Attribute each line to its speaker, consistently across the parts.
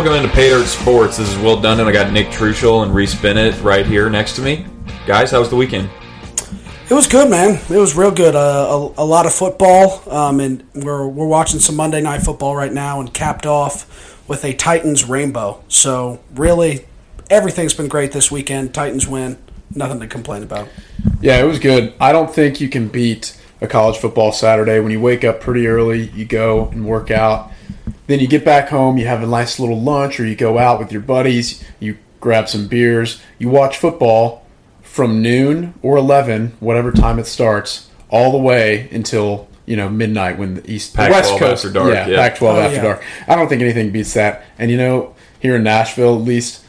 Speaker 1: Welcome into Pay Dirt Sports. This is Will Dundon. I got Nick Truschel and Reese Bennett right here next to me. Guys, how was the weekend?
Speaker 2: It was good, man. It was real good. Uh, a, a lot of football, um, and we're we're watching some Monday night football right now, and capped off with a Titans rainbow. So really, everything's been great this weekend. Titans win. Nothing to complain about.
Speaker 3: Yeah, it was good. I don't think you can beat a college football Saturday when you wake up pretty early. You go and work out then you get back home, you have a nice little lunch, or you go out with your buddies, you grab some beers, you watch football from noon or 11, whatever time it starts, all the way until you know midnight when the East
Speaker 1: Pac
Speaker 3: West
Speaker 1: Coast after dark,
Speaker 3: yeah,
Speaker 1: yeah.
Speaker 3: Pac-12
Speaker 2: Oh,
Speaker 3: after
Speaker 2: yeah.
Speaker 3: dark. I don't think anything beats that. And you know, here in Nashville, at least,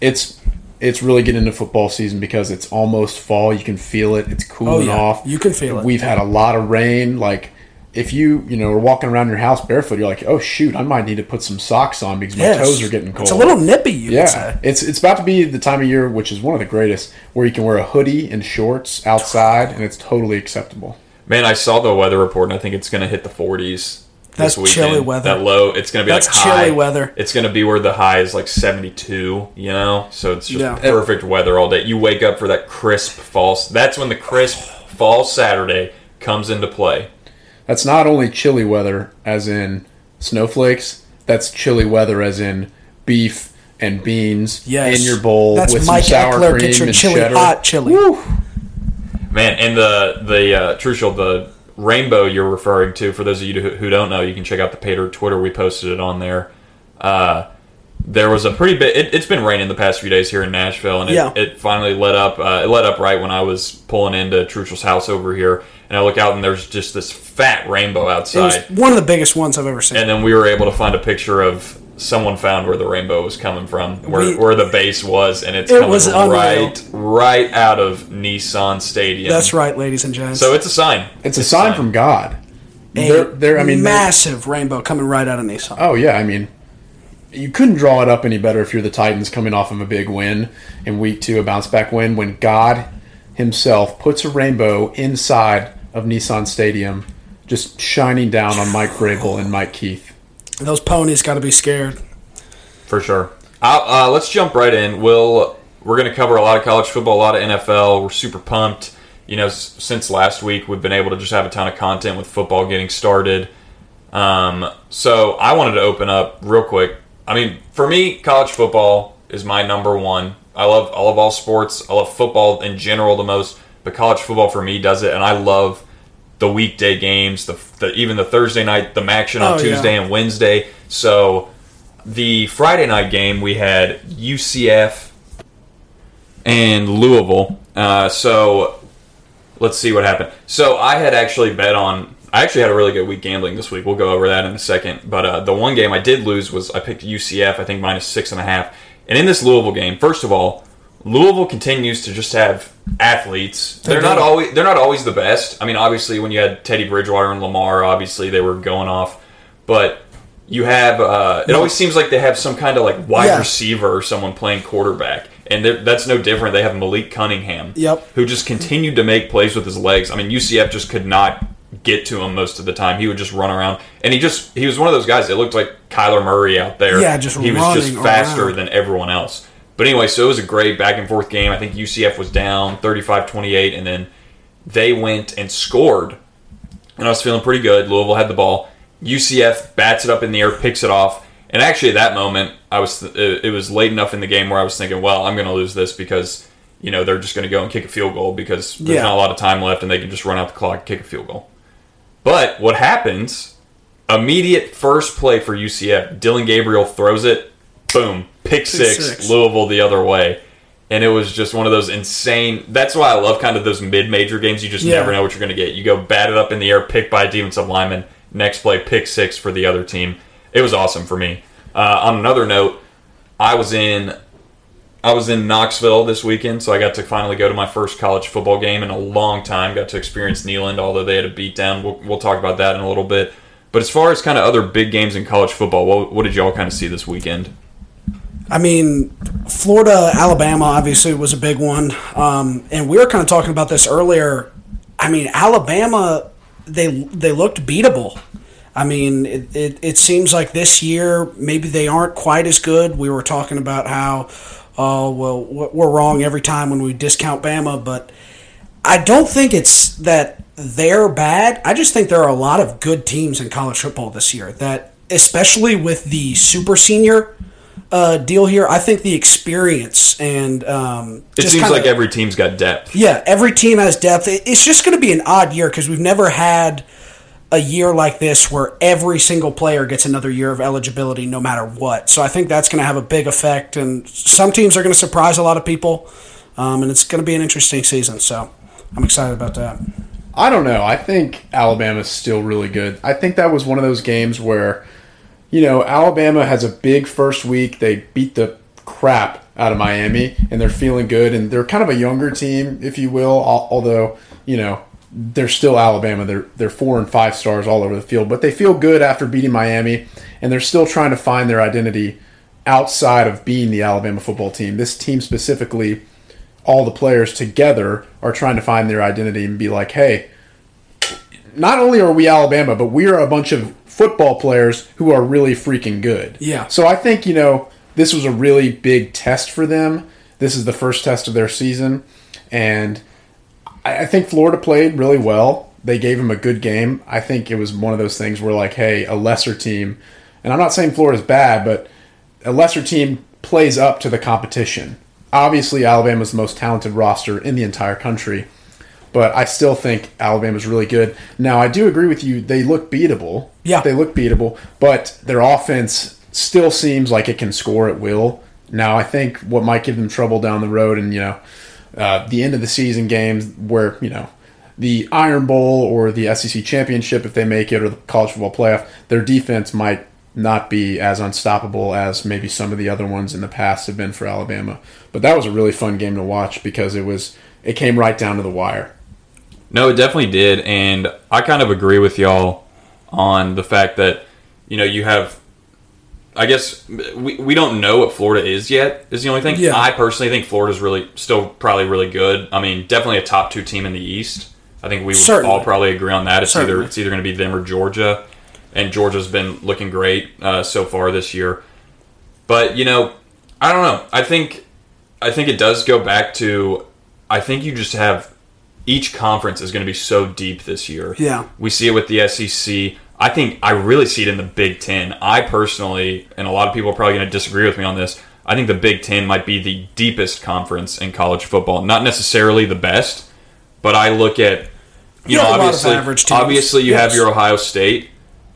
Speaker 3: it's it's really getting into football season because it's almost fall. You can feel it. It's cooling
Speaker 2: Oh, yeah.
Speaker 3: off.
Speaker 2: You can feel it.
Speaker 3: We've had a lot of rain. Like if you you know are walking around your house barefoot, you're like, oh shoot, I might need to put some socks on because my
Speaker 2: Yes.
Speaker 3: toes are getting cold.
Speaker 2: It's a little nippy, you
Speaker 3: yeah.
Speaker 2: could say.
Speaker 3: It's it's about to be the time of year, which is one of the greatest, where you can wear a hoodie and shorts outside, and it's totally acceptable.
Speaker 1: Man, I saw the weather report, and I think it's going to hit the 40s.
Speaker 2: That's
Speaker 1: this weekend.
Speaker 2: That's chilly weather.
Speaker 1: That low, it's going to be
Speaker 2: That's
Speaker 1: like high.
Speaker 2: chilly weather.
Speaker 1: It's going to be where the high is like 72, you know? So it's just
Speaker 2: Yeah.
Speaker 1: perfect weather all day. You wake up for that crisp fall. That's when the crisp fall Saturday comes into play.
Speaker 3: That's not only chilly weather, as in snowflakes. That's chilly weather, as in beef and beans
Speaker 2: Yes.
Speaker 3: in your bowl
Speaker 2: That's
Speaker 3: with
Speaker 2: Mike
Speaker 3: some sour
Speaker 2: Eckler.
Speaker 3: cream
Speaker 2: Get your
Speaker 3: and
Speaker 2: chili
Speaker 3: cheddar.
Speaker 2: hot chili.
Speaker 1: Man, and the the uh, Truschel, the rainbow you're referring to, for those of you who, who don't know, you can check out the Pay Dirt Twitter. We posted it on there. Uh, there was a pretty bit. It, it's been raining the past few days here in Nashville, and it,
Speaker 2: Yeah.
Speaker 1: it finally let up. Uh, it let up right when I was pulling into Truschel's house over here, and I look out and there's just this fat rainbow
Speaker 2: It
Speaker 1: outside.
Speaker 2: was one of the biggest ones I've ever seen.
Speaker 1: and then we were able to find a picture of someone found where the rainbow was coming from, where,
Speaker 2: We-
Speaker 1: where the base was, and it's
Speaker 2: It
Speaker 1: coming
Speaker 2: was unreal.
Speaker 1: right right out of Nissan Stadium.
Speaker 2: That's right, ladies and gents.
Speaker 1: So it's a sign.
Speaker 3: It's a sign from God.
Speaker 2: a
Speaker 3: They're, they're, I mean,
Speaker 2: massive rainbow coming right out of Nissan.
Speaker 3: Oh yeah, I mean, you couldn't draw it up any better if you're the Titans coming off of a big win in week two, a bounce back win. When God Himself puts a rainbow inside of Nissan Stadium, just shining down on Mike Vrabel and Mike Keith.
Speaker 2: Those ponies got to be scared.
Speaker 1: For sure. Uh, uh, let's jump right in. We'll we're going to cover a lot of college football, a lot of NFL. We're super pumped. You know, s- since last week, we've been able to just have a ton of content with football getting started. Um, so I wanted to open up real quick. I mean, for me, college football is my number one. I love I love all sports. I love football in general the most, but college football for me does it, and I love the weekday games, the, the even the Thursday night, the action on
Speaker 2: Oh, yeah.
Speaker 1: Tuesday and Wednesday. So the Friday night game we had UCF and Louisville. Uh, so let's see what happened. So I had actually bet on. I actually had a really good week gambling this week. We'll go over that in a second. But uh, the one game I did lose was I picked UCF. I think minus six and a half. And in this Louisville game, first of all, Louisville continues to just have athletes. They're not always they're not always the best. I mean, obviously when you had Teddy Bridgewater and Lamar, obviously they were going off. But you have uh, it always seems like they have some kind of like wide
Speaker 2: Yeah.
Speaker 1: receiver or someone playing quarterback, and that's no different. They have Malik Cunningham,
Speaker 2: Yep.
Speaker 1: who just continued to make plays with his legs. I mean, UCF just could not get to him most of the time. He would just run around, and he just he was one of those guys. It looked like Kyler Murray out there.
Speaker 2: Yeah, just
Speaker 1: he was just faster
Speaker 2: around.
Speaker 1: than everyone else. But anyway, so it was a great back and forth game. I think UCF was down 35-28, and then they went and scored and I was feeling pretty good. Louisville had the ball. UCF bats it up in the air, picks it off, and actually at that moment, I was it it was late enough in the game where I was thinking, well, I'm going to lose this because you know they're just going to go and kick a field goal because there's
Speaker 2: Yeah.
Speaker 1: not a lot of time left and they can just run out the clock and kick a field goal. But what happens? Immediate first play for UCF. Dillon Gabriel throws it, boom, pick six,
Speaker 2: six.
Speaker 1: Louisville the other way. And it was just one of those insane. That's why I love kind of those mid-major games. You just
Speaker 2: Yeah.
Speaker 1: never know what you're going to get. You go bat it up in the air, pick by a defensive lineman. Next play, pick six for the other team. It was awesome for me. Uh, on another note, I was in I was in Knoxville this weekend, so I got to finally go to my first college football game in a long time. Got to experience Neyland, although they had a beatdown. We'll, we'll talk about that in a little bit. But as far as kind of other big games in college football, what, what did y'all kind of see this weekend?
Speaker 2: I mean, Florida, Alabama obviously was a big one. Um, and we were kind of talking about this earlier. I mean, Alabama, they they looked beatable. I mean, it, it, it seems like this year maybe they aren't quite as good. We were talking about how, oh, well, we're wrong every time when we discount Bama, but I don't think it's that they're bad. I just think there are a lot of good teams in college football this year that, especially with the super senior uh, deal here, I think the experience and um,
Speaker 1: it seems kinda, like every team's got depth.
Speaker 2: Yeah, every team has depth. It's just going to be an odd year because we've never had a year like this where every single player gets another year of eligibility no matter what. So I think that's going to have a big effect, and some teams are going to surprise a lot of people, um, and it's going to be an interesting season. So I'm excited about that.
Speaker 3: I don't know. I think Alabama's still really good. I think that was one of those games where, you know, Alabama has a big first week. They beat the crap out of Miami, and they're feeling good, and they're kind of a younger team, if you will, although, you know, they're still Alabama. They're they're four and five stars all over the field, but they feel good after beating Miami, and they're still trying to find their identity outside of being the Alabama football team. This team specifically, all the players together are trying to find their identity and be like, hey, not only are we Alabama, but we are a bunch of football players who are really freaking good.
Speaker 2: Yeah.
Speaker 3: So I think you know this was a really big test for them. This is the first test of their season, and I, think Florida played really well. They gave him a good game. I think it was one of those things where, like, hey, a lesser team, and I'm not saying Florida's bad, but a lesser team plays up to the competition. Obviously, Alabama's the most talented roster in the entire country, but I still think Alabama's really good. Now, I do agree with you. They look beatable.
Speaker 2: Yeah.
Speaker 3: They look beatable, but their offense still seems like it can score at will. Now, I think what might give them trouble down the road, and, you know, uh, the end of the season games where you know the Iron Bowl or the SEC championship if they make it or the college football playoff, their defense might not be as unstoppable as maybe some of the other ones in the past have been for Alabama. But that was a really fun game to watch because it was it came right down to the wire.
Speaker 1: No, it definitely did, and I kind of agree with y'all on the fact that you know you have I guess we, we don't know what Florida is yet. Is the only thing. Yeah. I personally think Florida's really still probably really good. I mean, definitely a top two team in the East. I think we would all probably agree on that. It's Certainly. either it's either going to be them or Georgia, and Georgia's been looking great uh, so far this year. But you know, I don't know. I think I think it does go back to I think you just have each conference is going to be so deep this year.
Speaker 2: Yeah,
Speaker 1: we see it with the SEC. I think I really see it in the Big Ten. I personally, and a lot of people are probably going to disagree with me on this. I think the Big Ten might be the deepest conference in college football. Not necessarily the best, but I look at you, you know obviously obviously you yes. have your Ohio State,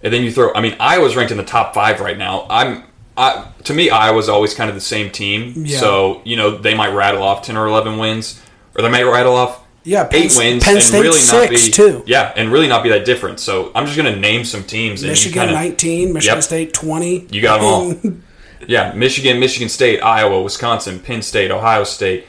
Speaker 1: and then you throw. I mean, Iowa's ranked in the top five right now. I'm I, to me, Iowa's always kind of the same team. Yeah. So you know they might rattle off ten or eleven wins, or they might rattle off
Speaker 2: yeah,
Speaker 1: Penn, eight wins
Speaker 2: Penn State
Speaker 1: and really
Speaker 2: six,
Speaker 1: not be
Speaker 2: too.
Speaker 1: Yeah, and really not be that different. So I'm just going to name some teams.
Speaker 2: Michigan
Speaker 1: kinda,
Speaker 2: nineteen, Michigan yep, State twenty.
Speaker 1: You got them all. yeah, Michigan, Michigan State, Iowa, Wisconsin, Penn State, Ohio State,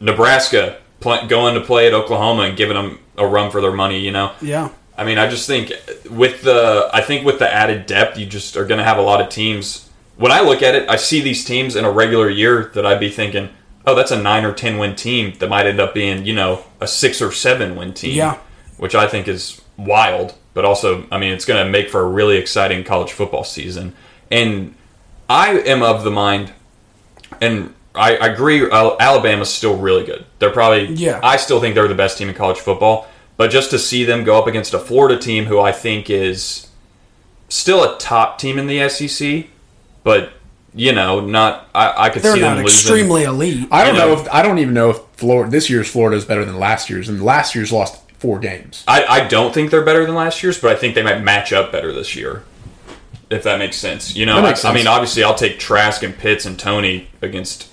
Speaker 1: Nebraska play, going to play at Oklahoma and giving them a run for their money. You know.
Speaker 2: Yeah.
Speaker 1: I mean, I just think with the I think with the added depth, you just are going to have a lot of teams. When I look at it, I see these teams in a regular year that I'd be thinking oh, that's a nine or ten win team that might end up being, you know, a six or seven win team.
Speaker 2: Yeah.
Speaker 1: Which I think is wild, but also, I mean, it's going to make for a really exciting college football season. And I am of the mind, and I, I agree, Alabama's still really good. They're probably,
Speaker 2: yeah.
Speaker 1: I still think they're the best team in college football. But just to see them go up against a Florida team who I think is still a top team in the SEC, but you know, not I, I could
Speaker 2: They're
Speaker 1: see
Speaker 2: not
Speaker 1: them
Speaker 2: extremely
Speaker 1: losing.
Speaker 2: elite.
Speaker 3: I don't know. know. if I don't even know if Florida this year's Florida is better than last year's, and last year's lost four games.
Speaker 1: I, I don't think they're better than last year's, but I think they might match up better this year. If that makes sense, you know. I, I, mean, obviously, I'll take Trask and Pitts and Toney against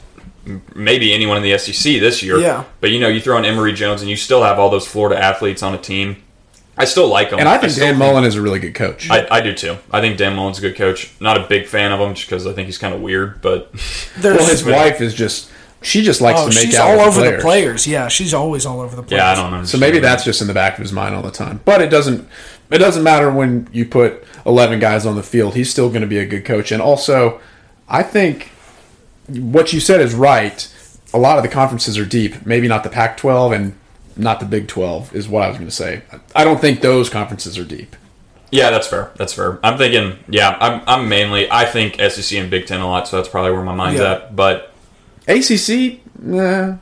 Speaker 1: maybe anyone in the SEC this year.
Speaker 2: Yeah.
Speaker 1: But you know, you throw in Emory Jones, and you still have all those Florida athletes on a team. I still like him.
Speaker 3: And I think I Dan Mullen is a really good coach.
Speaker 1: I, I, do too. I think Dan Mullen's a good coach. Not a big fan of him just because I think he's kind of weird. But
Speaker 3: well, his wife is just she just likes oh, to make
Speaker 2: she's
Speaker 3: out
Speaker 2: all
Speaker 3: with
Speaker 2: over
Speaker 3: the players.
Speaker 2: the players. Yeah, she's always all over the players.
Speaker 1: Yeah, I don't know.
Speaker 3: So maybe that's just in the back of his mind all the time. But it doesn't. It doesn't matter when you put eleven guys on the field. He's still going to be a good coach. And also, I think what you said is right. A lot of the conferences are deep. Maybe not the Pac-12 and not the Big 12 is what I was going to say. I don't think those conferences are deep.
Speaker 1: Yeah, that's fair. That's fair. I'm thinking. Yeah, I'm. I'm mainly. I think SEC and Big Ten a lot, so that's probably where my mind's
Speaker 2: Yeah.
Speaker 1: at. But
Speaker 3: ACC, eh,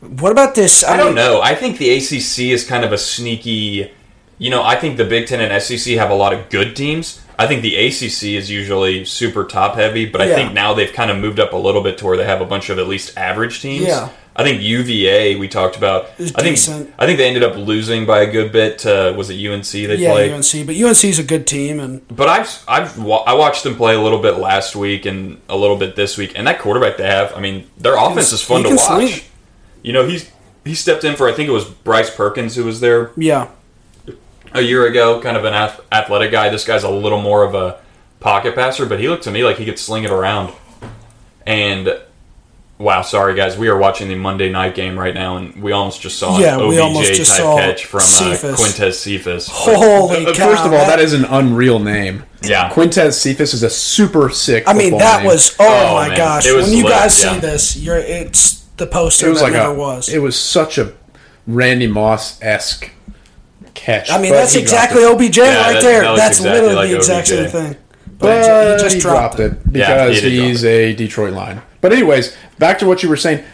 Speaker 2: What about this?
Speaker 1: I don't know. I think the ACC is kind of a sneaky. You know, I think the Big Ten and SEC have a lot of good teams. I think the ACC is usually super top heavy, but I
Speaker 2: Yeah.
Speaker 1: think now they've kind of moved up a little bit to where they have a bunch of at least average teams.
Speaker 2: Yeah.
Speaker 1: I think UVA we talked about. I think
Speaker 2: decent.
Speaker 1: I think they ended up losing by a good bit. To, was it UNC they played?
Speaker 2: Yeah,
Speaker 1: played?
Speaker 2: UNC, but UNC is a good team, and
Speaker 1: But I've I've I watched them play a little bit last week and a little bit this week, and that quarterback they have, I mean, their offense is fun to watch. You know, he's he stepped in for I think it was Bryce Perkins who was there
Speaker 2: yeah,
Speaker 1: a year ago, kind of an athletic guy. This guy's a little more of a pocket passer, but he looked to me like he could sling it around. And wow, sorry guys, we are watching the Monday night game right now, and we almost just saw
Speaker 2: Yeah,
Speaker 1: an
Speaker 2: we
Speaker 1: OBJ
Speaker 2: almost just
Speaker 1: type
Speaker 2: saw
Speaker 1: catch from uh,
Speaker 2: Cephus.
Speaker 1: Quintez Cephus.
Speaker 2: holy
Speaker 3: Uh,
Speaker 2: cow!
Speaker 3: First of all, that is an unreal name.
Speaker 1: Yeah.
Speaker 3: Quintez Cephus is a super sick.
Speaker 2: I mean, that
Speaker 3: name.
Speaker 2: was oh,
Speaker 1: Oh,
Speaker 2: my
Speaker 1: man.
Speaker 2: gosh!
Speaker 1: It was
Speaker 2: When you
Speaker 1: lit,
Speaker 2: guys
Speaker 1: yeah.
Speaker 2: see this, you're it's the poster
Speaker 3: It was
Speaker 2: that
Speaker 3: like
Speaker 2: never
Speaker 3: a.
Speaker 2: was.
Speaker 3: It was such a Randy Moss esque catch.
Speaker 2: I mean, that's exactly. OBJ
Speaker 1: Yeah,
Speaker 2: right
Speaker 1: that-
Speaker 2: there.
Speaker 1: that
Speaker 2: that's
Speaker 1: exactly
Speaker 2: literally
Speaker 1: like
Speaker 2: the exact same thing.
Speaker 3: But
Speaker 2: he just dropped, it.
Speaker 1: Yeah,
Speaker 3: because
Speaker 1: he did drop
Speaker 3: he's a Detroit line. But anyways, back to what you were saying.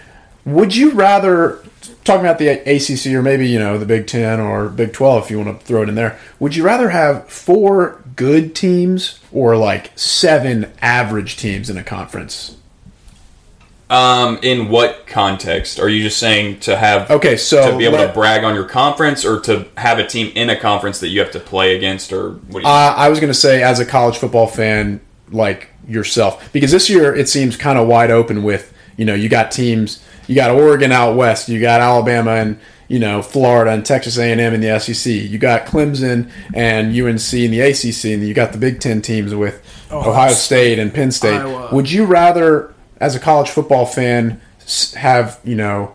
Speaker 3: Would you rather talking about the ACC or maybe you know the Big Ten or Big Twelve if you want to throw it in there? Would you rather have four good teams or like seven average teams in a conference?
Speaker 1: Um, in what context are you just saying to have?
Speaker 3: Okay, so
Speaker 1: to be able
Speaker 3: let-
Speaker 1: to brag on your conference, or to have a team in a conference that you have to play against, or what? Do you,
Speaker 3: Uh, I was going to say, as a college football fan like yourself, because this year it seems kind of wide open with, you know, you got teams, you got Oregon out west, you got Alabama and, you know, Florida and Texas A&M in the SEC, you got Clemson and UNC in the ACC, and you got the Big Ten teams with
Speaker 2: Ohio
Speaker 3: Ohio State and Penn State.
Speaker 2: Iowa.
Speaker 3: Would you rather, as a college football fan, have, you know,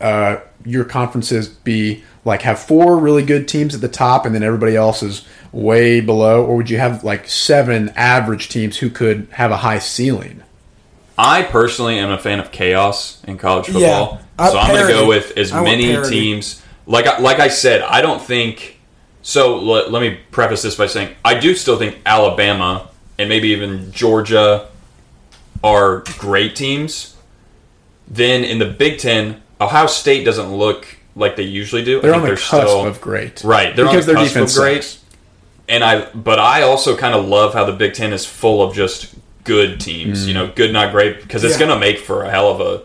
Speaker 3: uh, your conferences be like have four really good teams at the top and then everybody else is way below or would you have like seven average teams who could have a high ceiling
Speaker 1: I personally am a fan of chaos in college football,
Speaker 2: Yeah,
Speaker 1: so I'm going to go with as
Speaker 2: I
Speaker 1: many teams. Like I, like I said, I don't think. So let, let me preface this by saying I do still think Alabama and maybe even Georgia are great teams. Then in the Big Ten, Ohio State doesn't look like they usually do.
Speaker 3: They're
Speaker 1: think
Speaker 3: on the cusp
Speaker 1: still-
Speaker 3: of great
Speaker 1: Right, they're
Speaker 3: because
Speaker 1: on the
Speaker 3: their
Speaker 1: cusp
Speaker 3: defense
Speaker 1: of great.
Speaker 3: sucks.
Speaker 1: And I, but I also kind of love how the Big Ten is full of just good teams. You mm. know, good not great because it's
Speaker 2: Yeah.
Speaker 1: going to make for a hell of a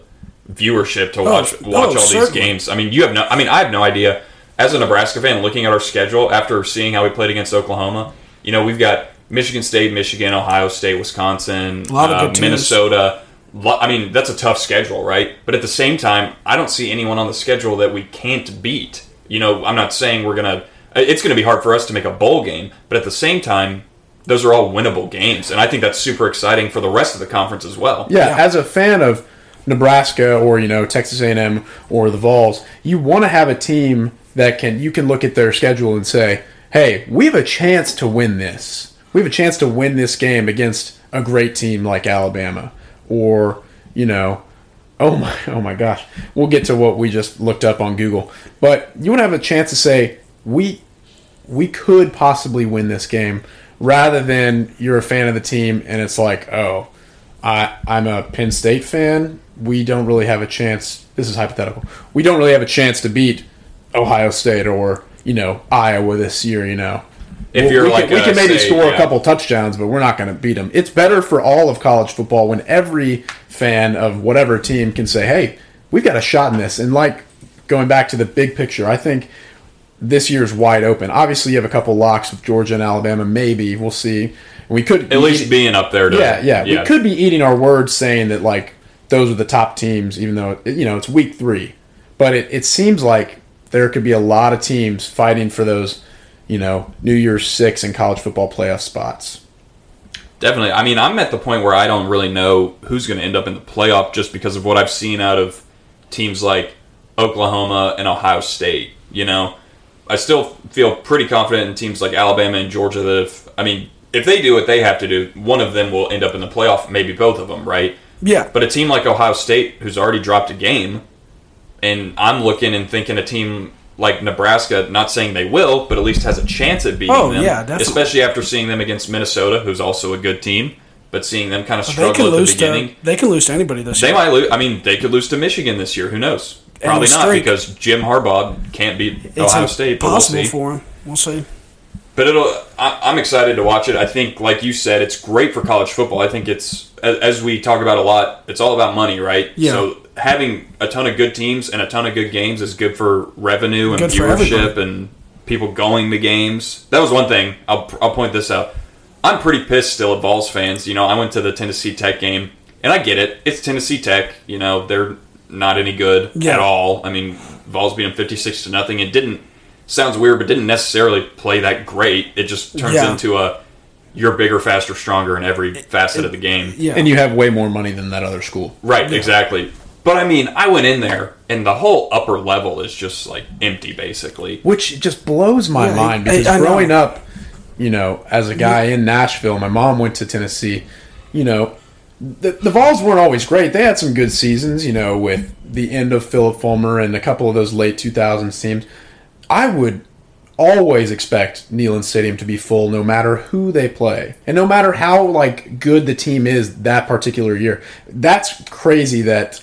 Speaker 1: viewership to oh, watch
Speaker 2: oh,
Speaker 1: watch all these games. I mean, you have no. I mean, I have no idea. As a Nebraska fan, looking at our schedule after seeing how we played against Oklahoma, you know, we've got Michigan State, Michigan, Ohio State, Wisconsin,
Speaker 2: A lot of
Speaker 1: uh,
Speaker 2: good.
Speaker 1: Minnesota. I mean, that's a tough schedule, right? But at the same time, I don't see anyone on the schedule that we can't beat. You know, I'm not saying we're gonna. It's going to be hard for us to make a bowl game, but at the same time, those are all winnable games, and I think that's super exciting for the rest of the conference as well.
Speaker 3: yeah,
Speaker 2: Yeah.
Speaker 3: as a fan of Nebraska or you know Texas A&M or the Vols, you want to have a team that can you can look at their schedule and say, "Hey, we have a chance to win this. We have a chance to win this game against a great team like Alabama or, you know, oh my oh my gosh. We'll get to what we just looked up on Google. But you want to have a chance to say, "We we could possibly win this game." Rather than you're a fan of the team and it's like, "Oh, I, I'm a Penn State fan. We don't really have a chance. This is hypothetical. We don't really have a chance to beat Ohio State or you know Iowa this year. You know,
Speaker 1: If
Speaker 3: Well,
Speaker 1: you're
Speaker 3: we
Speaker 1: like,
Speaker 3: can, we
Speaker 1: uh,
Speaker 3: can maybe
Speaker 1: say,
Speaker 3: score a couple touchdowns, but we're not going to beat them. It's better for all of college football when every fan of whatever team can say, "Hey, we've got a shot in this." And like going back to the big picture, I think this year's wide open. Obviously, you have a couple locks with Georgia and Alabama. Maybe we'll see. We could
Speaker 1: At least being up there. To,
Speaker 3: yeah, yeah, We could be eating our words saying that like those are the top teams, even though you know it's week three. But it, it seems like there could be a lot of teams fighting for those, you know, New Year's six and college football playoff spots.
Speaker 1: Definitely. I mean, I'm at the point where I don't really know who's going to end up in the playoff just because of what I've seen out of teams like Oklahoma and Ohio State. You know, I still feel pretty confident in teams like Alabama and Georgia that if, I mean, if they do what they have to do, one of them will end up in the playoff, maybe both of them, right?
Speaker 2: Yeah,
Speaker 1: But a team like Ohio State, who's already dropped a game, and I'm looking and thinking a team like Nebraska. Not saying they will, but at least has a chance at beating
Speaker 2: Oh,
Speaker 1: them.
Speaker 2: yeah, definitely.
Speaker 1: Especially after seeing them against Minnesota, who's also a good team, but seeing them kind of struggle at the beginning.
Speaker 2: to they can lose to anybody this
Speaker 1: They
Speaker 2: year.
Speaker 1: They might lose. I mean, they could lose to Michigan this year. Who knows? Probably not because Jim Harbaugh can't beat
Speaker 2: It's
Speaker 1: Ohio State. But we'll
Speaker 2: possible for him. We'll see.
Speaker 1: But it'll. I, I'm excited to watch it. I think, like you said, it's great for college football. I think it's as, as we talk about a lot. It's all about money, right?
Speaker 2: Yeah.
Speaker 1: So having a ton of good teams and a ton of good games is good for revenue and
Speaker 2: Good
Speaker 1: viewership and people going to games. That was one thing. I'll I'll point this out. I'm pretty pissed still at Vols fans. You know, I went to the Tennessee Tech game, and I get it. It's Tennessee Tech. You know, they're not any good
Speaker 2: Yeah.
Speaker 1: at all. I mean, Vols beat them 56 to nothing. It didn't sounds weird, but didn't necessarily play that great. It just turns
Speaker 2: Yeah.
Speaker 1: into a you're bigger, faster, stronger in every facet of the game.
Speaker 2: Yeah.
Speaker 3: And you have way more money than that other school.
Speaker 1: Right, exactly. But I mean, I went in there, and the whole upper level is just like empty, basically.
Speaker 3: which just blows my
Speaker 2: Yeah,
Speaker 3: mind because
Speaker 2: I know.
Speaker 3: growing up, you know, as a guy in Nashville, my mom went to Tennessee. You know, the, the Vols weren't always great. They had some good seasons, you know, with the end of Phillip Fulmer and a couple of those late 2000s teams. I would always expect Neyland Stadium to be full no matter who they play and no matter how like good the team is that particular year. That's crazy that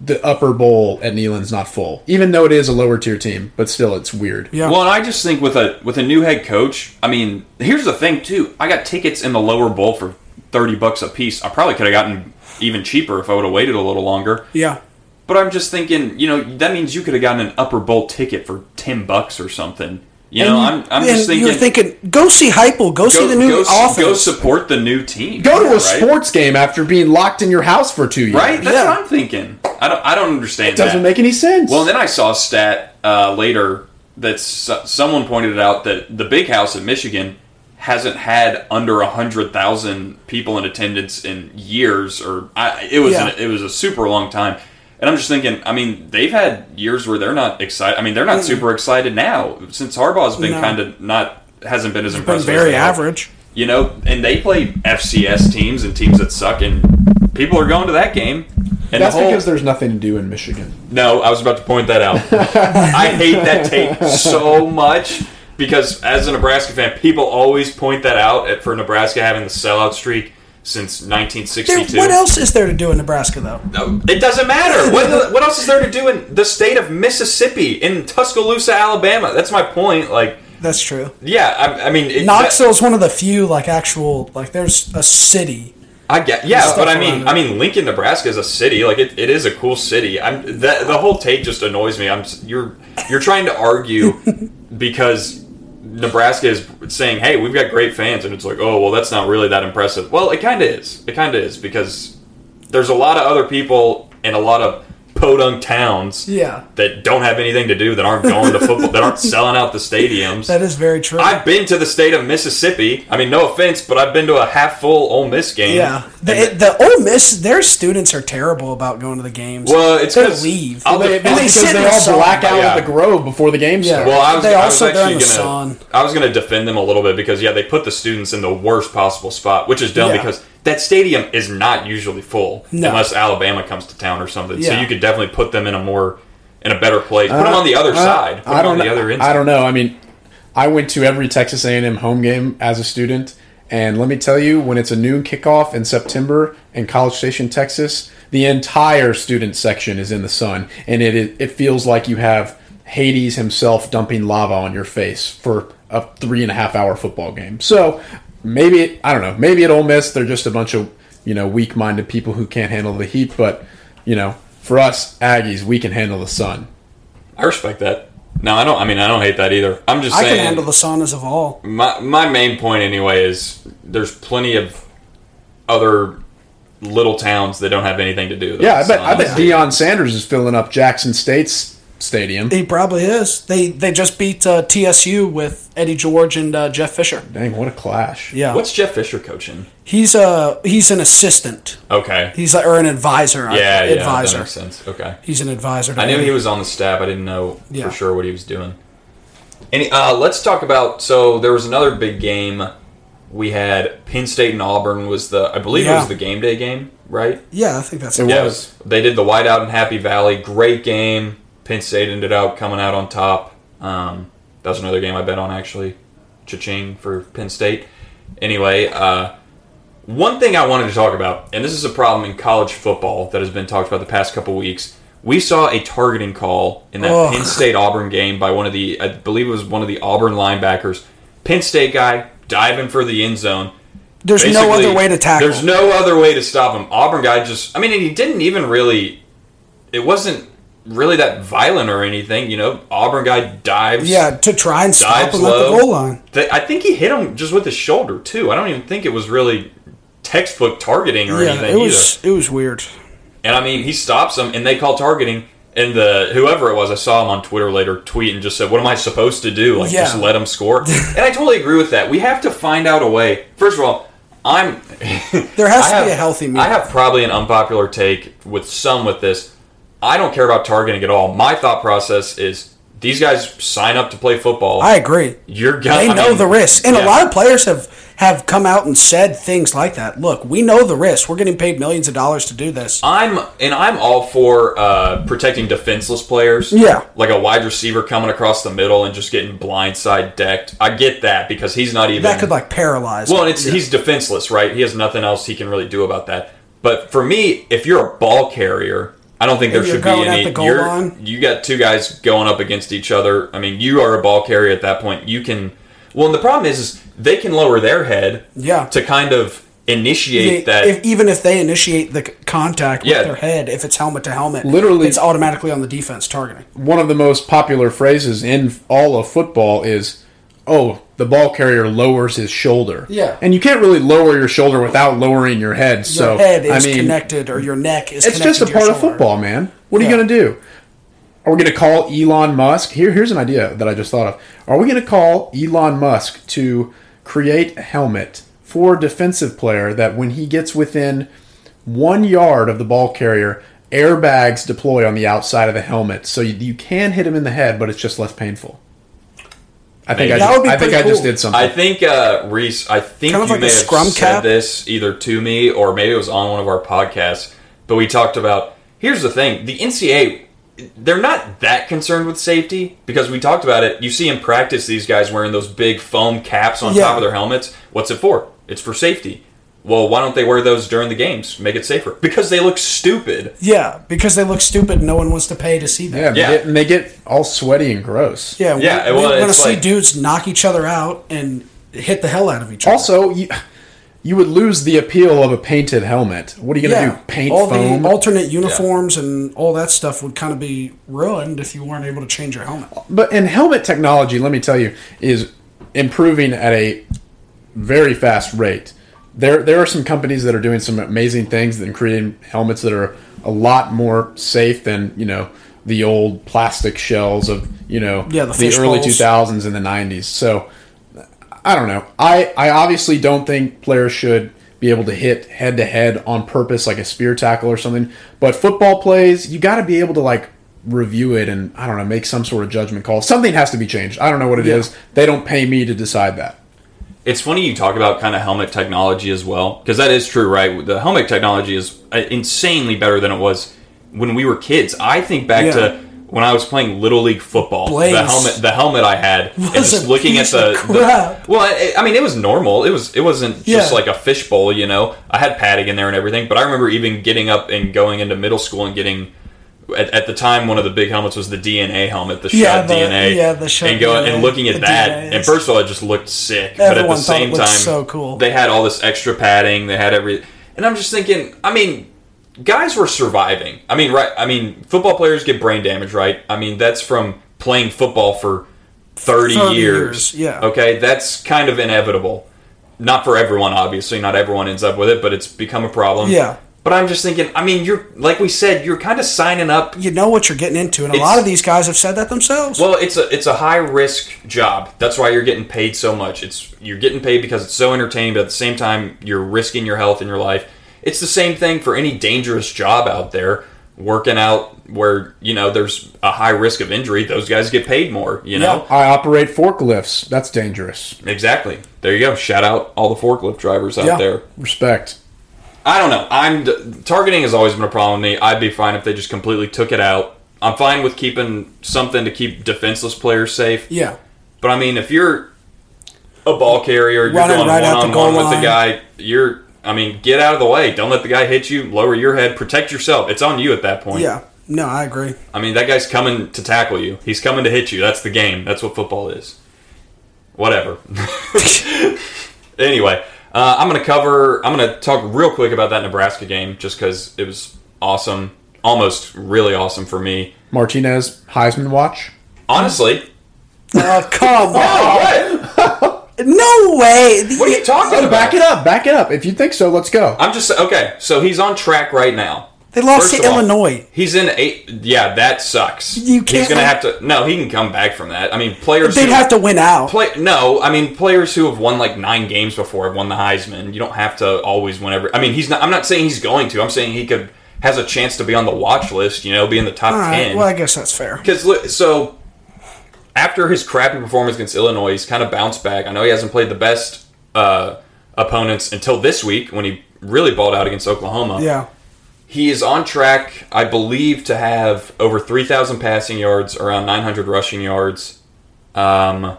Speaker 3: the upper bowl at Neyland's not full, even though it is a lower tier team. But still, it's weird.
Speaker 2: Yeah.
Speaker 1: Well, and I just think with a with a new head coach, I mean, here's the thing too. I got tickets in the lower bowl for thirty bucks a piece. I probably could have gotten even cheaper if I would have waited a little longer.
Speaker 2: yeah.
Speaker 1: But I'm just thinking, you know, that means you could have gotten an upper bowl ticket for ten bucks or something. You know, I'm, I'm just thinking,
Speaker 2: You're thinking, go see Heupel. Go, see the new
Speaker 1: go,
Speaker 2: offense.
Speaker 1: go support the new team.
Speaker 3: Go to a
Speaker 1: right?
Speaker 3: sports game after being locked in your house for two years.
Speaker 1: Right? That's
Speaker 2: Yeah.
Speaker 1: what I'm thinking. I don't I don't understand that
Speaker 3: Doesn't
Speaker 1: that.
Speaker 3: make any sense.
Speaker 1: Well, then I saw a stat uh, later that someone pointed out that the Big House at Michigan hasn't had under a hundred thousand people in attendance in years, or I, it was
Speaker 2: Yeah.
Speaker 1: an, it was a super long time. And I'm just thinking, I mean, they've had years where they're not excited. I mean, they're not hmm. super excited now since Harbaugh's been
Speaker 2: No.
Speaker 1: kind of not hasn't been as
Speaker 2: been
Speaker 1: impressive. as
Speaker 2: very
Speaker 1: they are.
Speaker 2: average.
Speaker 1: You know, and they play FCS teams and teams that suck, and people are going to that game. And
Speaker 3: That's
Speaker 1: the whole,
Speaker 3: because there's nothing to do in Michigan.
Speaker 1: no, I was about to point that out. I hate that take so much because as a Nebraska fan, people always point that out for Nebraska having the sellout streak since
Speaker 2: There,
Speaker 1: 1962.
Speaker 2: what else is there to do in Nebraska, though?
Speaker 1: No, It doesn't matter. What, what else is there to do in the state of Mississippi, in Tuscaloosa, Alabama? That's my point. Like,
Speaker 2: That's true.
Speaker 1: yeah, I, I mean, it, that-
Speaker 2: Knoxville's one of the few like actual like there's a city.
Speaker 1: I get, yeah, but I mean. I mean, Lincoln, Nebraska is a city. Like it, it is a cool city. I'm the, the whole take just annoys me. I'm you're you're trying to argue because Nebraska is saying, "Hey, we've got great fans," and it's like, "Oh, well, that's not really that impressive." Well, it kind of is. It kind of is because there's a lot of other people in a lot of podunk towns
Speaker 2: Yeah,
Speaker 1: that don't have anything to do that aren't going to football that aren't selling out the stadiums.
Speaker 2: that is very true.
Speaker 1: I've been to the state of Mississippi. I mean, no offense, but I've been to a half full Ole Miss game.
Speaker 2: yeah, the,
Speaker 1: And-
Speaker 2: the Ole Miss, their students are terrible about going to the games.
Speaker 1: Well, it's
Speaker 2: they
Speaker 1: 'cause
Speaker 2: leave.
Speaker 1: I'll
Speaker 3: They,
Speaker 1: def-
Speaker 2: they
Speaker 3: because
Speaker 2: sit in
Speaker 3: they
Speaker 2: the
Speaker 3: all
Speaker 2: sun.
Speaker 3: black out
Speaker 1: Yeah.
Speaker 3: at the Grove before the game
Speaker 2: Yeah.
Speaker 3: starts.
Speaker 1: Well, I was,
Speaker 2: They
Speaker 1: I
Speaker 2: all
Speaker 1: was
Speaker 2: sit
Speaker 1: actually
Speaker 2: in the
Speaker 1: gonna,
Speaker 2: sun.
Speaker 1: I was gonna defend them a little bit because yeah, they put the students in the worst possible spot, which is dumb
Speaker 2: Yeah.
Speaker 1: because that stadium is not usually full
Speaker 2: No.
Speaker 1: unless Alabama comes to town or something. So you could definitely put them in a more in a better place. Put them on the other
Speaker 3: Uh,
Speaker 1: side. Put
Speaker 3: I
Speaker 1: them
Speaker 3: don't
Speaker 1: the other end.
Speaker 3: I don't know. I mean, I went to every Texas A&M home game as a student, and let me tell you, when it's a noon kickoff in September in College Station, Texas, the entire student section is in the sun, and it it, it feels like you have Hades himself dumping lava on your face for a three and a half hour football game. So maybe I don't know. Maybe at Ole Miss they're just a bunch of you know weak minded people who can't handle the heat, but you know. For us Aggies, we can handle the sun.
Speaker 1: I respect that. No, I don't. I mean, I don't hate that either. I'm just
Speaker 2: I
Speaker 1: saying.
Speaker 2: can handle the saunas of all.
Speaker 1: my my main point anyway is there's plenty of other little towns that don't have anything to do. with
Speaker 3: Yeah, I
Speaker 1: it.
Speaker 3: bet. I bet Deion Sanders is filling up Jackson State's stadium.
Speaker 2: He probably is. They they just beat uh, TSU with Eddie George and uh, Jeff Fisher.
Speaker 3: Dang, what a clash!
Speaker 2: Yeah,
Speaker 1: What's Jeff Fisher coaching?
Speaker 2: he's a he's an assistant.
Speaker 1: Okay.
Speaker 2: He's like, or an advisor. I-
Speaker 1: Yeah, yeah, that
Speaker 2: advisor.
Speaker 1: makes sense. Okay.
Speaker 2: He's an advisor.
Speaker 1: I knew
Speaker 2: Eddie.
Speaker 1: he was on the staff. I didn't know
Speaker 2: Yeah.
Speaker 1: for sure what he was doing. Any, uh, let's talk about. So there was another big game. We had Penn State and Auburn was the I believe it was the game day game, right?
Speaker 2: Yeah, I think that's
Speaker 3: It
Speaker 2: it.
Speaker 1: Yeah,
Speaker 3: was.
Speaker 1: They did the whiteout in Happy Valley. Great game. Penn State ended up coming out on top. Um, that was another game I bet on actually. Cha-ching for Penn State. Anyway, uh, one thing I wanted to talk about, and this is a problem in college football that has been talked about the past couple weeks. We saw a targeting call in that. Penn State Auburn game by one of the, I believe it was one of the Auburn linebackers. Penn State guy diving for the end zone.
Speaker 2: There's no other way to tackle.
Speaker 1: There's no other way to stop him. Auburn guy just, I mean, he didn't even really, it wasn't really that violent or anything. You know, Auburn guy dives.
Speaker 2: yeah, to try and stop him at the goal line.
Speaker 1: I think he hit him just with his shoulder too. I don't even think it was really textbook targeting or
Speaker 2: Yeah,
Speaker 1: anything
Speaker 2: it
Speaker 1: either.
Speaker 2: was it was weird.
Speaker 1: And I mean, he stops him, and they call targeting. And the whoever it was, I saw him on Twitter later tweet and just said, "What am I supposed to do? Like
Speaker 2: Yeah.
Speaker 1: just let him score?" and I totally agree with that. We have to find out a way. First of all, I'm
Speaker 2: There has
Speaker 1: I
Speaker 2: to
Speaker 1: have-
Speaker 2: be a healthy.
Speaker 1: I have probably an unpopular take with some with this. I don't care about targeting at all. My thought process is these guys sign up to play football.
Speaker 2: I agree.
Speaker 1: You're gonna.
Speaker 2: They
Speaker 1: I
Speaker 2: know
Speaker 1: mean,
Speaker 2: the risks, and
Speaker 1: yeah.
Speaker 2: a lot of players have have come out and said things like that. Look, we know the risks. We're getting paid millions of dollars to do this.
Speaker 1: I'm and I'm all for uh, protecting defenseless players.
Speaker 2: Yeah.
Speaker 1: like a wide receiver coming across the middle and just getting blindside decked. I get that because he's not even
Speaker 2: That could like paralyze.
Speaker 1: well,
Speaker 2: him.
Speaker 1: and it's he's defenseless, right? He has nothing else he can really do about that. But for me, if you're a ball carrier, I don't think there should be any.
Speaker 2: the goal
Speaker 1: you're- You got two guys going up against each other. I mean, you are a ball carrier at that point. You can. Well, and the problem is, is they can lower their head.
Speaker 2: Yeah.
Speaker 1: To kind of initiate
Speaker 2: They-
Speaker 1: that.
Speaker 2: if, even if they initiate the contact with
Speaker 1: Yeah.
Speaker 2: their head, if it's helmet to helmet,
Speaker 3: Literally-
Speaker 2: it's automatically on the defense targeting.
Speaker 3: One of the most popular phrases in all of football is, "Oh, the ball carrier lowers his shoulder."
Speaker 2: Yeah.
Speaker 3: and you can't really lower your shoulder without lowering your head.
Speaker 2: Your
Speaker 3: so
Speaker 2: head is
Speaker 3: I mean,
Speaker 2: connected, or your neck is. Connected.
Speaker 3: It's just a part of football, man. What are
Speaker 2: Yeah.
Speaker 3: you going to do? Are we going to call Elon Musk? Here, here's an idea that I just thought of. Are we going to call Elon Musk to create a helmet for a defensive player that when he gets within one yard of the ball carrier, airbags deploy on the outside of the helmet, so you, you can hit him in the head, but it's just less painful. I think I
Speaker 1: Maybe.
Speaker 2: That
Speaker 3: just,
Speaker 2: would be
Speaker 3: I think
Speaker 2: pretty
Speaker 3: I just did something.
Speaker 1: I think uh, Reese. I think
Speaker 2: Kind of
Speaker 1: you
Speaker 2: like
Speaker 1: may have
Speaker 2: scrum
Speaker 1: said
Speaker 2: cap?
Speaker 1: this either to me or maybe it was on one of our podcasts. But we talked about. Here's the thing: the NCA, they're not that concerned with safety because we talked about it. You see in practice these guys wearing those big foam caps on
Speaker 2: Yeah.
Speaker 1: top of their helmets. What's it for? It's for safety. Well, why don't they wear those during the games? Make it safer because they look stupid.
Speaker 2: Yeah, because they look stupid. And no one wants to pay to see them.
Speaker 3: yeah, they
Speaker 1: Yeah.
Speaker 3: Get, and they get all sweaty and gross.
Speaker 2: Yeah,
Speaker 1: Yeah,
Speaker 2: we,
Speaker 1: well,
Speaker 2: we're going to see
Speaker 1: like-
Speaker 2: dudes knock each other out and hit the hell out of each other.
Speaker 3: Also, you, you would lose the appeal of a painted helmet. What are you going to
Speaker 2: yeah,
Speaker 3: do? Paint
Speaker 2: all
Speaker 3: foam?
Speaker 2: the alternate uniforms and all that stuff would kind of be ruined if you weren't able to change your helmet.
Speaker 3: But in helmet technology, let me tell you, is improving at a very fast rate. There, there are some companies that are doing some amazing things and creating helmets that are a lot more safe than you know the old plastic shells of you know
Speaker 2: Yeah, the fish
Speaker 3: early two thousands and the nineties. So I don't know. I, I obviously don't think players should be able to hit head to head on purpose like a spear tackle or something. But football plays, you got to be able to like review it and I don't know, make some sort of judgment call. Something has to be changed. I don't know what it is.
Speaker 2: Yeah.
Speaker 3: They don't pay me to decide that.
Speaker 1: It's funny you talk about kind of helmet technology as well, because that is true, right? The helmet technology is uh, insanely better than it was when we were kids. I think back
Speaker 2: Yeah.
Speaker 1: to when I was playing little league football.
Speaker 2: Blaze.
Speaker 1: The helmet, the helmet I had, and
Speaker 2: Was
Speaker 1: just
Speaker 2: a
Speaker 1: looking at the, the- well, I, I mean, it was normal. It was it wasn't just
Speaker 2: Yeah.
Speaker 1: like a fishbowl, you know. I had padding in there and everything, but I remember even getting up and going into middle school and getting. At, at the time, one of the big helmets was the DNA helmet, the
Speaker 2: Yeah,
Speaker 1: Schutt
Speaker 2: the-
Speaker 1: DNA.
Speaker 2: yeah, the Schutt
Speaker 1: and going
Speaker 2: DNA,
Speaker 1: and looking at that.
Speaker 2: DNA
Speaker 1: And first of all, it just looked sick. but at the
Speaker 2: Everyone thought it
Speaker 1: same time,
Speaker 2: so cool.
Speaker 1: They had all this extra padding. They had every, and I'm just thinking. I mean, guys were surviving. I mean, right? I mean, football players get brain damage, right? I mean, that's from playing football for 30,
Speaker 2: 30
Speaker 1: years.
Speaker 2: years, yeah.
Speaker 1: Okay, that's kind of inevitable. Not for everyone, obviously. Not everyone ends up with it, but it's become a problem.
Speaker 2: Yeah.
Speaker 1: But I'm just thinking. I mean, you're like we said, you're kind of signing up
Speaker 2: You know what you're getting into, and a lot of these guys have said that themselves.
Speaker 1: well, it's a it's a high risk job. That's why you're getting paid so much. It's you're getting paid because it's so entertaining, but at the same time you're risking your health and your life. It's the same thing for any dangerous job out there. Working out where you know there's a high risk of injury, those guys get paid more. You know
Speaker 3: I operate forklifts. That's dangerous.
Speaker 1: exactly. There you go. Shout out all the forklift drivers out
Speaker 2: Yeah.
Speaker 1: there.
Speaker 3: Respect.
Speaker 1: I don't know. I'm targeting has always been a problem with me. I'd be fine if they just completely took it out I'm fine with keeping something to keep defenseless players safe.
Speaker 2: Yeah.
Speaker 1: But I mean, if you're a ball carrier, you're
Speaker 2: Running
Speaker 1: going
Speaker 2: right
Speaker 1: one on one with the guy. You're, I mean, get out of the way. Don't let the guy hit you. Lower your head. Protect yourself. It's on you at that point.
Speaker 2: Yeah. No, I agree.
Speaker 1: I mean, that guy's coming to tackle you. He's coming to hit you. That's the game. That's what football is. Whatever. anyway, uh, I'm going to cover. I'm going to talk real quick about that Nebraska game, just because it was awesome, almost really awesome for me.
Speaker 3: Martinez Heisman watch.
Speaker 1: Honestly,
Speaker 2: Oh, come on.
Speaker 1: what?
Speaker 2: No way.
Speaker 1: What are you talking about?
Speaker 3: back it up, back it up. If you think so, let's go.
Speaker 1: I'm just okay. So he's on track right now.
Speaker 2: They lost
Speaker 1: First
Speaker 2: to
Speaker 1: all,
Speaker 2: Illinois.
Speaker 1: He's in eight. Yeah, that sucks.
Speaker 2: You
Speaker 1: He's
Speaker 2: can't- He's
Speaker 1: gonna have to. No, he can come back from that. I mean, players.
Speaker 2: They'd
Speaker 1: who-
Speaker 2: have to win out.
Speaker 1: Play no, I mean players who have won like nine games before have won the Heisman. You don't have to always win every. I mean, he's not. I'm not saying he's going to. I'm saying he could has a chance to be on the watch list. You know, be in the top
Speaker 2: right.
Speaker 1: ten.
Speaker 2: Well, I guess that's fair.
Speaker 1: Because so after his crappy performance against Illinois, he's kind of bounced back. I know he hasn't played the best uh, opponents until this week when he really balled out against Oklahoma.
Speaker 2: Yeah.
Speaker 1: He is on track, I believe, to have over 3,000 passing yards, around 900 rushing yards. Um,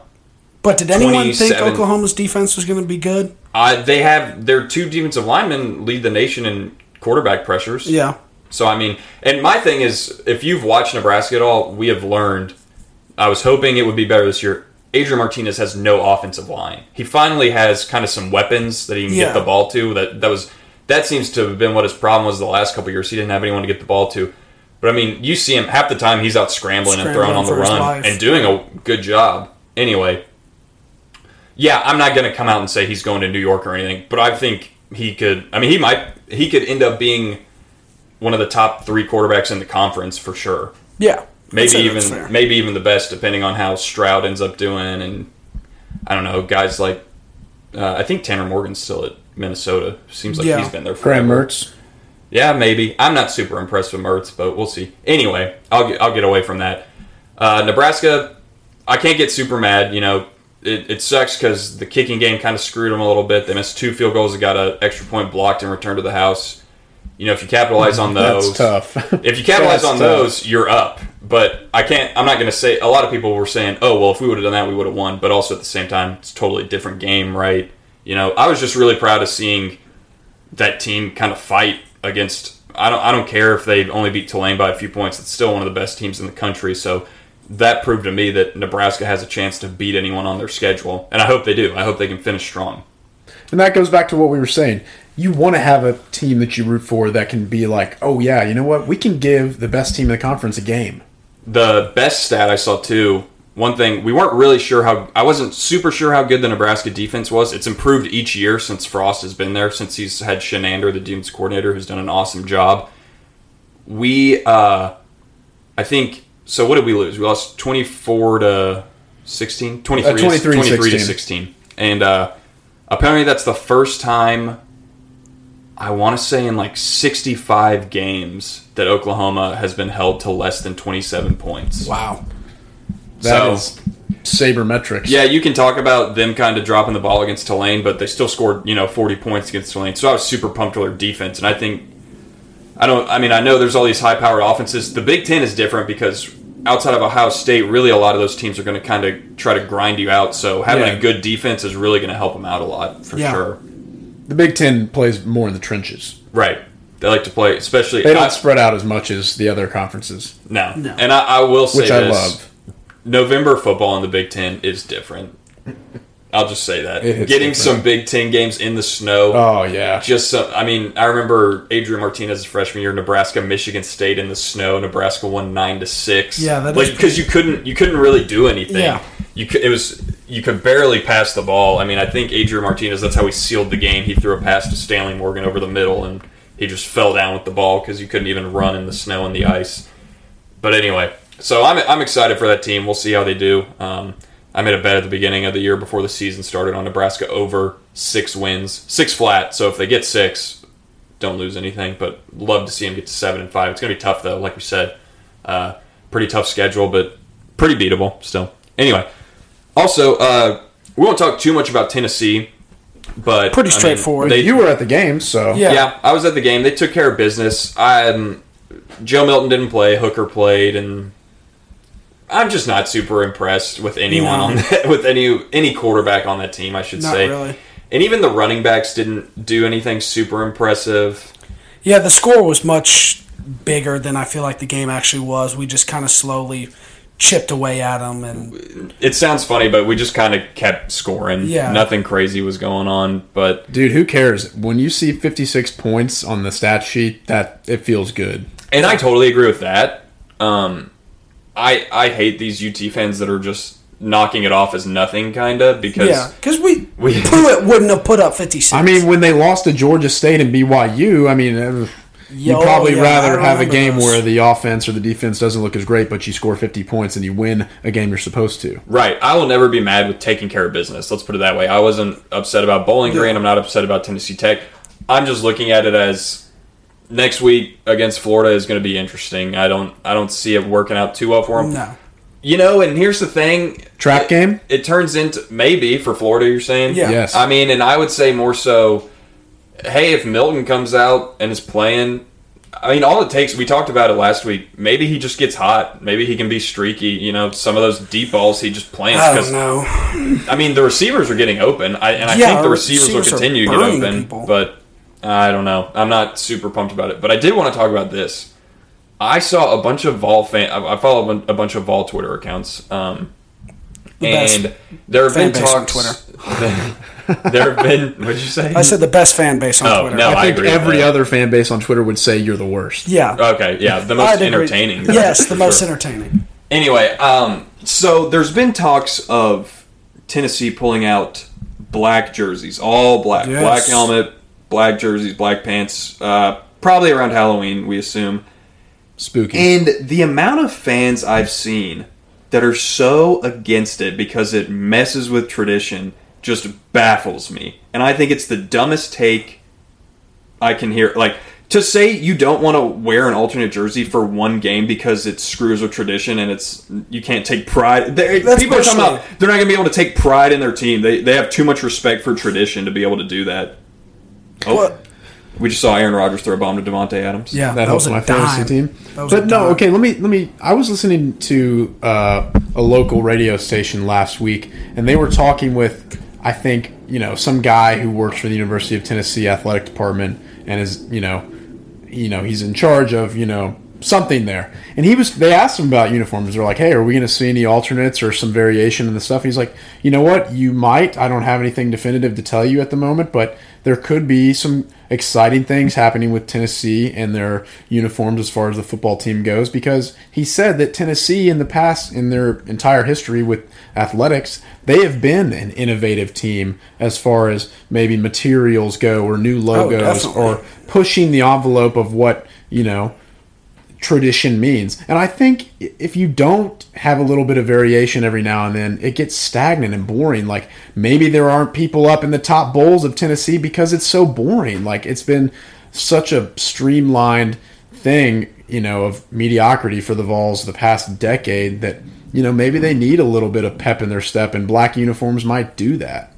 Speaker 2: But did anyone think Oklahoma's defense was going to be good?
Speaker 1: Uh, they have their two defensive linemen lead the nation in quarterback pressures.
Speaker 2: Yeah.
Speaker 1: So I mean, and my thing is, if you've watched Nebraska at all, we have learned. I was hoping it would be better this year. Adrian Martinez has no offensive line. He finally has kind of some weapons that he can
Speaker 2: Yeah.
Speaker 1: get the ball to. That that was that seems to have been what his problem was the last couple years. He didn't have anyone to get the ball to. But I mean, you see him half the time he's out scrambling, and throwing on the run and doing a good job. Anyway, yeah, I'm not going to come out and say he's going to New York or anything, but I think he could. I mean, he might. He could end up being one of the top three quarterbacks in the conference for sure.
Speaker 2: Yeah.
Speaker 1: Maybe even maybe even the best, depending on how Stroud ends up doing. And I don't know, guys like uh, I think Tanner Morgan's still at Minnesota. Seems like
Speaker 2: Yeah.
Speaker 1: he's been there for
Speaker 3: Graham Mertz.
Speaker 1: yeah, maybe. I'm not super impressed with Mertz, but we'll see. Anyway, I'll get, I'll get away from that. Uh, Nebraska, I can't get super mad. You know, it, it sucks because the kicking game kind of screwed them a little bit. They missed two field goals. They got an extra point blocked and returned to the house. You know, if you capitalize on those,
Speaker 3: That's tough.
Speaker 1: if you capitalize
Speaker 3: That's
Speaker 1: on
Speaker 3: tough.
Speaker 1: those, you're up. But I can't. I'm not going to say. A lot of people were saying, "Oh, well, if we would have done that, we would have won." But also at the same time, it's a totally different game, right? You know, I was just really proud of seeing that team kind of fight against. I don't. I don't care if they only beat Tulane by a few points. It's still one of the best teams in the country. So that proved to me that Nebraska has a chance to beat anyone on their schedule, and I hope they do. I hope they can finish strong.
Speaker 3: And that goes back to what we were saying. You want to have a team that you root for that can be like, oh yeah, you know what? We can give the best team in the conference a game.
Speaker 1: The best stat I saw too. One thing we weren't really sure how. I wasn't super sure how good the Nebraska defense was. It's improved each year since Frost has been there. Since he's had Chinander, the defense coordinator, who's done an awesome job. We, uh, I think. So what did we lose? We lost twenty four to 16? 23,
Speaker 3: Uh, 23
Speaker 1: to 23 to
Speaker 3: 16.
Speaker 1: 16. And uh, apparently that's the first time I want to say in like 65 games that Oklahoma has been held to less than 27 points.
Speaker 2: Wow.
Speaker 3: That
Speaker 1: So-
Speaker 3: is sabermetrics.
Speaker 1: Yeah, you can talk about them kind of dropping the ball against Tulane, but they still scored, you know, 40 points against Tulane. So I was super pumped with their defense. And I think, I don't, I mean, I know there's all these high powered offenses. The Big Ten is different because outside of Ohio State, really a lot of those teams are going to kind of try to grind you out. So having
Speaker 3: Yeah.
Speaker 1: a good defense is really going to help them out a lot for
Speaker 2: Yeah.
Speaker 1: sure.
Speaker 3: The Big Ten plays more in the trenches.
Speaker 1: Right. They like to play, especially.
Speaker 3: They don't
Speaker 1: I-
Speaker 3: spread out as much as the other conferences,
Speaker 1: no.
Speaker 2: No.
Speaker 1: And I, I will say
Speaker 3: which I
Speaker 1: this.
Speaker 3: love.
Speaker 1: November football in the Big Ten is different. I'll just say that. Getting
Speaker 3: different.
Speaker 1: some Big Ten games in the snow.
Speaker 3: Oh yeah,
Speaker 1: Just some, I mean, I remember Adrian Martinez's freshman year, Nebraska, Michigan State in the snow. Nebraska won nine to six.
Speaker 2: Yeah, that
Speaker 1: like because you couldn't you couldn't really do anything.
Speaker 2: Yeah.
Speaker 1: you could, it was you could barely pass the ball. I mean, I think Adrian Martinez that's how he sealed the game. He threw a pass to Stanley Morgan over the middle, and he just fell down with the ball because you couldn't even run in the snow and the ice. But anyway, so I'm I'm excited for that team. We'll see how they do. Um, I made a bet at the beginning of the year before the season started on Nebraska over six wins, six flat. So if they get six, don't lose anything. But love to see them get to seven and five. It's gonna be tough though, like we said. Uh, pretty tough schedule, but pretty beatable still. Anyway, also uh, we won't talk too much about Tennessee, but
Speaker 2: Pretty
Speaker 1: I mean,
Speaker 2: straightforward.
Speaker 1: they-
Speaker 3: you were at the game, so
Speaker 2: Yeah.
Speaker 1: yeah. I was at the game. They took care of business. I, um, Joe Milton didn't play, Hooker played, and I'm just not super impressed with anyone
Speaker 2: No.
Speaker 1: on that, with any any quarterback on that team. I should
Speaker 2: Not
Speaker 1: say,
Speaker 2: really.
Speaker 1: and even the running backs didn't do anything super impressive.
Speaker 2: Yeah, the score was much bigger than I feel like the game actually was. We just kind of slowly chipped away at them, and
Speaker 1: It sounds funny, but we just kind of kept scoring.
Speaker 2: Yeah.
Speaker 1: nothing crazy was going on, but
Speaker 3: Dude, who cares? When you see 56 points on the stat sheet, that it feels good.
Speaker 1: And I totally agree with that. Um, I I hate these UT fans that are just knocking it off as nothing, kind of because
Speaker 2: yeah, because we,
Speaker 1: we-
Speaker 2: Pruitt wouldn't have put up fifty six.
Speaker 3: I mean, when they lost to Georgia State and BYU, I mean, uh, you'd
Speaker 2: Yo,
Speaker 3: probably
Speaker 2: yeah,
Speaker 3: rather have a game
Speaker 2: those.
Speaker 3: where the offense or the defense doesn't look as great, but you score 50 points and you win a game you're supposed to.
Speaker 1: right, I will never be mad with taking care of business. Let's put it that way. I wasn't upset about Bowling Green. I'm not upset about Tennessee Tech. I'm just looking at it as next week against Florida is going to be interesting. I don't I don't see it working out too well for them.
Speaker 2: no,
Speaker 1: You know, and here's the thing.
Speaker 3: Trap
Speaker 1: It-
Speaker 3: game?
Speaker 1: It turns into maybe for Florida. You're saying,
Speaker 2: Yeah.
Speaker 3: Yes.
Speaker 1: I mean, and I would say more so. Hey, if Milton comes out and is playing, I mean, all it takes. We talked about it last week. Maybe he just gets hot. Maybe he can be streaky. You know, some of those deep balls he just plants.
Speaker 2: I
Speaker 1: 'cause,
Speaker 2: don't know.
Speaker 1: I mean, the receivers are getting open, I, and I
Speaker 2: Yeah,
Speaker 1: think the
Speaker 2: our
Speaker 1: receivers, will continue to get open.
Speaker 2: people.
Speaker 1: But I don't know. I'm not super pumped about it. But I did want to talk about this. I saw a bunch of Vol fan. I I follow a bunch of Vol Twitter accounts, um,
Speaker 2: The best
Speaker 1: and there have
Speaker 2: fan
Speaker 1: been
Speaker 2: base on
Speaker 1: talks. there have been. What did you say?
Speaker 2: I said the best fan base on
Speaker 1: Oh,
Speaker 2: Twitter.
Speaker 1: no.
Speaker 3: I
Speaker 1: I
Speaker 3: think
Speaker 1: agree with
Speaker 3: every
Speaker 1: that.
Speaker 3: other fan base on Twitter would say you're the worst.
Speaker 2: yeah,
Speaker 1: Okay, yeah, the most
Speaker 2: I'd agree.
Speaker 1: entertaining.
Speaker 2: Yes, the most
Speaker 1: Sure.
Speaker 2: entertaining.
Speaker 1: Anyway, um, so there's been talks of Tennessee pulling out black jerseys, all black,
Speaker 2: Yes.
Speaker 1: black helmet, black jerseys, black pants, uh, probably around Halloween, we assume.
Speaker 3: Spooky.
Speaker 1: And the amount of fans I've seen that are so against it because it messes with tradition just baffles me. And I think it's the dumbest take I can hear. Like, to say you don't want to wear an alternate jersey for one game because it screws with tradition and it's you can't take pride. They, people are talking about they're not going to be able to take pride in their team. They, they have too much respect for tradition to be able to do that. Oh,
Speaker 2: What?
Speaker 1: we just saw Aaron Rodgers throw a bomb to Davante Adams.
Speaker 2: Yeah,
Speaker 3: that helps
Speaker 2: was a
Speaker 3: my fantasy team.
Speaker 2: That was a
Speaker 3: But no,
Speaker 2: dime.
Speaker 3: okay. Let me let me. I was listening to uh, a local radio station last week, and they were talking with, I think you know, some guy who works for the University of Tennessee athletic department, and is you know, you know, he's in charge of you know something there. And he was. They asked him about uniforms. They're like, "Hey, are we going to see any alternates or some variation in the stuff?" He's like, "You know what? You might. I don't have anything definitive to tell you at the moment, but there could be some exciting things happening with Tennessee and their uniforms as far as the football team goes because he said that Tennessee in the past in their entire history with athletics they have been an innovative team as far as maybe materials go or new oh, logos
Speaker 2: definitely.
Speaker 3: or pushing the envelope of what you know tradition means. And I think if you don't have a little bit of variation every now and then, it gets stagnant and boring. Like maybe there aren't people up in the top bowls of Tennessee because it's so boring. Like it's been such a streamlined thing, you know, of mediocrity for the Vols the past decade that you know maybe they need a little bit of pep in their step, and black uniforms might do that.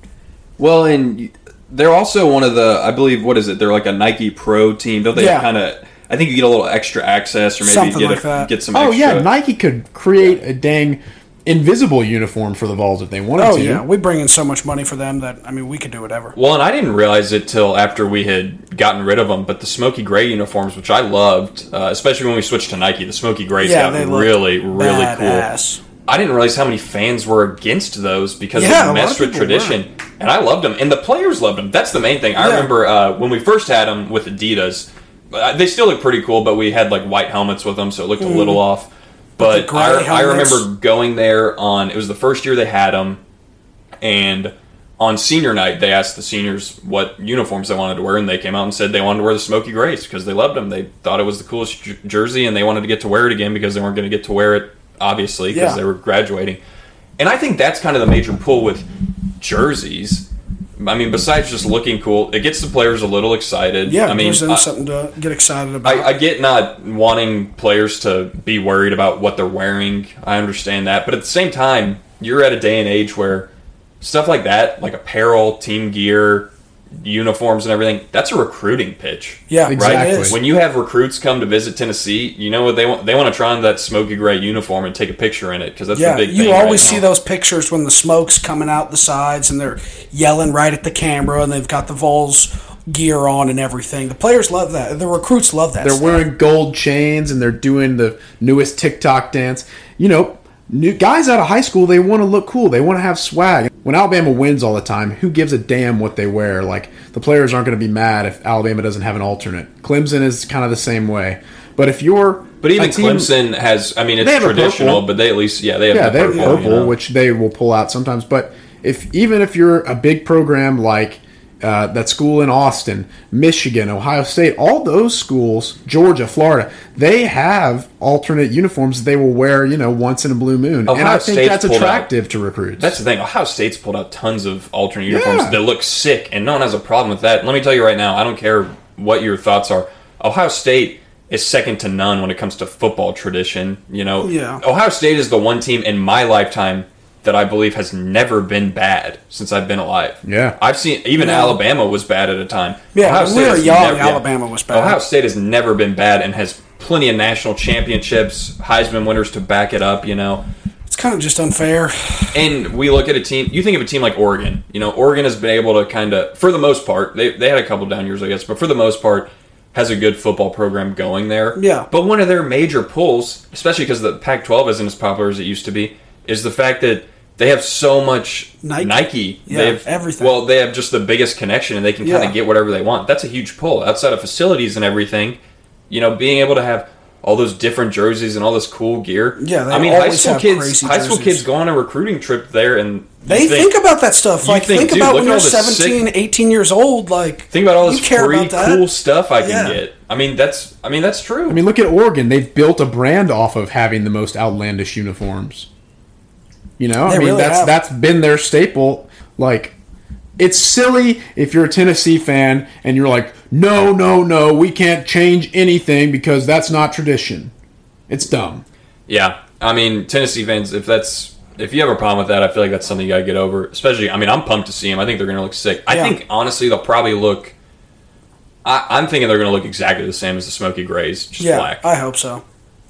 Speaker 1: Well, and they're also one of the, I believe, what is it? They're like a Nike Pro team. Don't they
Speaker 2: Yeah.
Speaker 1: kind of? I think you get a little extra access, or maybe
Speaker 2: Something
Speaker 1: get
Speaker 2: like
Speaker 1: a,
Speaker 2: that.
Speaker 1: get some.
Speaker 3: Oh
Speaker 1: extra.
Speaker 3: yeah, Nike could create a dang invisible uniform for the Vols if they wanted
Speaker 2: Oh
Speaker 3: to.
Speaker 2: yeah, we bring in so much money for them that I mean we could do whatever.
Speaker 1: Well, and I didn't realize it till after we had gotten rid of them. But the smoky gray uniforms, which I loved, uh, especially when we switched to Nike, the smoky grays
Speaker 2: Yeah,
Speaker 1: got really, really
Speaker 2: Badass.
Speaker 1: cool. I didn't realize how many fans were against those because
Speaker 2: Yeah,
Speaker 1: it messed with
Speaker 2: people
Speaker 1: tradition, and I loved them, and the players loved them. That's the main thing. I
Speaker 2: Yeah.
Speaker 1: remember uh, when we first had them with Adidas. Uh, They still look pretty cool, but we had like white helmets with them, so it looked a little off. But
Speaker 2: Mm.
Speaker 1: I, I remember going there on it was the first year they had them, and on senior night they asked the seniors what uniforms they wanted to wear, and they came out and said they wanted to wear the smoky grays because they loved them. They thought it was the coolest j- jersey, and they wanted to get to wear it again because they weren't going to get to wear it obviously because
Speaker 2: Yeah.
Speaker 1: they were graduating. And I think that's kind of the major pull with jerseys. I mean, besides just looking cool, it gets the players a little excited.
Speaker 2: Yeah,
Speaker 1: I mean, I-
Speaker 2: something to get excited about.
Speaker 1: I, I get not wanting players to be worried about what they're wearing. I understand that, but at the same time, you're at a day and age where stuff like that, like apparel, team gear, uniforms and everything. That's a recruiting pitch.
Speaker 2: Yeah,
Speaker 3: Exactly.
Speaker 2: it is.
Speaker 1: When you have recruits come to visit Tennessee, you know what they want? They want to try on that smoky gray uniform and take a picture in it because that's
Speaker 2: Yeah,
Speaker 1: the big thing.
Speaker 2: you
Speaker 1: thing.
Speaker 2: always
Speaker 1: right
Speaker 2: see
Speaker 1: now.
Speaker 2: those pictures when the smoke's coming out the sides and they're yelling right at the camera and they've got the Vols gear on and everything. The players love that. The recruits love that.
Speaker 3: They're
Speaker 2: stuff.
Speaker 3: wearing gold chains and they're doing the newest TikTok dance. You know, new guys out of high school, they want to look cool. They want to have swag. When Alabama wins all the time, who gives a damn what they wear? Like the players aren't going to be mad if Alabama doesn't have an alternate. Clemson is kind of the same way. But if you're
Speaker 1: But even
Speaker 3: team-
Speaker 1: Clemson has, I mean, it's
Speaker 3: They have a
Speaker 1: traditional, but they at least, yeah, they have
Speaker 3: yeah,
Speaker 1: the
Speaker 3: they have
Speaker 1: purple,
Speaker 3: purple,
Speaker 1: you know?
Speaker 3: which they will pull out sometimes. But if even if you're a big program like uh, that school in Austin, Michigan, Ohio State, all those schools, Georgia, Florida, they have alternate uniforms they will wear, you know, once in a blue moon, and
Speaker 1: Ohio
Speaker 3: I think
Speaker 1: State's
Speaker 3: that's
Speaker 1: pulled out-
Speaker 3: attractive to recruits.
Speaker 1: That's the thing. Ohio State's pulled out tons of alternate uniforms
Speaker 3: Yeah.
Speaker 1: that look sick, and no one has a problem with that. Let me tell you right now, I don't care what your thoughts are. Ohio State is second to none when it comes to football tradition. You know,
Speaker 2: Yeah.
Speaker 1: Ohio State is the one team in my lifetime that I believe has never been bad since I've been alive.
Speaker 3: Yeah.
Speaker 1: I've seen even
Speaker 2: Yeah.
Speaker 1: Alabama was bad at a time.
Speaker 2: Yeah,
Speaker 1: Ohio
Speaker 2: when we were young,
Speaker 1: never- yeah.
Speaker 2: Alabama was bad.
Speaker 1: Ohio State has never been bad and has plenty of national championships, Heisman winners to back it up. You know,
Speaker 2: It's kind of just unfair.
Speaker 1: and we look at a team. You think of a team like Oregon. You know, Oregon has been able to kind of, for the most part, they they had a couple down years, I guess, but for the most part, has a good football program going there.
Speaker 2: Yeah.
Speaker 1: But one of their major pulls, especially because the Pac-12 isn't as popular as it used to be, is the fact that they have so much
Speaker 2: Nike.
Speaker 1: Nike.
Speaker 2: Yeah,
Speaker 1: they have
Speaker 2: everything.
Speaker 1: Well, they have just the biggest connection, and they can kind
Speaker 2: Yeah.
Speaker 1: of get whatever they want. That's a huge pull outside of facilities and everything. You know, being able to have all those different jerseys and all this cool gear.
Speaker 2: Yeah, they
Speaker 1: I mean, high school kids,
Speaker 2: crazy
Speaker 1: high school kids go on a recruiting trip there, and
Speaker 2: They
Speaker 1: you
Speaker 2: think, about that stuff. Like,
Speaker 1: think,
Speaker 2: think,
Speaker 1: dude,
Speaker 2: about
Speaker 1: look
Speaker 2: when you're
Speaker 1: all the
Speaker 2: 17, 18 years old. Like,
Speaker 1: think about all this
Speaker 2: care
Speaker 1: free
Speaker 2: about
Speaker 1: cool stuff I can
Speaker 2: Yeah.
Speaker 1: get. I mean, that's I mean that's true.
Speaker 3: I mean, look at Oregon. They've built a brand off of having the most outlandish uniforms. You know, I mean
Speaker 2: really
Speaker 3: that's
Speaker 2: have.
Speaker 3: that's been their staple. Like, it's silly if you're a Tennessee fan and you're like, no, no, no, we can't change anything because that's not tradition. It's dumb.
Speaker 1: Yeah, I mean Tennessee fans, if that's if you have a problem with that, I feel like that's something you gotta get over. Especially, I mean, I'm pumped to see them. I think they're gonna look sick. I
Speaker 2: Yeah.
Speaker 1: think honestly, they'll probably look. I, I'm thinking they're gonna look exactly the same as the Smoky Grays, just
Speaker 2: Yeah,
Speaker 1: black.
Speaker 2: I hope so.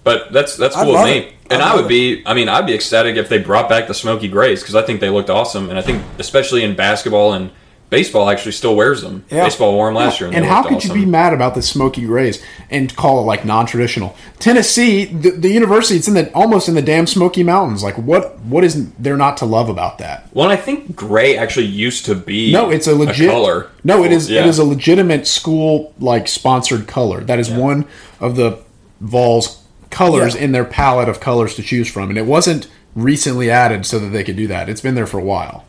Speaker 1: But that's that's cool with me.
Speaker 2: it.
Speaker 1: And I
Speaker 2: love
Speaker 1: would be. I mean, I'd be ecstatic if they brought back the Smoky Grays because I think they looked awesome. And I think especially in basketball and baseball, actually still wears them.
Speaker 2: Yeah.
Speaker 1: Baseball wore them last year, and,
Speaker 3: And how could
Speaker 1: awesome.
Speaker 3: you be mad about the Smoky Grays and call it like non-traditional? Tennessee, the, the university, it's in the almost in the damn Smoky Mountains. Like, what what is there not to love about that?
Speaker 1: Well, and I think gray actually used to be
Speaker 3: No, it's a legit
Speaker 1: color.
Speaker 3: No, it is
Speaker 1: Yeah.
Speaker 3: it is a legitimate school like sponsored color. That is one of the Vols colors
Speaker 2: Yeah.
Speaker 3: in their palette of colors to choose from, and it wasn't recently added so that they could do that. It's been there for a while.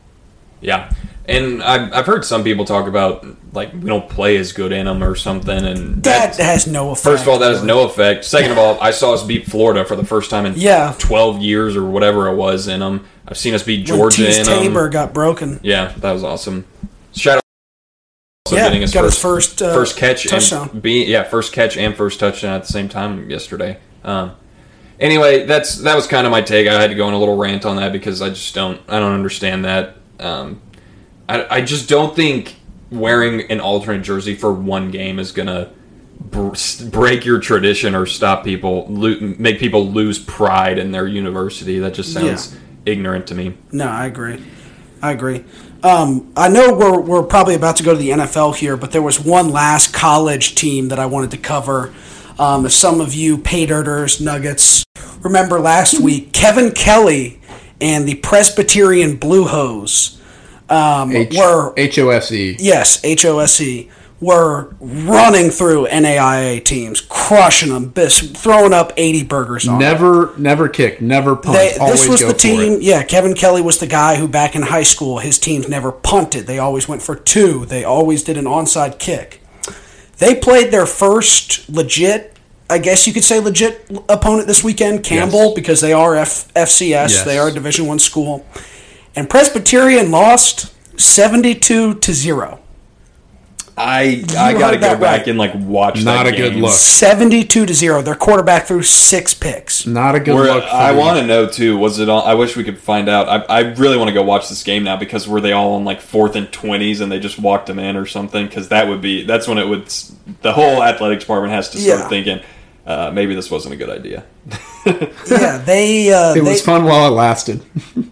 Speaker 1: Yeah, and I've, I've heard some people talk about like we don't play as good in them or something, and
Speaker 2: That has no effect.
Speaker 1: First of all, that has no effect. Second of all, I saw us beat Florida for the first time in
Speaker 2: Yeah.
Speaker 1: 12 years or whatever it was in them. I've seen us beat
Speaker 2: When
Speaker 1: Georgia
Speaker 2: Tease
Speaker 1: in them.
Speaker 2: Tabor got broken.
Speaker 1: Yeah, that was awesome. Shout out also
Speaker 2: Yeah,
Speaker 1: getting his
Speaker 2: got his
Speaker 1: first,
Speaker 2: first, uh,
Speaker 1: first catch
Speaker 2: touchdown.
Speaker 1: and be yeah first catch and first touchdown at the same time yesterday. Um, anyway, that's that was kind of my take. I had to go on a little rant on that because I just don't I don't understand that. Um, I I just don't think wearing an alternate jersey for one game is gonna br- break your tradition or stop people lo- make people lose pride in their university. That just sounds ignorant to me.
Speaker 2: No, I agree. I agree. Um, I know we're, we're probably about to go to the NFL here, but there was one last college team that I wanted to cover. Um, if some of you pay dirters, Nuggets, remember last week, Kevin Kelley and the Presbyterian Blue Hose um,
Speaker 3: H
Speaker 2: were
Speaker 3: H O S E.
Speaker 2: yes, HOSE, were running through NAIA teams, crushing them, bis- throwing up 80 burgers on them.
Speaker 3: Never, never kick, never punt.
Speaker 2: They, this was the team. Yeah, Kevin Kelley was the guy who back in high school, his teams never punted. They always went for two. They always did an onside kick. They played their first legit, I guess you could say legit opponent this weekend, Campbell,
Speaker 3: Yes.
Speaker 2: because they are F, FCS.
Speaker 3: Yes.
Speaker 2: They are a Division One school, and Presbyterian lost seventy-two to zero.
Speaker 1: I I got to
Speaker 2: heard
Speaker 1: go back
Speaker 2: right.
Speaker 1: and like watch.
Speaker 3: Not
Speaker 1: that
Speaker 3: a good look.
Speaker 2: 72 to 0. Their quarterback threw six picks.
Speaker 3: Not a good
Speaker 1: Where-
Speaker 3: look. For
Speaker 1: I want to know too. Was it on? I wish we could find out. I, I really want to go watch this game now because were they all on like fourth and twenties and they just walked them in or something? Because that would be that's when it would. The whole athletics department has to start
Speaker 2: Yeah.
Speaker 1: thinking. Uh, maybe this wasn't a good idea.
Speaker 2: Yeah, they. Uh,
Speaker 3: It
Speaker 2: they,
Speaker 3: was fun while it lasted.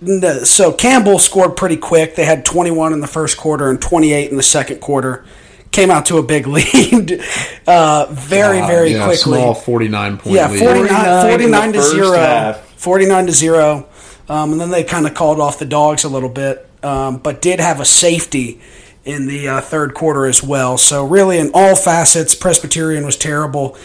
Speaker 2: No, so Campbell scored pretty quick. They had 21 in the first quarter and 28 in the second quarter. Came out to a big lead uh, very,
Speaker 3: Uh,
Speaker 2: very
Speaker 3: yeah,
Speaker 2: quickly.
Speaker 3: Small 49 point
Speaker 2: yeah, 49,
Speaker 1: 49
Speaker 2: 49 to 0.
Speaker 1: half.
Speaker 2: 49 to 0. Um, and then they kind of called off the dogs a little bit, um, but did have a safety in the uh, third quarter as well. So, really, in all facets, Presbyterian was terrible.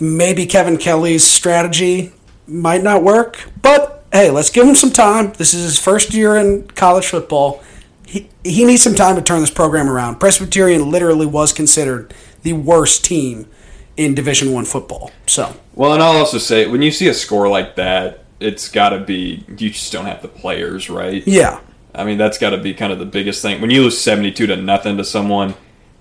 Speaker 2: Maybe Kevin Kelley's strategy might not work, but hey, let's give him some time. This is his first year in college football. He, he needs some time to turn this program around. Presbyterian literally was considered the worst team in Division One football. So,
Speaker 1: Well, and I'll also say when you see a score like that, it's got to be you just don't have the players, right?
Speaker 2: yeah.
Speaker 1: I mean, that's got to be kind of the biggest thing. When you lose seventy-two to nothing to someone,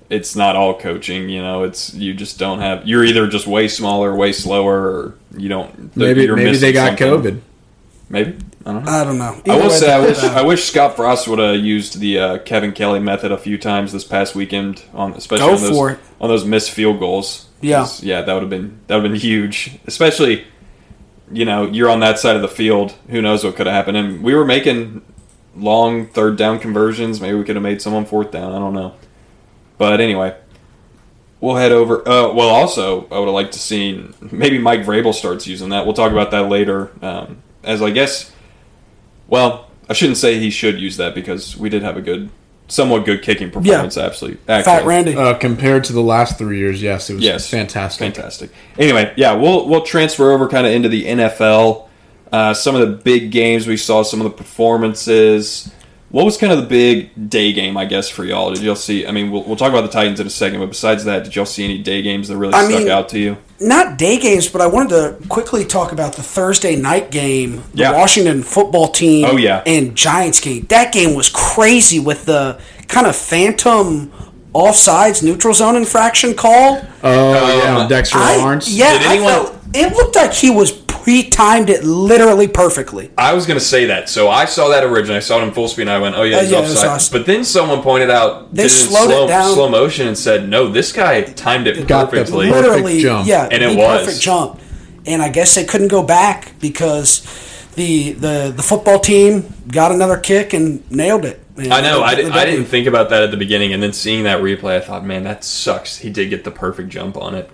Speaker 1: it's not all coaching. You know, it's you just don't have. You're either just way smaller, way slower, or you don't.
Speaker 3: Maybe
Speaker 1: you're
Speaker 3: maybe they got
Speaker 1: something.
Speaker 3: COVID.
Speaker 1: Maybe I don't know.
Speaker 2: I don't know.
Speaker 1: I will
Speaker 2: way,
Speaker 1: say I wish I wish Scott Frost would have used the uh, Kevin Kelley method a few times this past weekend on especially
Speaker 2: Go
Speaker 1: on those, on those missed field goals.
Speaker 2: Yeah.
Speaker 1: yeah, that would have been that would have been huge. Especially, you know, you're on that side of the field. Who knows what could have happened? And we were making long third down conversions. Maybe we could have made some on fourth down. I don't know. But anyway, we'll head over. Uh, well, also, I would have liked to see maybe Mike Vrabel starts using that. We'll talk about that later. Um, as I guess, well, I shouldn't say he should use that because we did have a good, somewhat good kicking performance. Yeah. Absolutely, actually.
Speaker 2: Fat Randy.
Speaker 3: Uh, compared to the last three years, yes, it was
Speaker 1: Yes,
Speaker 3: fantastic.
Speaker 1: Fantastic. Anyway, yeah, we'll we'll transfer over kind of into the NFL. Uh, some of the big games we saw, some of the performances. What was kind of the big day game, I guess, for y'all? Did y'all see? I mean, we'll, we'll talk about the Titans in a second, but besides that, did y'all see any day games that really
Speaker 2: I
Speaker 1: stuck
Speaker 2: mean-
Speaker 1: out to you?
Speaker 2: Not day games, but I wanted to quickly talk about the Thursday night game, the
Speaker 1: Yeah.
Speaker 2: Washington football team
Speaker 1: Oh, yeah.
Speaker 2: and Giants game. That game was crazy with the kind of phantom offsides neutral zone infraction call.
Speaker 3: Oh yeah, on Dexter
Speaker 2: I,
Speaker 3: Lawrence.
Speaker 2: yeah,
Speaker 1: Did
Speaker 2: I
Speaker 1: anyone-
Speaker 2: felt, it looked like he was pre-timed it literally perfectly.
Speaker 1: I was going to say that. So I saw that originally. I saw it in full speed, and I went, "Oh yeah,
Speaker 2: Uh,
Speaker 1: he's
Speaker 2: yeah,
Speaker 1: offside."
Speaker 2: awesome.
Speaker 1: But then someone pointed out
Speaker 2: They
Speaker 1: did in
Speaker 2: slowed it
Speaker 1: slow,
Speaker 2: down.
Speaker 1: slow motion and said, "No, this guy timed it
Speaker 3: Got the
Speaker 1: perfectly."
Speaker 3: perfect
Speaker 2: literally,
Speaker 3: jump.
Speaker 2: yeah,
Speaker 1: And it
Speaker 2: the
Speaker 1: was.
Speaker 2: perfect jump. And I guess they couldn't go back because the the the football team got another kick and nailed it. And
Speaker 1: I know. I, did, I
Speaker 2: W.
Speaker 1: didn't think about that at the beginning, and then seeing that replay, I thought, man, that sucks. He did get the perfect jump on it.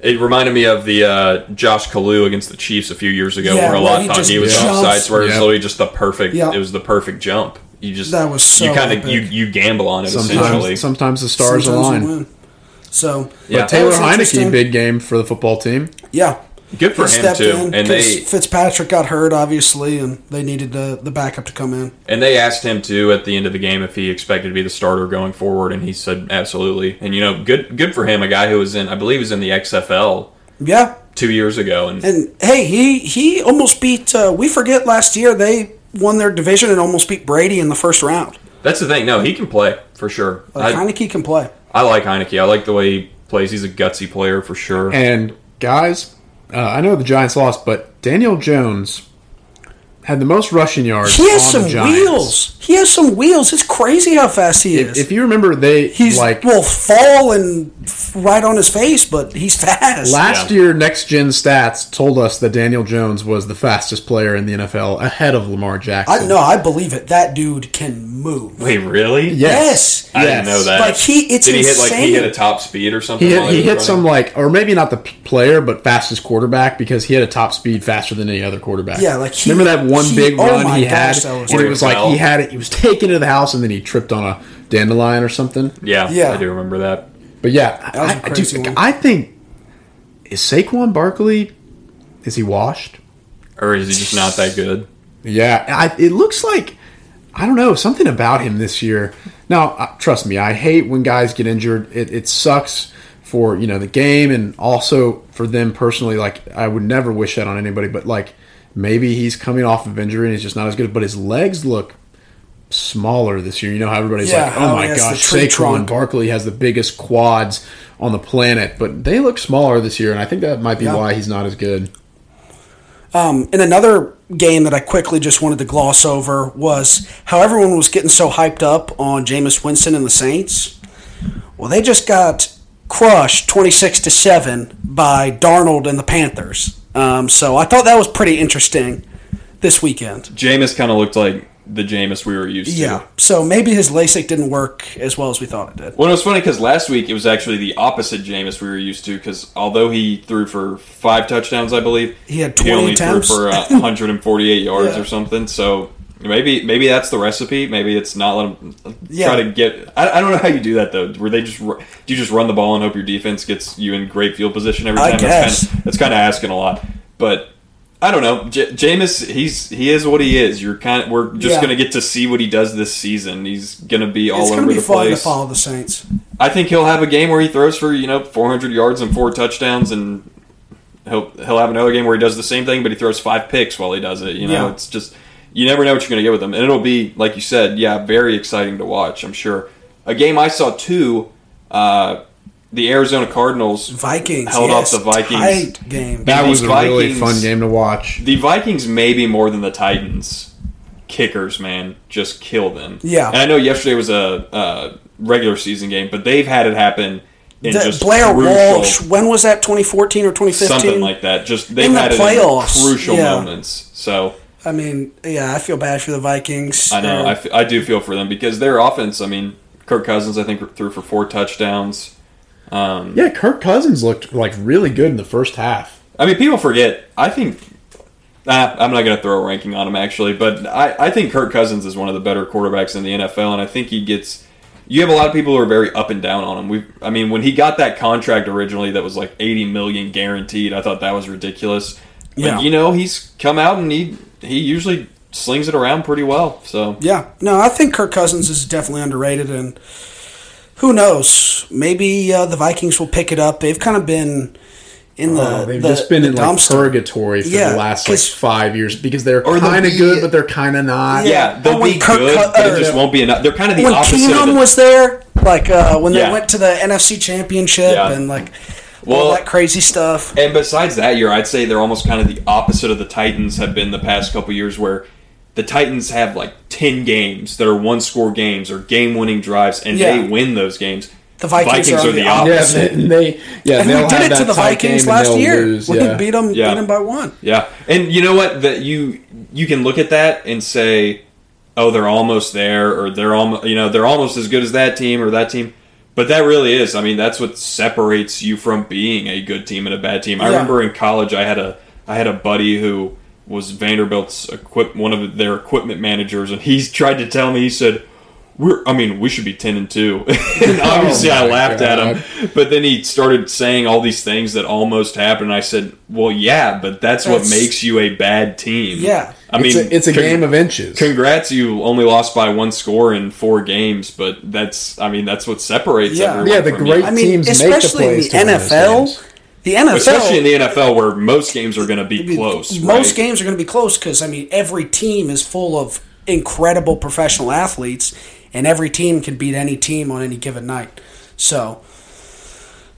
Speaker 1: It reminded me of the uh, Josh Kalu against the Chiefs a few years ago,
Speaker 2: Yeah,
Speaker 1: where a lot
Speaker 2: he
Speaker 1: thought he was
Speaker 2: jumps.
Speaker 1: offsides, where it was literally just the perfect.
Speaker 2: Yeah.
Speaker 1: It was the perfect jump. You just
Speaker 2: That was so
Speaker 1: you kind of you you gamble on it essentially.
Speaker 3: Sometimes, sometimes the stars
Speaker 2: Sometimes we
Speaker 3: align.
Speaker 2: win. So
Speaker 1: Yeah.
Speaker 3: But Taylor
Speaker 2: That was.
Speaker 3: Heinicke, big game for the football team.
Speaker 2: yeah,
Speaker 1: Good for him too,
Speaker 2: in
Speaker 1: and
Speaker 2: 'cause
Speaker 1: they
Speaker 2: Fitzpatrick got hurt obviously, and they needed the the backup to come in.
Speaker 1: And they asked him too at the end of the game if he expected to be the starter going forward, and he said absolutely. And you know, good good for him, a guy who was in, I believe, he was in the XFL
Speaker 2: Yeah,
Speaker 1: two years ago, and
Speaker 2: and hey, he he almost beat. Uh, we forget last year they won their division and almost beat Brady in the first round.
Speaker 1: that's the thing. No, he can play for sure.
Speaker 2: Like
Speaker 1: I,
Speaker 2: Heinicke can play.
Speaker 1: I like Heinicke. I like the way he plays. He's a gutsy player for sure.
Speaker 3: And guys, uh, I know the Giants lost, but Daniel Jones had the most rushing yards
Speaker 2: He has
Speaker 3: on
Speaker 2: some
Speaker 3: the
Speaker 2: wheels. He has some wheels. It's crazy how fast he is.
Speaker 3: If, if you remember, they
Speaker 2: he's
Speaker 3: like
Speaker 2: will fall and right on his face, but he's fast.
Speaker 3: last
Speaker 1: Yeah.
Speaker 3: year. Next Gen Stats told us that Daniel Jones was the fastest player in the NFL, ahead of Lamar Jackson.
Speaker 2: I know. I believe it. That dude can move.
Speaker 1: Wait, really?
Speaker 2: Yes.
Speaker 1: I didn't know that.
Speaker 2: Like he, it's
Speaker 1: Did he hit like he hit a top speed or something?
Speaker 3: He hit, he hit
Speaker 1: running?
Speaker 3: some like, or maybe not the player, but fastest quarterback because he had a top speed faster than any other quarterback.
Speaker 2: Yeah, like he-
Speaker 3: remember that one
Speaker 2: he-
Speaker 3: big
Speaker 2: oh
Speaker 3: run
Speaker 2: my
Speaker 3: he
Speaker 2: gosh,
Speaker 3: had,
Speaker 2: was
Speaker 3: and it was like he had it. He was taken to the house, and then he tripped on a dandelion or something.
Speaker 1: Yeah,
Speaker 2: Yeah.
Speaker 1: I do remember that.
Speaker 3: But yeah,
Speaker 2: was a
Speaker 3: I,
Speaker 2: crazy
Speaker 3: dude,
Speaker 2: one.
Speaker 3: I think is Saquon Barkley is he washed?
Speaker 1: Or is he just not that good?
Speaker 3: Yeah, I, it looks like I don't know something about him this year. Now, uh, trust me, I hate when guys get injured. It, it sucks for you know the game and also for them personally. Like I would never wish that on anybody, but like maybe he's coming off of injury and he's just not as good. But his legs look smaller this year. You know how everybody's
Speaker 2: Yeah,
Speaker 3: like, "Oh my
Speaker 2: has the
Speaker 3: gosh, Saquon. Barkley has the biggest quads on the planet," but they look smaller this year, and I think that might be
Speaker 2: Yeah.
Speaker 3: why he's not as good.
Speaker 2: Um, in another game that I quickly just wanted to gloss over was how everyone was getting so hyped up on Jameis Winston and the Saints. Well, they just got crushed twenty six to seven by Darnold and the Panthers. Um, so I thought that was pretty interesting this weekend.
Speaker 1: Jameis kind of looked like the Jameis we were used to.
Speaker 2: Yeah. So maybe his LASIK didn't work as well as we thought it did.
Speaker 1: Well, it was funny because last week it was actually the opposite Jameis we were used to. Because although he threw for five touchdowns, I believe
Speaker 2: He had
Speaker 1: he
Speaker 2: 20
Speaker 1: only
Speaker 2: attempts.
Speaker 1: threw for uh, 148 yards
Speaker 2: Yeah.
Speaker 1: or something. So maybe maybe that's the recipe. Maybe it's not let him
Speaker 2: Yeah.
Speaker 1: try to get. I, I don't know how you do that though. Where they just do you just run the ball and hope your defense gets you in great field position every time.
Speaker 2: I guess.
Speaker 1: That's kind of, that's kind of asking a lot, but. I don't know, J- Jameis. He's he is what he is. You're kind of we're just
Speaker 2: Yeah.
Speaker 1: gonna get to see what he does this season. He's gonna be all
Speaker 2: it's
Speaker 1: over
Speaker 2: going to be
Speaker 1: the
Speaker 2: fun
Speaker 1: place.
Speaker 2: to follow the Saints.
Speaker 1: I think he'll have a game where he throws for you know 400 yards and four touchdowns, and he'll he'll have another game where he does the same thing, but he throws five picks while he does it. You know,
Speaker 2: Yeah.
Speaker 1: it's just you never know what you're going to get with them. and it'll be like you said, yeah, very exciting to watch. I'm sure. A game I saw too, uh, the Arizona Cardinals
Speaker 2: Vikings
Speaker 1: held
Speaker 2: yes,
Speaker 1: off the Vikings.
Speaker 2: Tight game.
Speaker 3: That
Speaker 1: these
Speaker 3: was a really
Speaker 1: Vikings-
Speaker 3: fun game to watch.
Speaker 1: The Vikings maybe more than the Titans. Kickers, man, just kill them.
Speaker 2: Yeah.
Speaker 1: and I know yesterday was a, a regular season game, but they've had it happen in
Speaker 2: The-
Speaker 1: just
Speaker 2: Blair
Speaker 1: crucial,
Speaker 2: Walsh. When was that? 2014 or 2015?
Speaker 1: something like that. Just they've
Speaker 2: In the
Speaker 1: it
Speaker 2: playoffs,
Speaker 1: in crucial
Speaker 2: yeah.
Speaker 1: moments. So
Speaker 2: I mean, yeah, I feel bad for the Vikings.
Speaker 1: I know I, f- I do feel for them because their offense. I mean, Kirk Cousins I think threw for four touchdowns. Um,
Speaker 3: Yeah, Kirk Cousins looked like really good in the first half.
Speaker 1: I mean, people forget. I think. Ah, I'm not going to throw a ranking on him actually, but I, I think Kirk Cousins is one of the better quarterbacks in the NFL, and I think he gets. You have a lot of people who are very up and down on him. We, I mean, when he got that contract originally, that was like 80 million guaranteed. I thought that was ridiculous. But
Speaker 2: Yeah.
Speaker 1: you know, he's come out and he he usually slings it around pretty well. So
Speaker 2: yeah, no, I think Kirk Cousins is definitely underrated, and who knows? Maybe uh, the Vikings will pick it up. They've kind of been in the.
Speaker 3: Oh, they've
Speaker 2: the-
Speaker 3: just been
Speaker 2: the
Speaker 3: in like purgatory for
Speaker 2: Yeah,
Speaker 3: the last like
Speaker 2: 'cause-
Speaker 3: five years because they're kind of good, but they're kind of not.
Speaker 1: yeah,
Speaker 2: Yeah.
Speaker 1: they'll be
Speaker 2: Kirk
Speaker 1: good,
Speaker 2: Cou-
Speaker 1: but it just won't be enough. They're kind of the
Speaker 2: when
Speaker 1: opposite. of
Speaker 2: Keenum
Speaker 1: the,
Speaker 2: was there, like uh, when they went to the NFC Championship
Speaker 1: Yeah.
Speaker 2: and like all
Speaker 1: Well-
Speaker 2: that crazy stuff.
Speaker 1: And besides that year, I'd say they're almost kind of the opposite of the Titans have been the past couple years, where the Titans have like ten games that are one score games or game winning drives, and
Speaker 2: Yeah.
Speaker 1: they win those games.
Speaker 2: The Vikings are on the
Speaker 3: Yeah,
Speaker 1: opposite.
Speaker 3: they, they yeah
Speaker 2: And
Speaker 3: they'll
Speaker 2: we did
Speaker 3: have
Speaker 2: it to the Vikings last year.
Speaker 3: lose,
Speaker 2: we
Speaker 3: yeah.
Speaker 2: beat them,
Speaker 1: Yeah.
Speaker 2: beat them by one.
Speaker 1: Yeah, and you know what? That you you can look at that and say, "Oh, they're almost there," or "They're almost you know they're almost as good as that team or that team." But that really is. I mean, that's what separates you from being a good team and a bad team. I remember in college, I had a I had a buddy who was Vanderbilt's equip one of their equipment managers, and he tried to tell me he said. We're, I mean, we should be ten and two. and oh obviously, I
Speaker 3: Oh my
Speaker 1: laughed at him. But then he started saying all these things that almost happened. I said, "Well, yeah, but that's, what makes you a bad team."
Speaker 2: Yeah.
Speaker 1: I mean,
Speaker 3: it's a, it's a
Speaker 1: con-
Speaker 3: game of inches.
Speaker 1: Congrats, you only lost by one score in four games, but that's, I mean, that's what separates
Speaker 2: Yeah.
Speaker 1: everyone.
Speaker 3: Yeah, the
Speaker 1: from
Speaker 3: great
Speaker 1: you.
Speaker 2: I mean,
Speaker 3: teams make the
Speaker 2: especially in
Speaker 3: plays
Speaker 2: the
Speaker 3: to win
Speaker 2: NFL.
Speaker 3: games.
Speaker 2: The NFL,
Speaker 1: especially in the NFL where most games are going to be close.
Speaker 2: Most
Speaker 1: right?
Speaker 2: games are going to be close because I mean every team is full of incredible professional athletes, and every team can beat any team on any given night. So,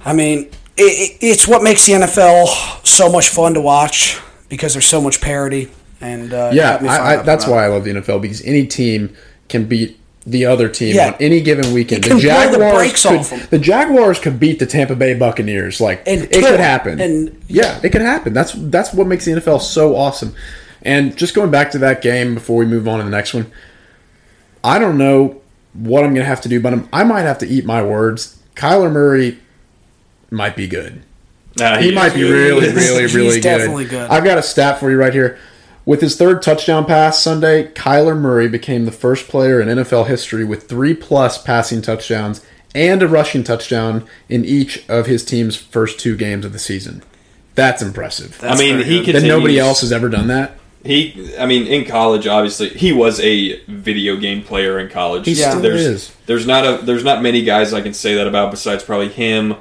Speaker 2: I mean, it, it, it's what makes the NFL so much fun to watch because there's so much parity. And uh,
Speaker 3: Yeah, I, I, that's why. I love the NFL because any team can beat the other team
Speaker 2: Yeah.
Speaker 3: on any given weekend. The
Speaker 2: blow the
Speaker 3: Jaguars could, the Jaguars could beat the Tampa Bay Buccaneers. Like
Speaker 2: And
Speaker 3: it could happen.
Speaker 2: And-
Speaker 3: yeah, it could happen. That's that's what makes the NFL so awesome. And just going back to that game before we move on to the next one, I don't know what I'm going to have to do, but I'm, I might have to eat my words. Kyler Murray might be good.
Speaker 1: Nah,
Speaker 3: He might be really,
Speaker 2: He's-
Speaker 3: really,
Speaker 2: he's
Speaker 3: really good.
Speaker 2: definitely good.
Speaker 3: I've got a stat for you right here. With his third touchdown pass Sunday, Kyler Murray became the first player in NFL history with three plus passing touchdowns and a rushing touchdown in each of his team's first two games of the season. That's impressive.
Speaker 1: I mean, he
Speaker 2: good.
Speaker 1: continues.
Speaker 3: That nobody else has ever done that.
Speaker 1: He, I mean, in college, obviously, he was a video game player in college.
Speaker 3: He
Speaker 2: still
Speaker 1: there's,
Speaker 3: is.
Speaker 1: There's not a, there's not many guys I can say that about besides probably him,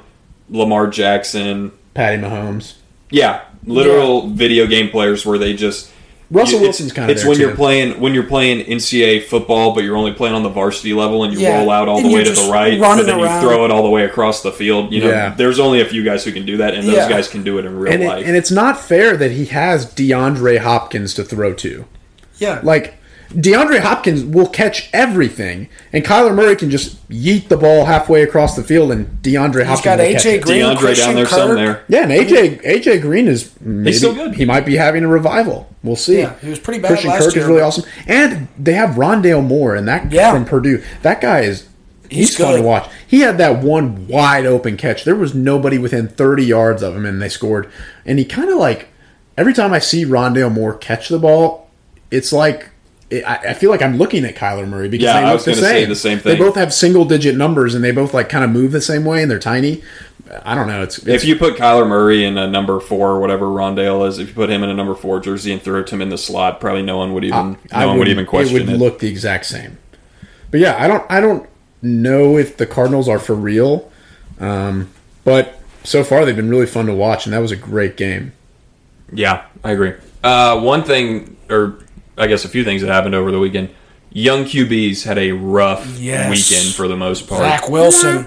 Speaker 1: Lamar Jackson.
Speaker 3: Patty Mahomes.
Speaker 1: Yeah, literal video game players where they just
Speaker 3: Russell
Speaker 1: it's-
Speaker 3: Wilson's kinda
Speaker 1: It's
Speaker 3: there,
Speaker 1: when you're playing when you're playing NCAA football, but you're only playing on the varsity level, and you
Speaker 2: Yeah,
Speaker 1: roll out all
Speaker 2: and
Speaker 1: the way to the right,
Speaker 2: running
Speaker 1: but then
Speaker 2: around.
Speaker 1: you throw it all the way across the field. You know,
Speaker 3: Yeah.
Speaker 1: there's only a few guys who can do that, and those
Speaker 2: Yeah.
Speaker 1: guys can do it in real
Speaker 3: and, it,
Speaker 1: life.
Speaker 3: and it's not fair that he has DeAndre Hopkins to throw to.
Speaker 2: Yeah.
Speaker 3: Like DeAndre Hopkins will catch everything, and Kyler Murray can just yeet the ball halfway across the field, and DeAndre Hopkins
Speaker 2: got
Speaker 3: will
Speaker 2: AJ
Speaker 3: catch it.
Speaker 2: Green,
Speaker 1: DeAndre
Speaker 2: Christian
Speaker 1: down there
Speaker 2: Kirk.
Speaker 1: somewhere.
Speaker 3: Yeah, and AJ AJ Green is maybe,
Speaker 1: still good.
Speaker 3: He might be having a revival. We'll see.
Speaker 2: Yeah, he was pretty bad
Speaker 3: Christian
Speaker 2: last
Speaker 3: Kirk
Speaker 2: year.
Speaker 3: is really awesome, and they have Rondale Moore, and that
Speaker 2: Yeah.
Speaker 3: from Purdue. That guy is. He's,
Speaker 2: He's
Speaker 3: fun to
Speaker 2: good.
Speaker 3: watch. He had that one wide open catch. There was nobody within 30 yards of him, and they scored. And he kind of like every time I see Rondale Moore catch the ball, it's like it, I, I feel like I'm looking at Kyler Murray because
Speaker 1: Yeah,
Speaker 3: they
Speaker 1: I
Speaker 3: look
Speaker 1: was
Speaker 3: the same.
Speaker 1: say the same
Speaker 3: They both have single digit numbers, and they both like kind of move the same way, and they're tiny. I don't know. It's, it's
Speaker 1: if you put Kyler Murray in a number four, or whatever Rondale is, if you put him in a number four jersey and threw him in the slot, probably no one would even no one would even question
Speaker 3: it.
Speaker 1: it.
Speaker 3: would look the exact same. But yeah, I don't I don't know if the Cardinals are for real, um, but so far they've been really fun to watch, and that was a great game.
Speaker 1: Yeah, I agree. Uh, one thing, or I guess a few things that happened over the weekend. Young QBs had a rough
Speaker 2: Yes.
Speaker 1: weekend for the most part.
Speaker 2: Zach Wilson.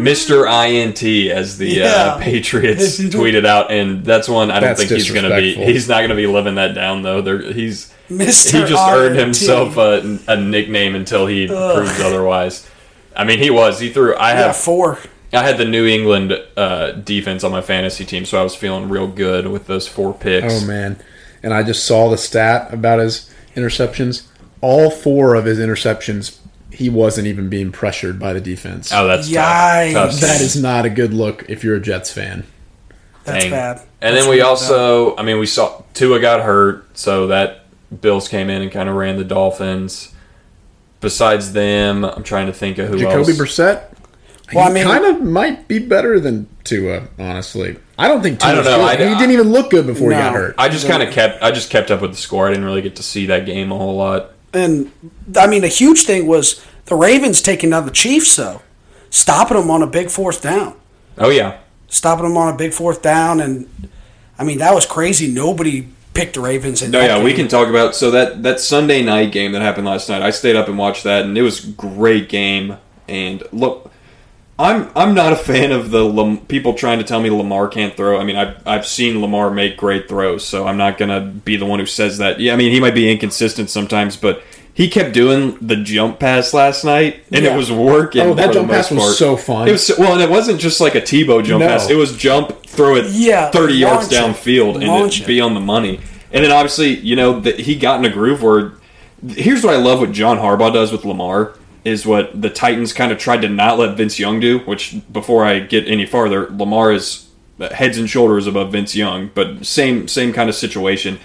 Speaker 1: Mr. INT, as the
Speaker 2: Yeah.
Speaker 1: uh, Patriots tweeted out, and that's one I don't
Speaker 3: That's
Speaker 1: think he's going to be.
Speaker 3: disrespectful.
Speaker 1: He's not going to be living that down though. There, he's
Speaker 2: Mr.
Speaker 1: he just earned
Speaker 2: INT.
Speaker 1: himself a, a nickname until he proves otherwise. I mean, he was. He threw. I
Speaker 2: Yeah,
Speaker 1: have.
Speaker 2: four.
Speaker 1: I had the New England uh, defense on my fantasy team, so I was feeling real good with those four picks.
Speaker 3: Oh man! And I just saw the stat about his interceptions. All four of his interceptions, he wasn't even being pressured by the defense.
Speaker 1: Oh, that's
Speaker 2: Yikes.
Speaker 1: tough. tough.
Speaker 3: that is not a good look if you're a Jets fan.
Speaker 2: That's
Speaker 1: Dang.
Speaker 2: bad.
Speaker 1: And
Speaker 2: That's
Speaker 1: then we
Speaker 2: really
Speaker 1: also, I mean, we saw Tua got hurt, so that Bills came in and kind of ran the Dolphins. Besides them, I'm trying to think of who
Speaker 3: Jacoby
Speaker 1: else.
Speaker 3: Brissett.
Speaker 2: Well,
Speaker 3: he
Speaker 2: I mean-
Speaker 3: kind of might be better than Tua, honestly. I don't think Tua's
Speaker 1: I don't know.
Speaker 3: good.
Speaker 1: I-
Speaker 3: he didn't even look good before he got hurt.
Speaker 1: I just kind of kept, I just kept up with the score. I didn't really get to see that game a whole lot.
Speaker 2: And I mean, a huge thing was the Ravens taking down the Chiefs, though, stopping them on a big fourth down,
Speaker 1: Oh yeah,
Speaker 2: stopping them on a big fourth down, and I mean that was crazy. Nobody picked the Ravens. In
Speaker 1: no,
Speaker 2: that
Speaker 1: yeah. We can talk about so that that Sunday night game that happened last night. I stayed up and watched that, and it was a great game. And look, I'm I'm not a fan of the Lam- people trying to tell me Lamar can't throw. I mean, I've I've seen Lamar make great throws, so I'm not gonna be the one who says that. Yeah, I mean, he might be inconsistent sometimes, but he kept doing the jump pass last night, and
Speaker 2: Yeah.
Speaker 1: it was working.
Speaker 3: Oh, that
Speaker 1: for the
Speaker 3: jump pass
Speaker 1: most
Speaker 3: was so fun.
Speaker 1: It was so- well, and it wasn't just like a Tebow jump
Speaker 3: No.
Speaker 1: pass. It was jump, throw it
Speaker 2: Yeah,
Speaker 1: 30 yards
Speaker 2: it.
Speaker 1: downfield, and
Speaker 2: Launch
Speaker 1: it
Speaker 2: it.
Speaker 1: be on the money. And then obviously, you know, that he got in a groove where. Here's what I love: what John Harbaugh does with Lamar is what the Titans kind of tried to not let Vince Young do. Which, before I get any farther, Lamar is uh, heads and shoulders above Vince Young, but same same kind of situation.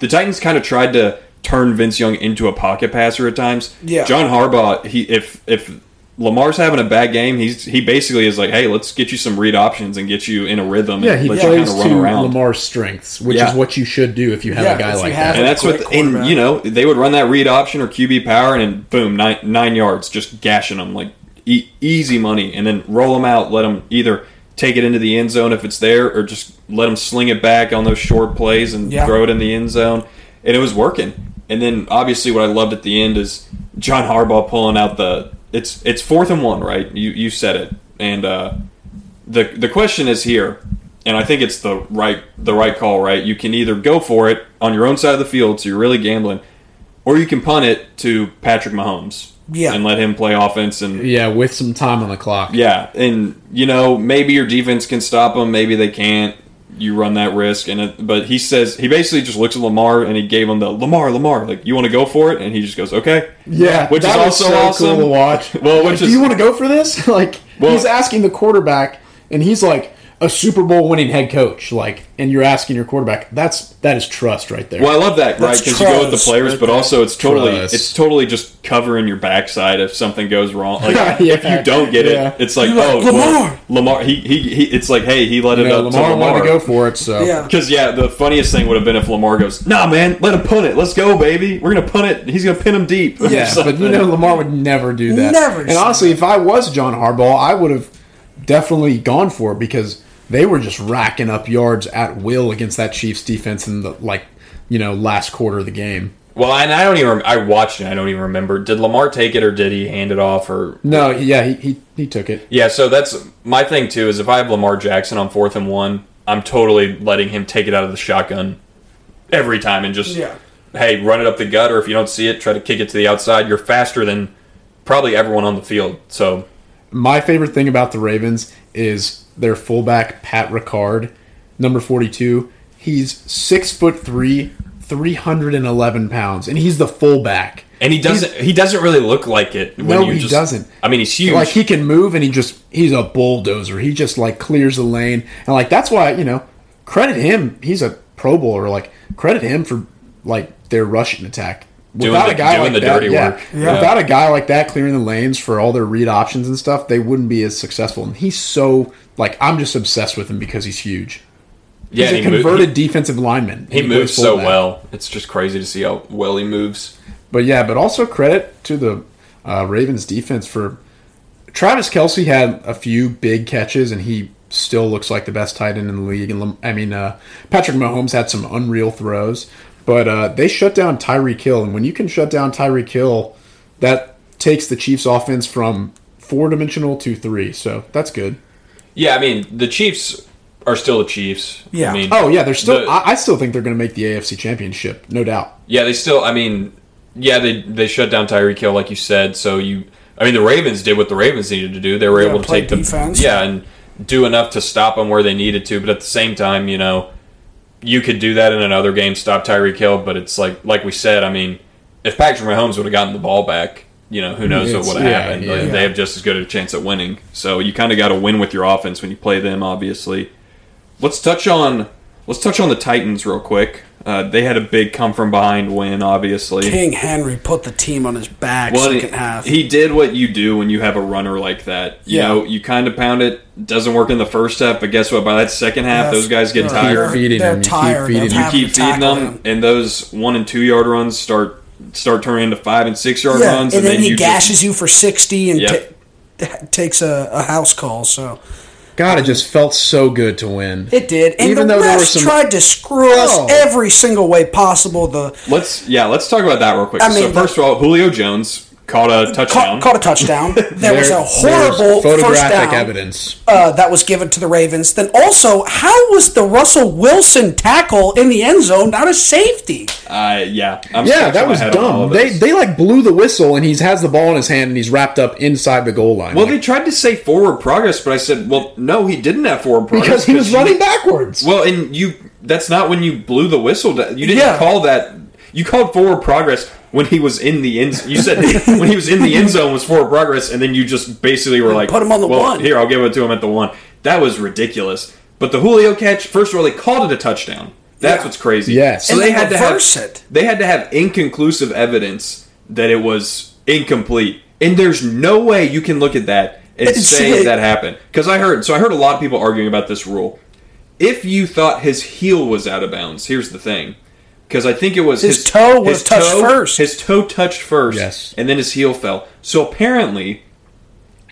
Speaker 1: The Titans kind of tried to turn Vince Young into a pocket passer at times.
Speaker 2: Yeah.
Speaker 1: John Harbaugh, he if if Lamar's having a bad game, he's he basically is like, hey, let's get you some read options and get you in a rhythm.
Speaker 3: yeah,
Speaker 1: and
Speaker 3: he
Speaker 1: let
Speaker 3: plays
Speaker 1: you kind of run
Speaker 3: to
Speaker 1: around.
Speaker 3: Lamar's strengths, which
Speaker 1: Yeah.
Speaker 3: is what you should do if you have
Speaker 2: Yeah,
Speaker 3: a guy like that.
Speaker 1: and that's
Speaker 2: Great
Speaker 1: what, and you know, they would run that read option or QB power, and then boom, nine nine yards, just gashing them like e- easy money, and then roll them out, let them either take it into the end zone if it's there, or just let them sling it back on those short plays and
Speaker 2: Yeah.
Speaker 1: throw it in the end zone, and it was working. And then obviously, what I loved at the end is John Harbaugh pulling out the it's it's fourth and one, right? You you said it, and uh, the the question is here, and I think it's the right the right call, right? You can either go for it on your own side of the field, so you're really gambling, or you can punt it to Patrick Mahomes,
Speaker 2: Yeah.
Speaker 1: and let him play offense and
Speaker 3: Yeah, with some time on the clock.
Speaker 1: yeah, and you know maybe your defense can stop them, maybe they can't. You run that risk, and it, but he says he basically just looks at Lamar and he gave him the Lamar, Lamar, like you want to go for it, and he just goes okay,
Speaker 3: Yeah,
Speaker 1: which is also
Speaker 3: so
Speaker 1: awesome
Speaker 3: cool to watch.
Speaker 1: Well,
Speaker 3: Like,
Speaker 1: which
Speaker 3: do you want to go for this? like
Speaker 1: Well-
Speaker 3: he's asking the quarterback, and he's like a Super Bowl winning head coach. Like, and you're asking your quarterback. That's that is trust right there.
Speaker 1: Well, I love that, right? Because you go with the players,
Speaker 2: right
Speaker 1: but
Speaker 2: there.
Speaker 1: also it's totally
Speaker 3: Trust.
Speaker 1: it's totally just covering your backside if something goes wrong. Like
Speaker 3: Yeah.
Speaker 1: if you don't get
Speaker 3: Yeah.
Speaker 1: it, it's like
Speaker 2: like,
Speaker 1: oh
Speaker 2: Lamar!
Speaker 1: well, Lamar. He, he he. It's like hey, he let
Speaker 3: you
Speaker 1: it
Speaker 3: know,
Speaker 1: up
Speaker 3: Lamar,
Speaker 1: to Lamar.
Speaker 3: wanted to go for it, so
Speaker 2: Yeah.
Speaker 1: Because yeah, the funniest thing would have been if Lamar goes, "Nah, man, let him punt it. Let's go, baby. We're gonna punt it. He's gonna pin him deep."
Speaker 3: Yeah, but you know Lamar would never do that.
Speaker 2: Never
Speaker 3: And
Speaker 2: say
Speaker 3: honestly, if I was John Harbaugh, I would have definitely gone for it because they were just racking up yards at will against that Chiefs defense, in the, like you know, last quarter of the game.
Speaker 1: Well, and I don't even. rem- I watched it. I don't even remember. Did Lamar take it or did he hand it off or?
Speaker 3: No, yeah, he, he, he took it.
Speaker 1: Yeah. So that's my thing too. Is if I have Lamar Jackson on fourth and one, I'm totally letting him take it out of the shotgun every time and just
Speaker 2: Yeah.
Speaker 1: hey, run it up the gut, or if you don't see it, try to kick it to the outside. You're faster than probably everyone on the field. So
Speaker 3: My favorite thing about the Ravens is their fullback Pat Ricard, number forty-two. He's six foot three, three hundred and eleven pounds, and he's the fullback.
Speaker 1: and he doesn't. He doesn't really look like it. When
Speaker 3: No, he
Speaker 1: just,
Speaker 3: doesn't.
Speaker 1: I mean, he's huge.
Speaker 3: Like he can move, and he just he's a bulldozer. He just like clears the lane, and like that's why you know credit him. He's a Pro Bowler. Like credit him for like their rushing attack.
Speaker 1: Doing
Speaker 3: Without
Speaker 1: the-
Speaker 3: a guy
Speaker 1: doing
Speaker 3: like
Speaker 1: the
Speaker 3: that,
Speaker 1: dirty
Speaker 3: yeah,
Speaker 1: work. Yeah.
Speaker 3: without a guy like that clearing the lanes for all their read options and stuff, they wouldn't be as successful. And he's so like I'm just obsessed with him because he's huge.
Speaker 1: yeah,
Speaker 3: He's
Speaker 1: and
Speaker 3: a
Speaker 1: he mo-
Speaker 3: converted defensive lineman.
Speaker 1: He,
Speaker 3: and
Speaker 1: moves so
Speaker 3: fullback.
Speaker 1: well. It's just crazy to see how well he moves.
Speaker 3: But yeah, but also credit to the uh, Ravens defense for Travis Kelce had a few big catches, and he still looks like the best tight end in the league. And I mean, uh, Patrick Mahomes had some unreal throws, but uh, they shut down Tyreek Hill, and when you can shut down Tyreek Hill, that takes the Chiefs' offense from four dimensional to three. So that's good.
Speaker 1: Yeah, I mean the Chiefs are still the Chiefs.
Speaker 2: Yeah.
Speaker 1: I mean,
Speaker 3: Oh yeah, they're still.
Speaker 1: The-
Speaker 3: I, I still think they're going to make the AFC Championship, no doubt.
Speaker 1: yeah, they still. I mean, yeah, they they shut down Tyreek Hill like you said. So you, I mean, the Ravens did what the Ravens needed to do. They were
Speaker 2: Yeah,
Speaker 1: able to
Speaker 2: play
Speaker 1: take the
Speaker 2: defense.
Speaker 1: yeah and do enough to stop them where they needed to. But at the same time, you know, you could do that in another game, stop Tyreek Hill. But it's like like we said. I mean, if Patrick Mahomes would have gotten the ball back. You know, who knows what would have
Speaker 3: yeah,
Speaker 1: happened.
Speaker 3: yeah.
Speaker 1: They have just as good a chance at winning. So you kind of got to win with your offense when you play them. Obviously, let's touch on let's touch on the Titans real quick. Uh, they had a big come from behind win, obviously.
Speaker 2: King Henry put the team on his back
Speaker 1: Well,
Speaker 2: second
Speaker 1: he,
Speaker 2: half.
Speaker 1: he did what you do when you have a runner like that. You
Speaker 2: Yeah.
Speaker 1: know, you kind of pound it. Doesn't work in the first half, but guess what? By that second half,
Speaker 2: Yes.
Speaker 1: those guys get
Speaker 2: They're-
Speaker 1: tired.
Speaker 2: they're-
Speaker 3: feeding
Speaker 2: they're
Speaker 3: him, you keep
Speaker 2: tired
Speaker 3: feeding.
Speaker 1: You keep feeding
Speaker 2: tackle
Speaker 1: them, and those one and two yard runs start start turning into five and six yard
Speaker 2: Yeah,
Speaker 1: runs,
Speaker 2: and, then, he
Speaker 1: you
Speaker 2: gashes
Speaker 1: just,
Speaker 2: you for sixty and
Speaker 1: Yep.
Speaker 2: ta- takes a, a house call. So
Speaker 3: God, it just felt so good to win.
Speaker 2: it did, and
Speaker 3: Even
Speaker 2: the
Speaker 3: though there were
Speaker 2: refs
Speaker 3: some-
Speaker 2: tried to screw us
Speaker 3: Oh.
Speaker 2: every single way possible. The
Speaker 1: let's yeah, let's talk about that real quick.
Speaker 2: I
Speaker 1: so
Speaker 2: mean,
Speaker 1: first of all, Julio Jones caught a touchdown.
Speaker 2: caught, caught a touchdown. There was a horrible
Speaker 3: there's
Speaker 2: first
Speaker 3: photographic
Speaker 2: down
Speaker 3: evidence.
Speaker 2: uh, that was given to the Ravens. Then also, how was the Russell Wilson tackle in the end zone not a safety?
Speaker 1: uh, yeah, I'm
Speaker 3: Yeah, that was
Speaker 1: head on all
Speaker 3: dumb. They they like blew the whistle and he has the ball in his hand and he's wrapped up inside the goal line.
Speaker 1: well,
Speaker 3: Like,
Speaker 1: they tried to say forward progress, but I said, well, no, he didn't have forward progress
Speaker 3: because he was running backwards.
Speaker 1: Well, and you that's not when you blew the whistle. You didn't
Speaker 2: Yeah.
Speaker 1: call that. You called forward progress when he was in the end. You said when he was in the end zone was forward progress, and then you just basically were like,
Speaker 2: Put him on the
Speaker 1: well,
Speaker 2: one."
Speaker 1: Here, I'll give it to him at the one. That was ridiculous. But the Julio catch, first of all, they called it a touchdown. That's
Speaker 2: Yeah.
Speaker 1: what's crazy.
Speaker 3: Yes.
Speaker 1: So
Speaker 2: And
Speaker 1: they
Speaker 2: then
Speaker 1: had to have
Speaker 2: it.
Speaker 1: they had to have inconclusive evidence that it was incomplete, and there's no way you can look at that and
Speaker 2: It's-
Speaker 1: say
Speaker 2: it-
Speaker 1: that happened. Because I heard, so I heard a lot of people arguing about this rule. If you thought his heel was out of bounds, here's the thing. Because I think it was
Speaker 2: His toe was
Speaker 1: his
Speaker 2: touched first.
Speaker 1: His toe touched first,
Speaker 3: Yes.
Speaker 1: and then his heel fell. So apparently,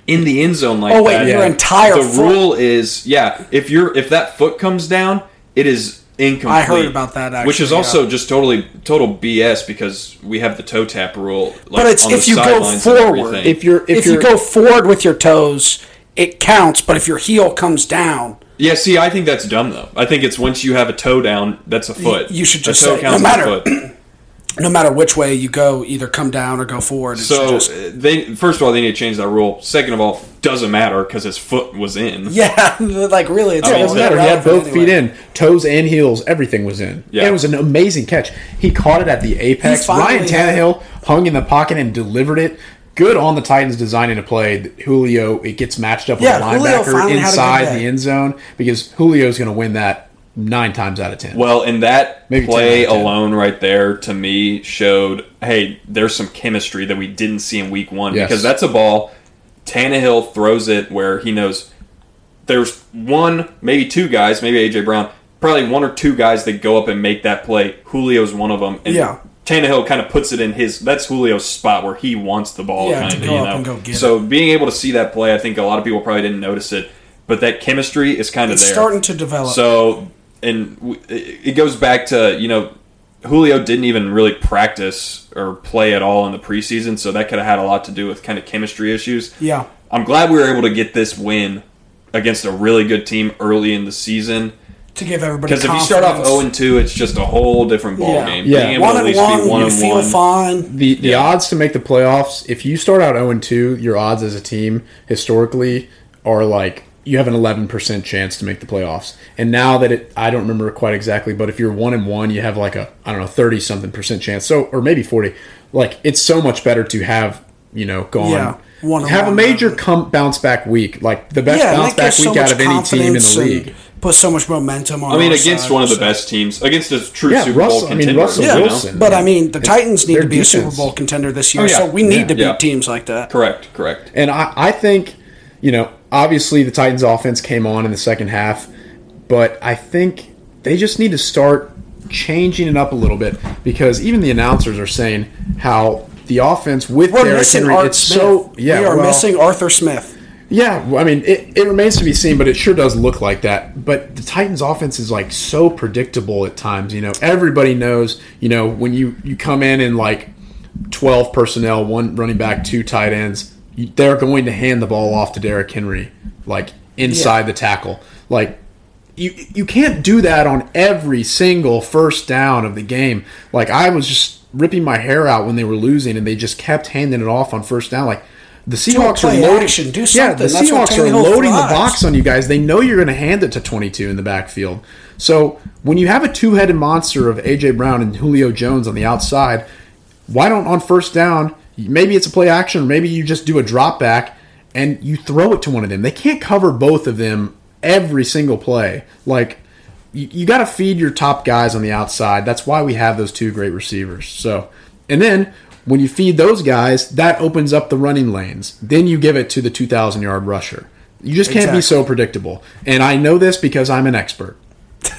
Speaker 1: in the end zone like
Speaker 2: Oh wait,
Speaker 1: that,
Speaker 2: your
Speaker 3: yeah.
Speaker 2: entire
Speaker 1: the
Speaker 2: foot-
Speaker 1: rule is yeah. If you're if that foot comes down, it is incomplete.
Speaker 2: I heard about that,
Speaker 1: which is also
Speaker 2: yeah.
Speaker 1: just totally total BS because we have the toe tap rule. Like,
Speaker 2: But it's
Speaker 1: on the
Speaker 2: if you go forward.
Speaker 3: if you're if,
Speaker 2: If,
Speaker 3: you're
Speaker 2: you go forward with your toes, it counts. But if your heel comes down,
Speaker 1: yeah, see, I think that's dumb though. I think it's once you have a toe down, that's a foot.
Speaker 2: you should
Speaker 1: A
Speaker 2: just
Speaker 1: toe
Speaker 2: say,
Speaker 1: counts
Speaker 2: no
Speaker 1: as a
Speaker 2: matter-
Speaker 1: foot.
Speaker 2: no matter which way you go, either come down or go forward.
Speaker 1: So
Speaker 2: just,
Speaker 1: uh, they first of all they need to change that rule. Second of all, doesn't matter because his foot was in.
Speaker 2: yeah, like really, it's
Speaker 1: I mean,
Speaker 3: it doesn't matter. He had
Speaker 2: irrelevant
Speaker 3: both feet in, toes and heels. Everything was in.
Speaker 1: Yeah.
Speaker 3: And it was an amazing catch. He caught it at the apex. Ryan Tannehill hung in the pocket and delivered it. Good on the Titans designing a play. Julio it gets matched up with
Speaker 2: Yeah,
Speaker 3: a linebacker
Speaker 2: finally a
Speaker 3: inside the end zone because Julio's going to win that nine times out of ten.
Speaker 1: Well, and that
Speaker 3: Maybe
Speaker 1: play
Speaker 3: 10 out of 10.
Speaker 1: alone right there to me showed, hey, there's some chemistry that we didn't see in week one
Speaker 3: Yes.
Speaker 1: because that's a ball. Tannehill throws it where he knows there's one, maybe two guys, maybe AJ Brown, probably one or two guys that go up and make that play. Julio's one of them, and
Speaker 2: Yeah.
Speaker 1: Tannehill kind of puts it in his. That's Julio's spot where he wants the ball.
Speaker 2: Yeah,
Speaker 1: kind
Speaker 2: to
Speaker 1: of,
Speaker 2: go
Speaker 1: you
Speaker 2: up
Speaker 1: know.
Speaker 2: and go get
Speaker 1: so being able to see that play, I think a lot of people probably didn't notice it, but that chemistry is kind of
Speaker 2: It's
Speaker 1: there.
Speaker 2: starting to develop.
Speaker 1: So, and w- it it goes back to you know Julio didn't even really practice or play at all in the preseason, so that could have had a lot to do with kind of chemistry issues.
Speaker 2: Yeah.
Speaker 1: I'm glad we were able to get this win against a really good team early in the season.
Speaker 2: To give everybody
Speaker 1: Because if you start off 0 and 2, it's just a whole different ball
Speaker 2: Yeah.
Speaker 1: game.
Speaker 3: Yeah.
Speaker 1: Being able
Speaker 2: one
Speaker 1: to at
Speaker 2: and
Speaker 1: least
Speaker 2: one,
Speaker 1: be 1
Speaker 2: you
Speaker 1: and
Speaker 2: feel
Speaker 1: 1.
Speaker 2: fine.
Speaker 3: The the
Speaker 1: Yeah.
Speaker 3: odds to make the playoffs, if you start out 0 and 2, your odds as a team historically are like you have an 11% chance to make the playoffs. And now that it I don't remember quite exactly, but if you're 1 and 1, you have like a I don't know 30 something percent chance. So or maybe 40. Like it's so much better to have, you know, gone
Speaker 2: Yeah. One and
Speaker 3: have a major come bounce back week, like the best
Speaker 2: yeah,
Speaker 3: bounce back
Speaker 2: gives so
Speaker 3: week out of any team in
Speaker 2: confidence
Speaker 3: the
Speaker 2: and
Speaker 3: league.
Speaker 2: Puts so much momentum on.
Speaker 1: I mean,
Speaker 2: our
Speaker 1: against
Speaker 2: side,
Speaker 1: one of the
Speaker 2: so-
Speaker 1: best teams, against a true
Speaker 3: Yeah,
Speaker 1: Super
Speaker 3: Russell-
Speaker 1: Bowl
Speaker 3: I mean,
Speaker 1: contender.
Speaker 3: Russell
Speaker 1: you know?
Speaker 3: Wilson.
Speaker 2: But I mean, the Titans need to be a Super. Bowl contender this year,
Speaker 1: Oh, yeah.
Speaker 2: so we need
Speaker 3: Yeah.
Speaker 2: to beat
Speaker 1: Yeah.
Speaker 2: teams like that.
Speaker 1: Correct, correct.
Speaker 3: And I, I think, you know, obviously the Titans offense came on in the second half, but I think they just need to start changing it up a little bit because even the announcers are saying how the offense with
Speaker 2: We're
Speaker 3: Derrick
Speaker 2: missing
Speaker 3: Henry,
Speaker 2: Art
Speaker 3: it's
Speaker 2: Smith.
Speaker 3: so yeah,
Speaker 2: we are
Speaker 3: well,
Speaker 2: missing Arthur Smith.
Speaker 3: Yeah, I mean, it, it remains to be seen, but it sure does look like that. But the Titans' offense is like so predictable at times. You know, everybody knows. You know, when you you come in in like twelve personnel, one running back, two tight ends, you, they're going to hand the ball off to Derrick Henry, like inside
Speaker 2: Yeah.
Speaker 3: the tackle. Like you you can't do that on every single first down of the game. Like I was just ripping my hair out when they were losing, and they just kept handing it off on first down. Like the Seahawks are loading.
Speaker 2: action, do
Speaker 3: Yeah, the.
Speaker 2: That's
Speaker 3: Seahawks are loading the box on you guys. They know you're going to hand it to 22 in the backfield. So when you have a two-headed monster of AJ Brown and Julio Jones on the outside, why don't on first down? Maybe it's a play action, or maybe you just do a drop back and you throw it to one of them. They can't cover both of them every single play. Like you, you got to feed your top guys on the outside. That's why we have those two great receivers. So, and then when you feed those guys, that opens up the running lanes. Then you give it to the 2,000 yard rusher. You just can't be so predictable. And I know this because I'm an expert.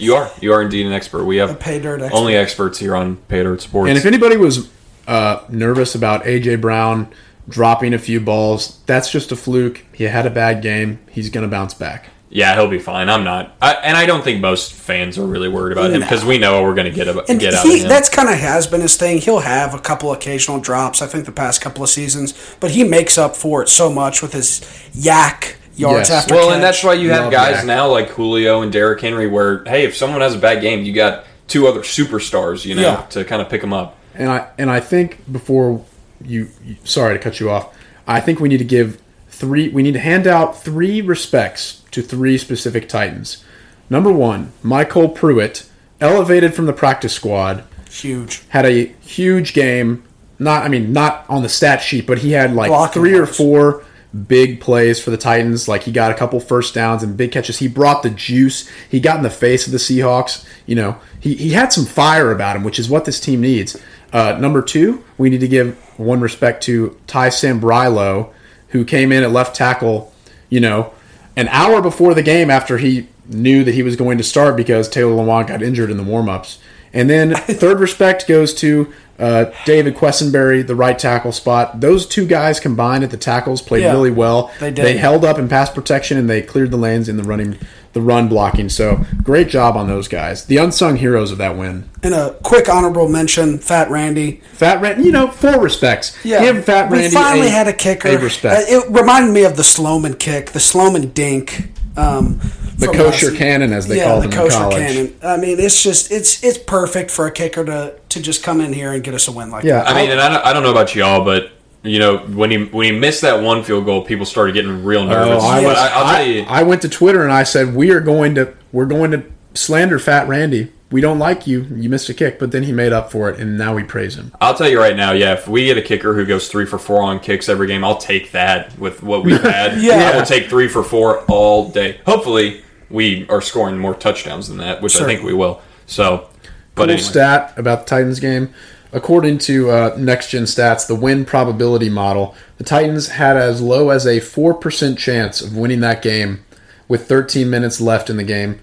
Speaker 1: You are. You are indeed an expert. We have
Speaker 2: pay dirt expert.
Speaker 1: only experts here on Pay Dirt Sports.
Speaker 3: And if anybody was uh, nervous about AJ Brown dropping a few balls, that's just a fluke. He had a bad game. He's going to bounce back.
Speaker 1: Yeah, he'll be fine. I'm not. I, and I don't think most fans are really worried about him because we know we're going to get, a,
Speaker 2: And
Speaker 1: get out
Speaker 2: he,
Speaker 1: of him.
Speaker 2: that's kind of has been his thing. He'll have a couple occasional drops, I think, the past couple of seasons, but he makes up for it so much with his YAC yards
Speaker 3: Yes.
Speaker 2: after
Speaker 1: well,
Speaker 2: catch.
Speaker 1: and that's why you have
Speaker 3: Love
Speaker 1: guys
Speaker 3: that.
Speaker 1: now like Julio and Derrick Henry where, hey, if someone has a bad game, you got two other superstars, you know,
Speaker 2: Yeah.
Speaker 1: to kind of pick them up.
Speaker 3: And I and I think before you, you sorry to cut you off. I think we need to give three. We need to hand out three respects to three specific Titans. Number one, Michael Pruitt, elevated from the practice squad,
Speaker 2: huge.
Speaker 3: had a huge game. Not, I mean, not on the stat sheet, but he had like
Speaker 2: Blocking
Speaker 3: three or four big plays for the Titans. Like he got a couple first downs and big catches. He brought the juice. He got in the face of the Seahawks. You know, he, he had some fire about him, which is what this team needs. Uh, number two, we need to give one respect to Ty Sambrailo, who came in at left tackle. You know, an hour before the game after he knew that he was going to start because Taylor Lewan got injured in the warm-ups. And then third respect goes to uh, David Quessenberry, the right tackle spot. Those two guys combined at the tackles played
Speaker 2: Yeah,
Speaker 3: really well.
Speaker 2: they did.
Speaker 3: They held up in pass protection and they cleared the lanes in the running, the run blocking. So great job on those guys. The unsung heroes of that win.
Speaker 2: And a quick honorable mention, Fat Randy.
Speaker 3: Fat Randy, you know, full respects. Give Fat Randy
Speaker 2: we finally
Speaker 3: a,
Speaker 2: had a kicker.
Speaker 3: A respect.
Speaker 2: Uh, It reminded me of the Sloman kick, the Sloman dink. Um,
Speaker 3: the kosher
Speaker 2: last-
Speaker 3: cannon, as they
Speaker 2: yeah,
Speaker 3: called
Speaker 2: the
Speaker 3: him in
Speaker 2: kosher
Speaker 3: college.
Speaker 2: cannon. I mean, it's just it's it's perfect for a kicker to to just come in here and get us a win like
Speaker 3: Yeah,
Speaker 2: that.
Speaker 1: I mean, and I don't, I don't know about y'all, but you know, when he when he missed that one field goal, people started getting real oh, nervous.
Speaker 3: Oh, I, was,
Speaker 1: I, I'll
Speaker 3: I,
Speaker 1: tell you,
Speaker 3: I went to Twitter and I said we are going to we're going to slander Fat Randy. We don't like you. You missed a kick, but then he made up for it, and now we praise him.
Speaker 1: I'll tell you right now, yeah, if we get a kicker who goes three for four on kicks every game, I'll take that with what we've had.
Speaker 2: Yeah.
Speaker 1: I will take three for four all day. Hopefully, we are scoring more touchdowns than that, which I think we will. So, but
Speaker 3: cool
Speaker 1: anyway.
Speaker 3: stat about the Titans game. According to uh, Next Gen Stats, the win probability model, the Titans had as low as a 4% chance of winning that game with 13 minutes left in the game.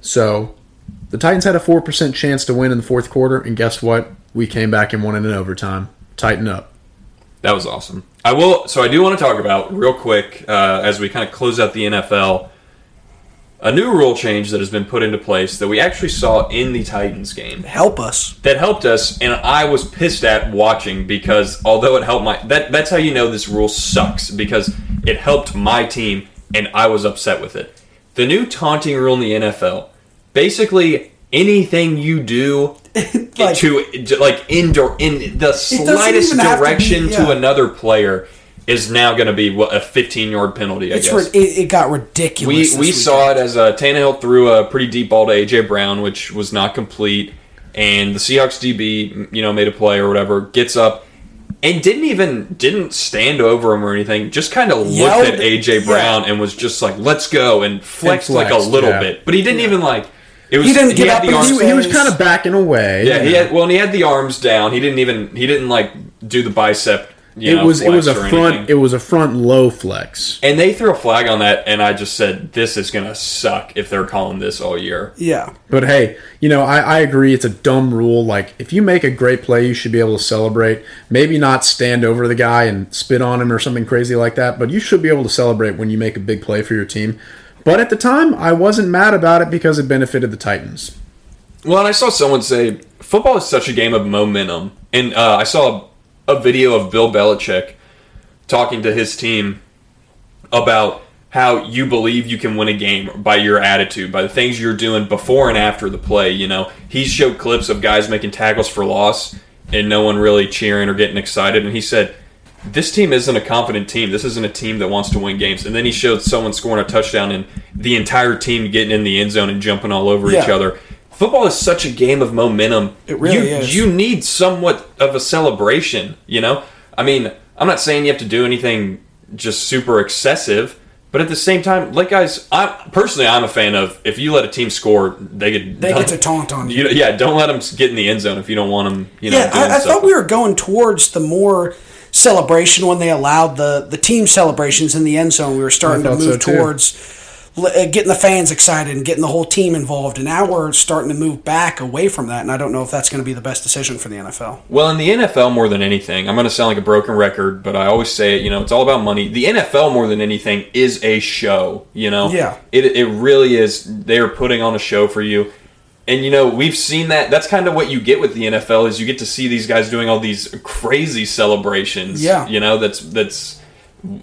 Speaker 3: So the Titans had a 4% chance to win in the fourth quarter, and guess what? We came back and won it in overtime. Tighten up.
Speaker 1: That was awesome. I will. So I do want to talk about real quick uh, as we kind of close out the NFL. A new rule change that has been put into place that we actually saw in the Titans game
Speaker 2: Help us.
Speaker 1: that helped us, and I was pissed at watching because although it helped my that that's how you know this rule sucks because it helped my team and I was upset with it. The new taunting rule in the NFL, basically anything you do
Speaker 2: Like-
Speaker 1: to like indoor in the slightest
Speaker 2: to be-
Speaker 1: direction to, another player is now going to be what a 15 yard penalty. I
Speaker 2: It's
Speaker 1: guess
Speaker 2: ri- it, it got ridiculous.
Speaker 1: we
Speaker 2: this
Speaker 1: we
Speaker 2: weekend.
Speaker 1: saw it as uh, Tannehill threw a pretty deep ball to AJ Brown, which was not complete, and the Seahawks DB, you know, made a play or whatever, gets up and didn't even didn't stand over him or anything, just kind of looked at AJ
Speaker 2: yeah.
Speaker 1: Brown and was just like, "Let's go," and flexed, like a little
Speaker 3: yeah.
Speaker 1: bit, but he didn't even like. It was
Speaker 2: He didn't get
Speaker 1: had
Speaker 2: up
Speaker 1: the arms.
Speaker 3: He, he was kind of backing away.
Speaker 1: yeah, he had well, and he had the arms down. He didn't even he didn't like do the bicep. You
Speaker 3: it
Speaker 1: know,
Speaker 3: was it was a front
Speaker 1: anything.
Speaker 3: it was a front low flex.
Speaker 1: and they threw a flag on that, and I just said, "This is gonna suck if they're calling this all year."
Speaker 2: Yeah.
Speaker 3: But hey, you know, I, I agree it's a dumb rule. Like if you make a great play, you should be able to celebrate. Maybe not stand over the guy and spit on him or something crazy like that, but you should be able to celebrate when you make a big play for your team. But at the time, I wasn't mad about it because it benefited the Titans.
Speaker 1: Well, and I saw someone say football is such a game of momentum, and uh, I saw a video of Bill Belichick talking to his team about how you believe you can win a game by your attitude, by the things you're doing before and after the play. You know, he showed clips of guys making tackles for loss and no one really cheering or getting excited, and he said. This team isn't a confident team. This isn't a team that wants to win games. And then he showed someone scoring a touchdown and the entire team getting in the end zone and jumping all over each other. Football is such a game of momentum.
Speaker 2: It really
Speaker 1: you,
Speaker 2: is.
Speaker 1: You need somewhat of a celebration, you know? I mean, I'm not saying you have to do anything just super excessive, but at the same time, like guys, I personally I'm a fan of if you let a team score, they get
Speaker 2: They get to taunt on you.
Speaker 1: you. Yeah, don't let them get in the end zone if you don't want them. You know,
Speaker 2: Yeah,
Speaker 1: doing
Speaker 2: I, I thought we were going towards the more celebration when they allowed the, the team celebrations in the end zone. We were starting to
Speaker 3: I thought so,
Speaker 2: move
Speaker 3: too.
Speaker 2: towards l- Uh, getting the fans excited and getting the whole team involved. And now we're starting to move back away from that. And I don't know if that's going to be the best decision for the NFL.
Speaker 1: Well, in the NFL more than anything, I'm going to sound like a broken record, but I always say it. You know, it's all about money. The NFL more than anything is a show. You know,
Speaker 2: Yeah.
Speaker 1: it it really is. They are putting on a show for you, and you know we've seen that. That's kind of what you get with the NFL is you get to see these guys doing all these crazy celebrations.
Speaker 2: Yeah.
Speaker 1: you know that's that's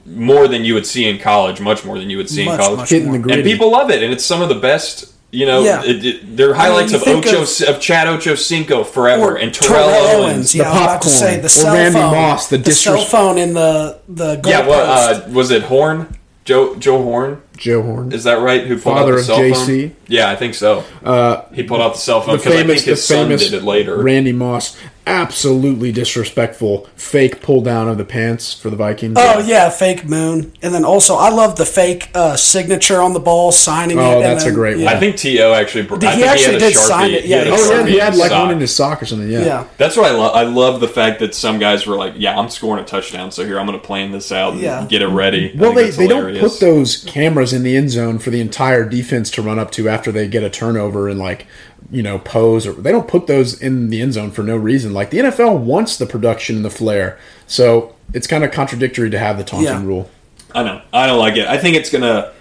Speaker 1: more than you would see in college, much more than you would see
Speaker 2: Much,
Speaker 1: in college.
Speaker 2: much more.
Speaker 1: and people love it, and it's some of the best. You know,
Speaker 2: Yeah.
Speaker 1: it, it, they're highlights
Speaker 2: you
Speaker 1: of Ocho
Speaker 2: of-
Speaker 1: of, Chad Ocho Cinco forever and Terrell, Owens.
Speaker 3: The
Speaker 2: Yeah, I to
Speaker 3: popcorn.
Speaker 2: say the
Speaker 3: Or Randy
Speaker 2: phone.
Speaker 3: Moss, the
Speaker 2: cell
Speaker 3: disres-
Speaker 2: phone in the the.
Speaker 1: Yeah, what uh, was it? Horn, Joe Joe Horn,
Speaker 3: Joe Horn.
Speaker 1: is that right? Who pulled
Speaker 3: Father
Speaker 1: out the
Speaker 3: of
Speaker 1: cell
Speaker 3: JC?
Speaker 1: phone? Yeah, I think so.
Speaker 3: Uh,
Speaker 1: He pulled out the cell phone because I think his son did it later.
Speaker 3: Randy Moss, absolutely disrespectful, fake pull down of the pants for the Vikings.
Speaker 2: Oh yeah, fake moon, and then also I love the fake uh, signature on the ball, signing it.
Speaker 3: Oh,
Speaker 2: and
Speaker 3: that's a
Speaker 2: then-
Speaker 3: great one.
Speaker 1: I think To actually. br-
Speaker 2: He
Speaker 1: I think
Speaker 2: actually
Speaker 1: he had a
Speaker 2: did
Speaker 1: Sharpie.
Speaker 2: sign it,
Speaker 1: He
Speaker 2: yeah,
Speaker 1: had
Speaker 2: he-
Speaker 3: Oh yeah, he had like
Speaker 1: sock.
Speaker 3: one in his sock or something. Yeah.
Speaker 2: Yeah.
Speaker 1: That's what I love. I love the fact that some guys were like, "Yeah, I'm scoring a touchdown, so here I'm going to plan this out and
Speaker 2: Yeah.
Speaker 1: get it ready." I
Speaker 3: Well,
Speaker 1: think
Speaker 3: they,
Speaker 1: that's
Speaker 3: they don't put those cameras in the end zone for the entire defense to run up to after they get a turnover and like you know pose or they don't put those in the end zone for no reason. Like the NFL wants the production and the flair, so it's kind of contradictory to have the taunting
Speaker 2: Yeah.
Speaker 3: rule.
Speaker 1: I know. I don't like it. I think it's gonna.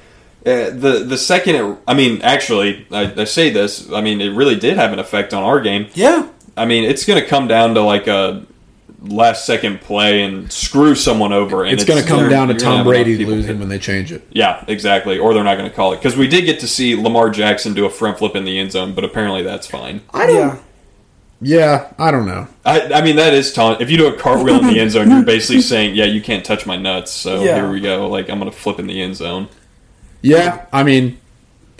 Speaker 1: Uh, the the second it, I mean, actually, I, I say this. I mean, it really did have an effect on our game.
Speaker 2: Yeah,
Speaker 1: I mean, it's going to come down to like a last second play and screw someone over. And
Speaker 3: It's, going to come down to Tom Brady losing when they change it.
Speaker 1: Yeah, exactly. Or they're not going to call it because we did get to see Lamar Jackson do a front flip in the end zone, but apparently that's fine.
Speaker 3: I don't.
Speaker 2: yeah.
Speaker 3: Yeah, I don't know.
Speaker 1: I, I mean, that is taunt. If you do a cartwheel in the end zone, you're basically saying, "Yeah, you can't touch my nuts." So
Speaker 2: Yeah.
Speaker 1: here we go. Like I'm going to flip in the end zone.
Speaker 3: Yeah, I mean,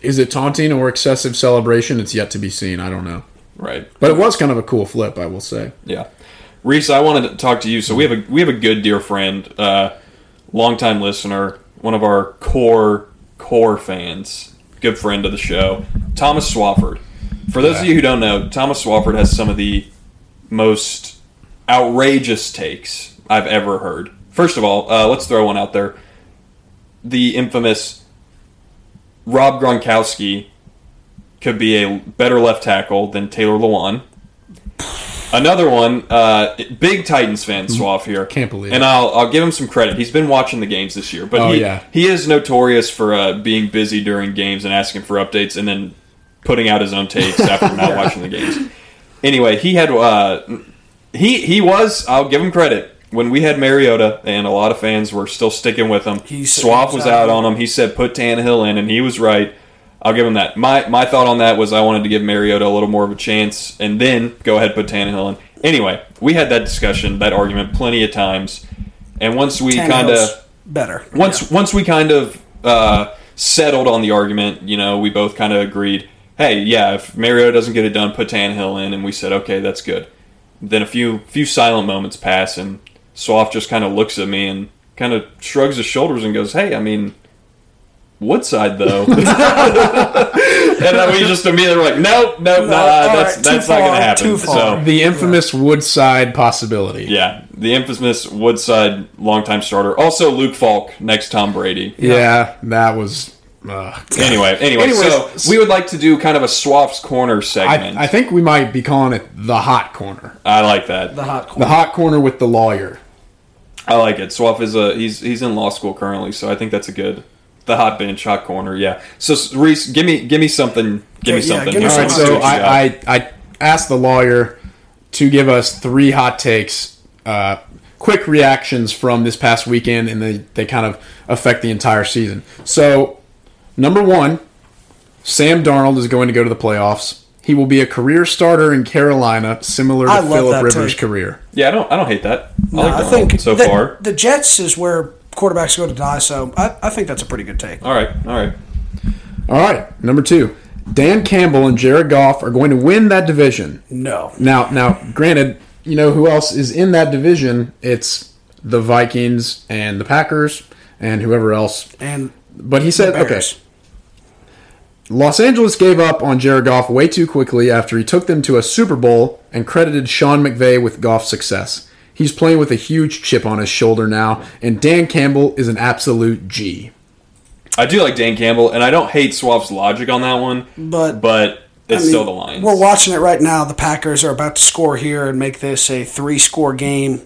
Speaker 3: is it taunting or excessive celebration? It's yet to be seen. I don't know.
Speaker 1: Right.
Speaker 3: But it was kind of a cool flip, I will say.
Speaker 1: Yeah, Reese, I wanted to talk to you. So we have a we have a good dear friend, uh, longtime listener, one of our core core fans, good friend of the show, Thomas Swafford. For those of you who don't know, Thomas Swafford has some of the most outrageous takes I've ever heard. First of all, uh, let's throw one out there: the infamous Rob Gronkowski could be a better left tackle than Taylor Lewan. Another one, uh, big Titans fan, Swaff here.
Speaker 3: Can't believe
Speaker 1: And
Speaker 3: it.
Speaker 1: I'll I'll give him some credit. He's been watching the games this year, but
Speaker 3: Oh,
Speaker 1: he
Speaker 3: yeah.
Speaker 1: he is notorious for uh, being busy during games and asking for updates, and then putting out his own takes after not watching the games. Anyway, he had uh, he he was. I'll give him credit. When we had Mariota, and a lot of fans were still sticking with him,
Speaker 2: He said-
Speaker 1: Swaff was out on him. He said put Tannehill in, and he was right. I'll give him that. My my thought on that was I wanted to give Mariota a little more of a chance, and then go ahead and put Tannehill in. Anyway, we had that discussion, that argument, plenty of times, and once we kind of
Speaker 2: better.
Speaker 1: once once we kind of uh, settled on the argument, you know, we both kind of agreed. Hey, yeah, if Mariota doesn't get it done, put Tannehill in, and we said, okay, that's good. Then a few few silent moments pass, and Swaff just kind of looks at me and kind of shrugs his shoulders and goes, "Hey, I mean, Woodside though." and then we just immediately were like, "Nope, nope, nah, that's
Speaker 2: right,
Speaker 1: that's not gonna happen."
Speaker 2: too far.
Speaker 1: So
Speaker 3: The infamous Woodside possibility.
Speaker 1: yeah, the infamous Woodside longtime starter. Also, Luke Falk next Tom Brady.
Speaker 3: Yeah, that was. Uh,
Speaker 1: Anyway, anyway,
Speaker 3: Anyways,
Speaker 1: so we would like to do kind of a Swaff's Corner segment.
Speaker 3: I think we might be calling it the hot corner.
Speaker 1: I like that.
Speaker 2: The hot
Speaker 3: The
Speaker 2: corner.
Speaker 3: hot corner with the lawyer.
Speaker 1: I like it. Swaff is a he's he's in law school currently, so I think that's a good the hot bench, hot corner. Yeah. So Reese, give me give me something. Give me
Speaker 2: Yeah,
Speaker 1: something.
Speaker 2: give me
Speaker 1: All
Speaker 3: All right,
Speaker 2: some
Speaker 1: see
Speaker 3: so
Speaker 1: what you got.
Speaker 3: I, I, I asked the lawyer to give us three hot takes, uh, quick reactions from this past weekend, and they, they kind of affect the entire season. So, number one, Sam Darnold is going to go to the playoffs. He will be a career starter in Carolina, similar to
Speaker 2: I
Speaker 3: Philip Rivers'
Speaker 2: take.
Speaker 3: career.
Speaker 1: yeah, I don't I don't hate that. I
Speaker 2: No,
Speaker 1: like
Speaker 2: I think
Speaker 1: so
Speaker 2: the,
Speaker 1: far.
Speaker 2: the Jets is where quarterbacks go to die. So I, I think that's a pretty good take.
Speaker 1: All right, all right.
Speaker 3: All right, number two, Dan Campbell and Jared Goff are going to win that division.
Speaker 2: No,
Speaker 3: Now, now, granted, you know who else is in that division? It's the Vikings and the Packers and whoever else.
Speaker 2: and
Speaker 3: But he said, okay, Los Angeles gave up on Jared Goff way too quickly after he took them to a Super Bowl and credited Sean McVay with Goff's success. He's playing with a huge chip on his shoulder now, and Dan Campbell is an absolute G.
Speaker 1: I do like Dan Campbell, and I don't hate Swaff's logic on that one,
Speaker 2: But-
Speaker 1: but it's
Speaker 2: I mean,
Speaker 1: still the Lions.
Speaker 2: We're watching it right now. The Packers are about to score here and make this a three-score game.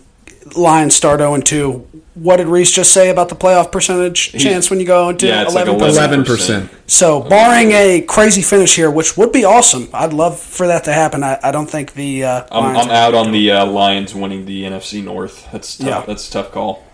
Speaker 2: Lions start 0 2. What did Reese just say about the playoff percentage chance when you go into
Speaker 1: yeah, it's like
Speaker 2: 11%?
Speaker 3: 11%.
Speaker 2: So, barring a crazy finish here, which would be awesome, I'd love for that to happen. I, I don't think the uh,
Speaker 1: I'm,
Speaker 2: Lions
Speaker 1: I'm
Speaker 2: are-
Speaker 1: out on the uh, Lions winning the NFC North. That's tough.
Speaker 2: Yeah.
Speaker 1: That's a tough call.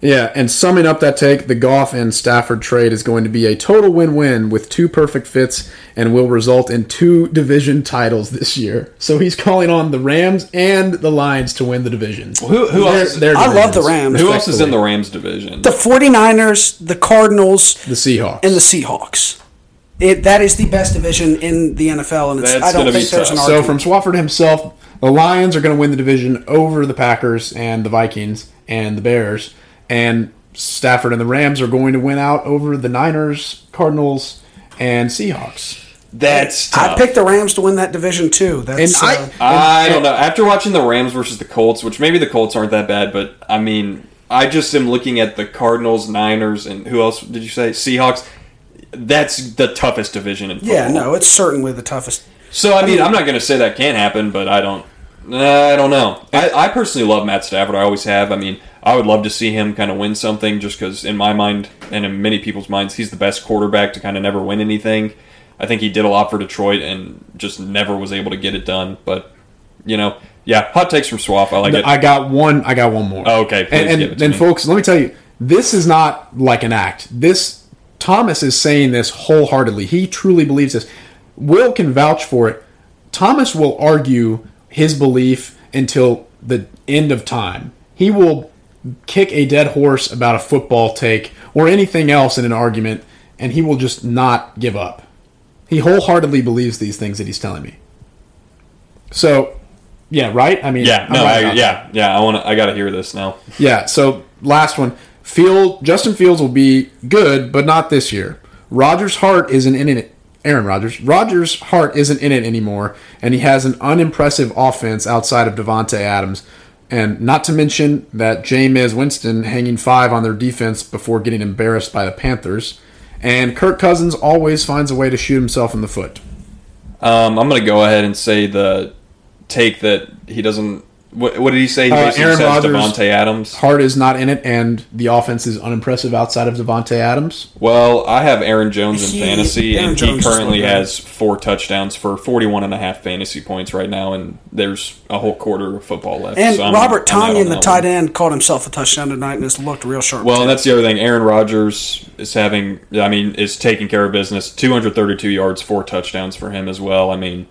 Speaker 3: Yeah, and summing up that take, the Goff and Stafford trade is going to be a total win-win with two perfect fits and will result in two division titles this year. So he's calling on the Rams and the Lions to win the division.
Speaker 1: Who- who
Speaker 3: Their-
Speaker 1: else-
Speaker 3: their
Speaker 2: I love the Rams.
Speaker 1: Who else is in the. Rams division?
Speaker 2: The 49ers, the Cardinals,
Speaker 3: The Seahawks.
Speaker 2: and the Seahawks. It, that is the best division in the NFL, and it's,
Speaker 1: That's
Speaker 2: I don't
Speaker 1: gonna be
Speaker 2: think there's an
Speaker 1: tough.
Speaker 3: so from Swafford himself, the Lions are going to win the division over the Packers and the Vikings and the Bears, and Stafford and the Rams are going to win out over the Niners, Cardinals, and Seahawks.
Speaker 1: That's
Speaker 2: I
Speaker 1: tough.
Speaker 2: picked the Rams to win that division too. That's
Speaker 3: And I-
Speaker 2: uh,
Speaker 1: I don't know. After watching the Rams versus the Colts, which maybe the Colts aren't that bad, but I mean, I just am looking at the Cardinals, Niners, and who else did you say? Seahawks. That's the toughest division in football.
Speaker 2: yeah, no, it's certainly the toughest.
Speaker 1: So I mean, I'm not going to say that can't happen, but I don't. I don't know. I, I personally love Matt Stafford. I always have. I mean, I would love to see him kind of win something, just because in my mind and in many people's minds, he's the best quarterback to kind of never win anything. I think he did a lot for Detroit and just never was able to get it done. But you know, yeah, hot takes from Swaff. I like it.
Speaker 3: I got one. I got one more.
Speaker 1: Oh, okay,
Speaker 3: and and, and folks, let me tell you, this is not like an act. This Thomas is saying this wholeheartedly. He truly believes this. Will can vouch for it. Thomas will argue his belief until the end of time. He will kick a dead horse about a football take or anything else in an argument, and he will just not give up. He wholeheartedly believes these things that he's telling me. So, yeah, right. I mean,
Speaker 1: yeah, no, I, yeah, yeah. I want to. I got to hear this now.
Speaker 3: Yeah. So last one, Field Justin Fields will be good, but not this year. Rodgers' heart isn't in it. Aaron Rodgers. Rogers' heart isn't in it anymore, and he has an unimpressive offense outside of Davante Adams, and not to mention that Jameis Winston hanging five on their defense before getting embarrassed by the Panthers, and Kirk Cousins always finds a way to shoot himself in the foot.
Speaker 1: Um, I'm going to go ahead and say the take that he doesn't. What, what did he say? He
Speaker 3: Uh, Aaron
Speaker 1: says
Speaker 3: Rodgers-
Speaker 1: Davante Adams.
Speaker 3: heart is not in it, and the offense is unimpressive outside of Davante Adams.
Speaker 1: Well, I have Aaron Jones in
Speaker 2: He-
Speaker 1: fantasy,
Speaker 2: Aaron
Speaker 1: and
Speaker 2: Jones
Speaker 1: he currently has four touchdowns for 41 and a half fantasy points right now, and there's a whole quarter of football left.
Speaker 2: And
Speaker 1: so
Speaker 2: Robert
Speaker 1: I'm
Speaker 2: Tonyan, the
Speaker 1: that
Speaker 2: tight
Speaker 1: one.
Speaker 2: end, caught himself a touchdown tonight and has looked real sharp.
Speaker 1: Well, and that's the other thing. Aaron Rodgers is having, I mean, is taking care of business. 232 yards, four touchdowns for him as well. I mean,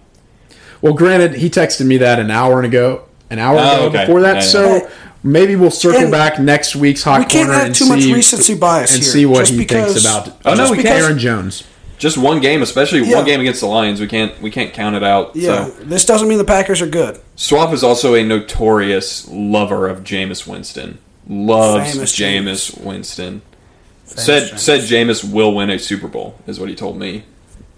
Speaker 3: Well, granted, he texted me that an hour ago, an hour
Speaker 1: Oh,
Speaker 3: ago
Speaker 1: okay.
Speaker 3: before that.
Speaker 1: Yeah, yeah.
Speaker 3: So maybe we'll circle
Speaker 2: And
Speaker 3: back next week's hot
Speaker 2: we can't
Speaker 3: corner
Speaker 2: have
Speaker 3: and
Speaker 2: too much
Speaker 3: see
Speaker 2: recency bias
Speaker 3: and
Speaker 2: here,
Speaker 3: see what
Speaker 2: just
Speaker 3: he
Speaker 2: because-
Speaker 3: thinks about
Speaker 1: Oh, no, we
Speaker 3: because
Speaker 1: can't.
Speaker 3: Aaron Jones.
Speaker 1: just one game, especially
Speaker 2: Yeah.
Speaker 1: one game against the Lions, we can't we can't count it out.
Speaker 2: yeah,
Speaker 1: So.
Speaker 2: this doesn't mean the Packers are good.
Speaker 1: Swaff is also a notorious lover of Jameis Winston. Loves
Speaker 2: Famous
Speaker 1: Jameis Winston. said
Speaker 2: Jameis.
Speaker 1: said Jameis will win a Super Bowl is what he told me.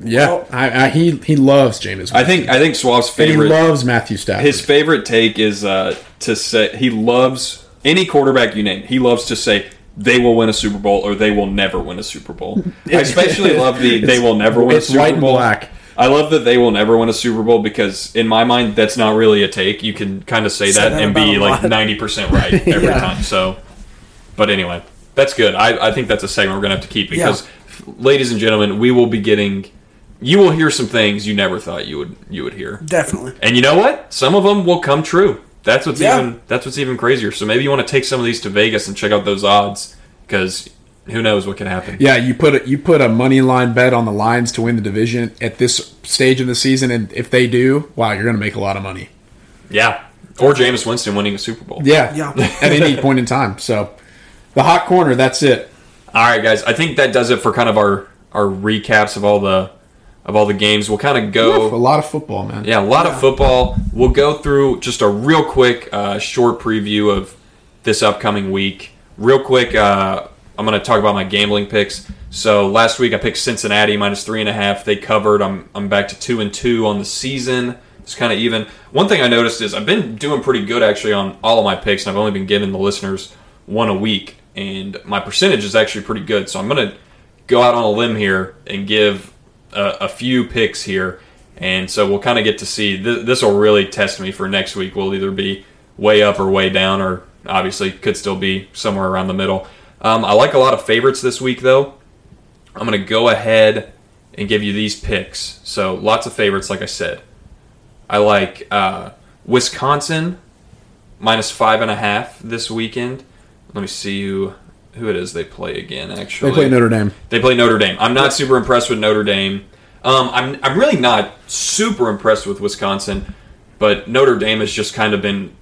Speaker 3: Yeah,
Speaker 2: Well-
Speaker 3: I, I, he he loves Jameis.
Speaker 1: I think I think Swaff's
Speaker 3: favorite. he loves Matthew Stafford.
Speaker 1: his favorite take is uh, to say he loves any quarterback you name. He loves to say they will win a Super Bowl or they will never win a Super Bowl. I especially love the they will never win a
Speaker 3: it's
Speaker 1: Super
Speaker 3: white and black.
Speaker 1: I love that they will never win a Super Bowl because in my mind that's not really a take. You can kind of say
Speaker 2: Say
Speaker 1: that
Speaker 2: that
Speaker 1: and be like ninety percent right every
Speaker 2: Yeah.
Speaker 1: time. So, but anyway, that's good. I, I think that's a segment we're gonna have to keep because, ladies and gentlemen, we will be getting. You will hear some things you never thought you would you would hear.
Speaker 2: Definitely.
Speaker 1: And you know what? Some of them will come true. That's what's
Speaker 2: Yeah.
Speaker 1: even that's what's even crazier. So maybe you want to take some of these to Vegas and check out those odds because who knows what can happen.
Speaker 3: Yeah, you put a, you put a money line bet on the Lions to win the division at this stage of the season, and if they do, wow, you're going to make a lot of money.
Speaker 1: Yeah. Or Jameis Winston winning a Super Bowl.
Speaker 3: Yeah,
Speaker 2: Yeah.
Speaker 3: at any point in time. So, the hot corner, that's it.
Speaker 1: All right, guys. I think that does it for kind of our our recaps of all the of all the games. We'll kind of go.
Speaker 3: A lot of football, man.
Speaker 1: Yeah, a lot of football. We'll go through just a real quick, uh, short preview of this upcoming week. Real quick, uh, I'm going to talk about my gambling picks. So last week I picked Cincinnati minus three and a half. They covered. I'm I'm back to two and two on the season. It's kind of even. One thing I noticed is I've been doing pretty good actually on all of my picks, and I've only been giving the listeners one a week, and my percentage is actually pretty good. So I'm going to go out on a limb here and give a, a few picks here. And so we'll kind of get to see. Th- this will really test me for next week. We'll either be way up or way down, or obviously could still be somewhere around the middle. Um, I like a lot of favorites this week, though. I'm going to go ahead and give you these picks. So lots of favorites, like I said. I like uh, Wisconsin minus five and a half this weekend. Let me see who who it is they play again. Actually,
Speaker 3: They play Notre Dame.
Speaker 1: they play Notre Dame. I'm not super impressed with Notre Dame. Um, I'm I'm really not super impressed with Wisconsin, but Notre Dame has just kind of been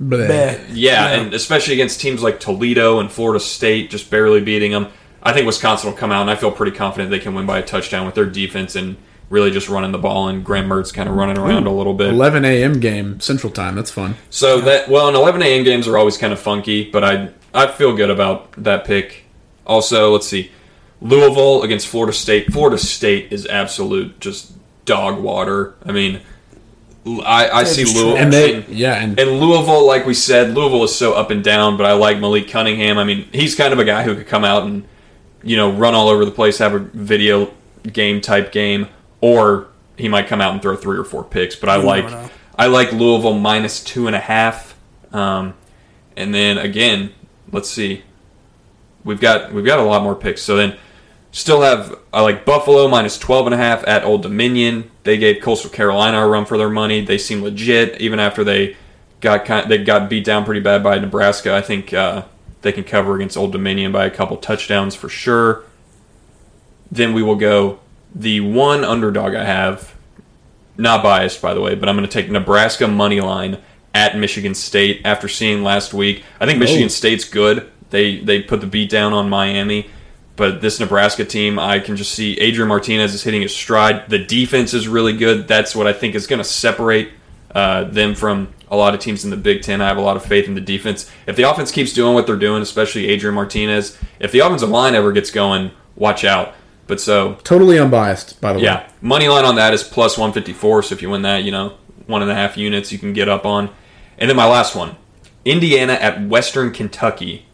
Speaker 3: Bleh.
Speaker 2: Bleh.
Speaker 1: yeah, and especially against teams like Toledo and Florida State, just barely beating them. I think Wisconsin will come out, and I feel pretty confident they can win by a touchdown with their defense and really just running the ball and Graham Mertz kind of running around a little bit.
Speaker 3: 11 a.m. game Central Time. That's fun.
Speaker 1: So that well, and 11 a.m. games are always kind of funky, but I I feel good about that pick. Also, let's see, Louisville against Florida State. Florida State is absolute just dog water. I mean, I, I see Louisville
Speaker 3: And they, yeah, and
Speaker 1: and Louisville, like we said, Louisville is so up and down, but I like Malik Cunningham. I mean, he's kind of a guy who could come out and, you know, run all over the place, have a video game type game, or he might come out and throw three or four picks. But I
Speaker 2: You
Speaker 1: like. I like Louisville minus two and a half. Um, and then again, let's see. We've got we've got a lot more picks. So then Still have I like Buffalo minus 12 and a half at Old Dominion. They gave Coastal Carolina a run for their money. They seem legit even after they got kind they got beat down pretty bad by Nebraska. I think uh, they can cover against Old Dominion by a couple touchdowns for sure. Then we will go the one underdog I have, not biased by the way, but I'm going to take Nebraska money line at Michigan State after seeing last week. I think Michigan
Speaker 3: Oh.
Speaker 1: State's good. They they put the beat down on Miami, but this Nebraska team, I can just see Adrian Martinez is hitting his stride. The defense is really good. That's what I think is going to separate uh, them from a lot of teams in the Big Ten. I have a lot of faith in the defense. If the offense keeps doing what they're doing, especially Adrian Martinez, if the offensive line ever gets going, watch out. But so
Speaker 3: Totally unbiased, by the way.
Speaker 1: yeah, money line on that is plus 154. So if you win that, you know, one and a half units you can get up on. And then my last one Indiana at Western Kentucky.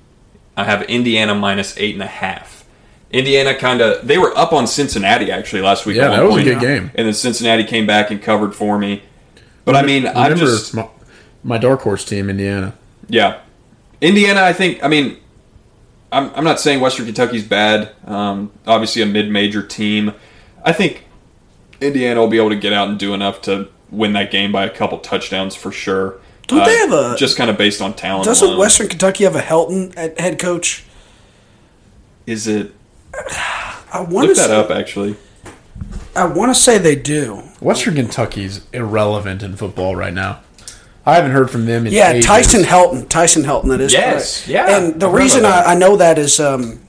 Speaker 1: I have Indiana minus eight and a half. Indiana kind of, they were up on Cincinnati actually last week.
Speaker 3: Yeah,
Speaker 1: at
Speaker 3: that was a good game.
Speaker 1: And then Cincinnati came back and covered for me. But I mean, I'm just
Speaker 3: my, my dark horse team, Indiana.
Speaker 1: Yeah, Indiana. I think. I mean, I'm I'm not saying Western Kentucky's bad. Um, obviously, a mid-major team. I think Indiana will be able to get out and do enough to win that game by a couple touchdowns for sure. Uh,
Speaker 2: Don't they have a-
Speaker 1: just kind of based on talent?
Speaker 2: Doesn't
Speaker 1: alone.
Speaker 2: Western Kentucky have a Helton at head coach?
Speaker 1: Is it?
Speaker 2: I want
Speaker 1: Look
Speaker 2: to
Speaker 1: that
Speaker 2: say,
Speaker 1: up. Actually,
Speaker 2: I want to say they do.
Speaker 3: Western Kentucky's irrelevant in football right now. I haven't heard from them in
Speaker 2: Yeah,
Speaker 3: ages.
Speaker 2: Tyson Helton. Tyson Helton. That is
Speaker 1: Yes,
Speaker 2: correct.
Speaker 1: yeah,
Speaker 2: And the
Speaker 1: I've
Speaker 2: reason. I, I know that is um,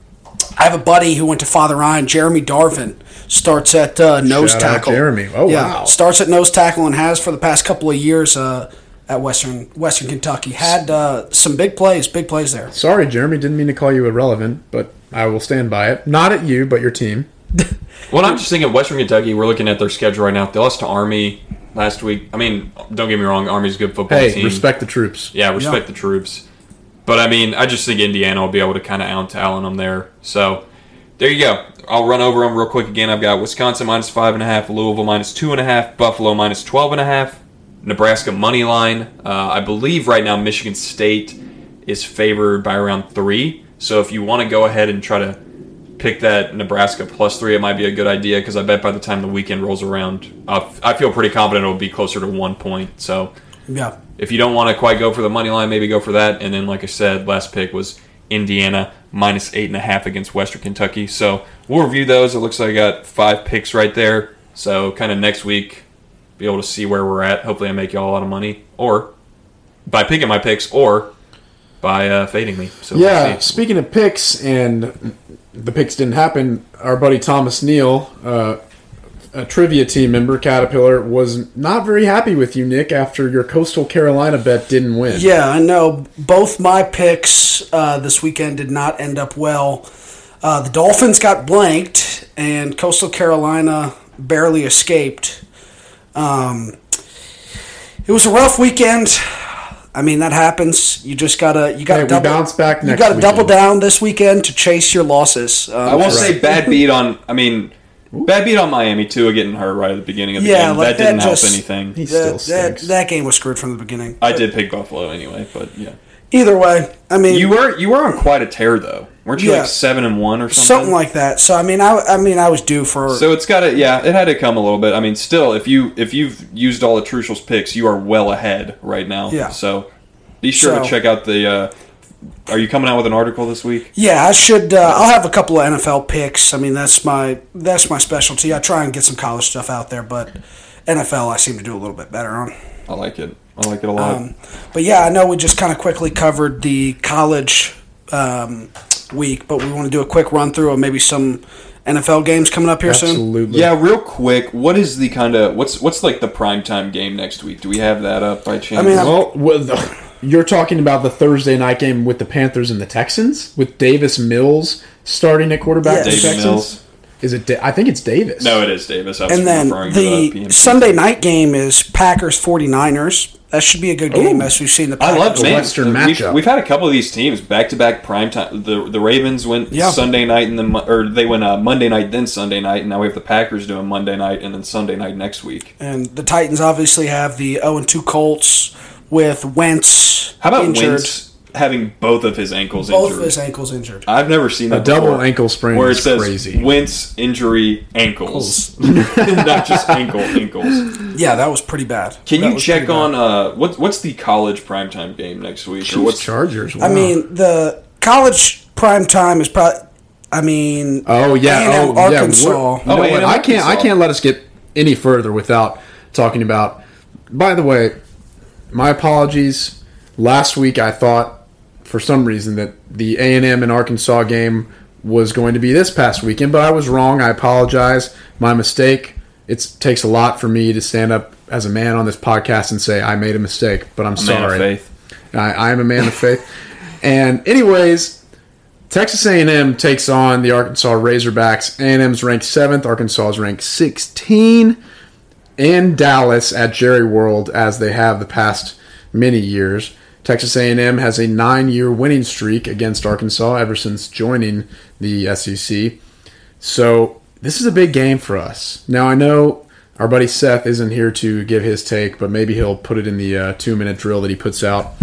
Speaker 2: I have a buddy who went to Father Ryan. Jeremy Darvin starts at uh, nose
Speaker 3: Shout out
Speaker 2: tackle.
Speaker 3: Jeremy. Oh,
Speaker 2: yeah,
Speaker 3: wow.
Speaker 2: starts at nose tackle and has for the past couple of years uh, at Western Western Kentucky. Had uh, some big plays, big plays there.
Speaker 3: Sorry, Jeremy, didn't mean to call you irrelevant, but I will stand by it. Not at you, but your team.
Speaker 1: well, I'm just thinking Western Kentucky. We're looking at their schedule right now. They lost to Army last week. I mean, don't get me wrong. Army's a good football
Speaker 3: Hey,
Speaker 1: team.
Speaker 3: respect the troops.
Speaker 1: Yeah, respect
Speaker 2: Yeah.
Speaker 1: the troops. But I mean, I just think Indiana will be able to kind of out talent them there. So there you go. I'll run over them real quick again. I've got Wisconsin minus five and a half, Louisville minus two and a half, Buffalo minus twelve and a half, Nebraska money line. Uh, I believe right now Michigan State is favored by around three. So if you want to go ahead and try to pick that Nebraska plus three, it might be a good idea because I bet by the time the weekend rolls around, uh, I feel pretty confident it will be closer to one point. So
Speaker 2: Yeah.
Speaker 1: if you don't want to quite go for the money line, maybe go for that. And then, like I said, last pick was Indiana minus eight and a half against Western Kentucky. So we'll review those. It looks like I got five picks right there. So kind of next week, be able to see where we're at. Hopefully, I make y'all a lot of money, or by picking my picks, or by uh, fading me. So we'll
Speaker 3: Yeah,
Speaker 1: see.
Speaker 3: speaking of picks, and the picks didn't happen, our buddy Thomas Neal, uh, a trivia team member, Caterpillar, was not very happy with you, Nick, after your Coastal Carolina bet didn't win.
Speaker 2: Yeah, I know. Both my picks uh, this weekend did not end up well. Uh, the Dolphins got blanked, and Coastal Carolina barely escaped. Um, it was a rough weekend. I mean, that happens. You just gotta you gotta
Speaker 3: Hey,
Speaker 2: double
Speaker 3: bounce back
Speaker 2: You gotta double down this weekend to chase your losses. Um,
Speaker 1: I will
Speaker 3: Right.
Speaker 1: say bad beat on. I mean, bad beat on Miami too, getting hurt right at the beginning of the
Speaker 2: Yeah,
Speaker 1: game.
Speaker 2: like
Speaker 1: that didn't
Speaker 2: that
Speaker 1: help anything.
Speaker 3: He still
Speaker 2: that, that, that game was screwed from the beginning.
Speaker 1: I did pick Buffalo anyway, but yeah.
Speaker 2: Either way, I mean,
Speaker 1: You were you were on quite a tear though, weren't you?
Speaker 2: Yeah.
Speaker 1: Like seven and one or something.
Speaker 2: something like that. So I mean, I, I mean, I was due for.
Speaker 1: So it's got to yeah, it had to come a little bit. I mean, still, if you if you've used all the Truschel's picks, you are well ahead right now.
Speaker 2: Yeah.
Speaker 1: So be sure
Speaker 2: So-
Speaker 1: to check out the. Uh, are you coming out with an article this week?
Speaker 2: Yeah, I should. Uh, I'll have a couple of NFL picks. I mean, that's my that's my specialty. I try and get some college stuff out there, but NFL I seem to do a little bit better on.
Speaker 1: I like it. I like it a lot.
Speaker 2: Um, but yeah, I know we just kind of quickly covered the college um, week, but we want to do a quick run through of maybe some NFL games coming up here soon.
Speaker 3: Absolutely.
Speaker 1: yeah, real quick. What is the kind of what's what's like the primetime game next week? Do we have that up by chance?
Speaker 2: I mean,
Speaker 3: Well, well, the- you're talking about the Thursday night game with the Panthers and the Texans, with Davis Mills starting at quarterback.
Speaker 2: Yes.
Speaker 3: for the
Speaker 1: Davis
Speaker 3: Texans.
Speaker 1: Mills.
Speaker 3: Is it? Da- I think it's Davis.
Speaker 1: no, it is Davis. I was
Speaker 2: And then
Speaker 1: referring to the
Speaker 2: the Sunday night game is Packers 49ers. That should be a good game
Speaker 3: Ooh.
Speaker 2: as we've seen the
Speaker 1: I love
Speaker 3: The
Speaker 1: man,
Speaker 3: Western
Speaker 1: we've,
Speaker 3: matchup.
Speaker 1: We've had a couple of these teams back to back prime time. The the Ravens went
Speaker 2: Yeah.
Speaker 1: Sunday night and then or they went uh, Monday night then Sunday night, and now we have the Packers doing Monday night and then Sunday night next week.
Speaker 2: And the Titans obviously have the 0 and 2 Colts with Wentz
Speaker 1: How about
Speaker 2: injured.
Speaker 1: Wentz having both of his ankles injured.
Speaker 2: Both
Speaker 1: injured?
Speaker 2: of his ankles injured.
Speaker 1: I've never seen that
Speaker 3: A double
Speaker 1: before,
Speaker 3: ankle sprain
Speaker 1: where it says
Speaker 3: crazy.
Speaker 1: Wentz injury ankles, not just ankle ankles.
Speaker 2: Yeah, that was pretty bad.
Speaker 1: Can
Speaker 2: That
Speaker 1: you check on uh what what's the college primetime game next week? Or what's
Speaker 3: Chargers.
Speaker 2: I mean, the college primetime is probably. I mean,
Speaker 3: Oh yeah,
Speaker 2: A&M,
Speaker 3: oh yeah.
Speaker 2: Arkansas.
Speaker 3: We're- You know
Speaker 1: Oh,
Speaker 3: what?
Speaker 1: A&M,
Speaker 3: I can't. I can't let us get any further without talking about. By the way, my apologies. Last week I thought, for some reason, that the A and M and Arkansas game was going to be this past weekend, but I was wrong. I apologize. My mistake. It takes a lot for me to stand up as a man on this podcast and say I made a mistake, but I'm
Speaker 1: of
Speaker 3: sorry. I, I am a man of faith. And anyways, Texas A&M takes on the Arkansas Razorbacks. A&M's ranked seventh. Arkansas is ranked 16 in Dallas at Jerry World, as they have the past many years. Texas A&M has a nine-year winning streak against Arkansas ever since joining the SEC. So this is a big game for us. Now I know our buddy Seth isn't here to give his take, but maybe he'll put it in the uh, two minute drill that he puts out.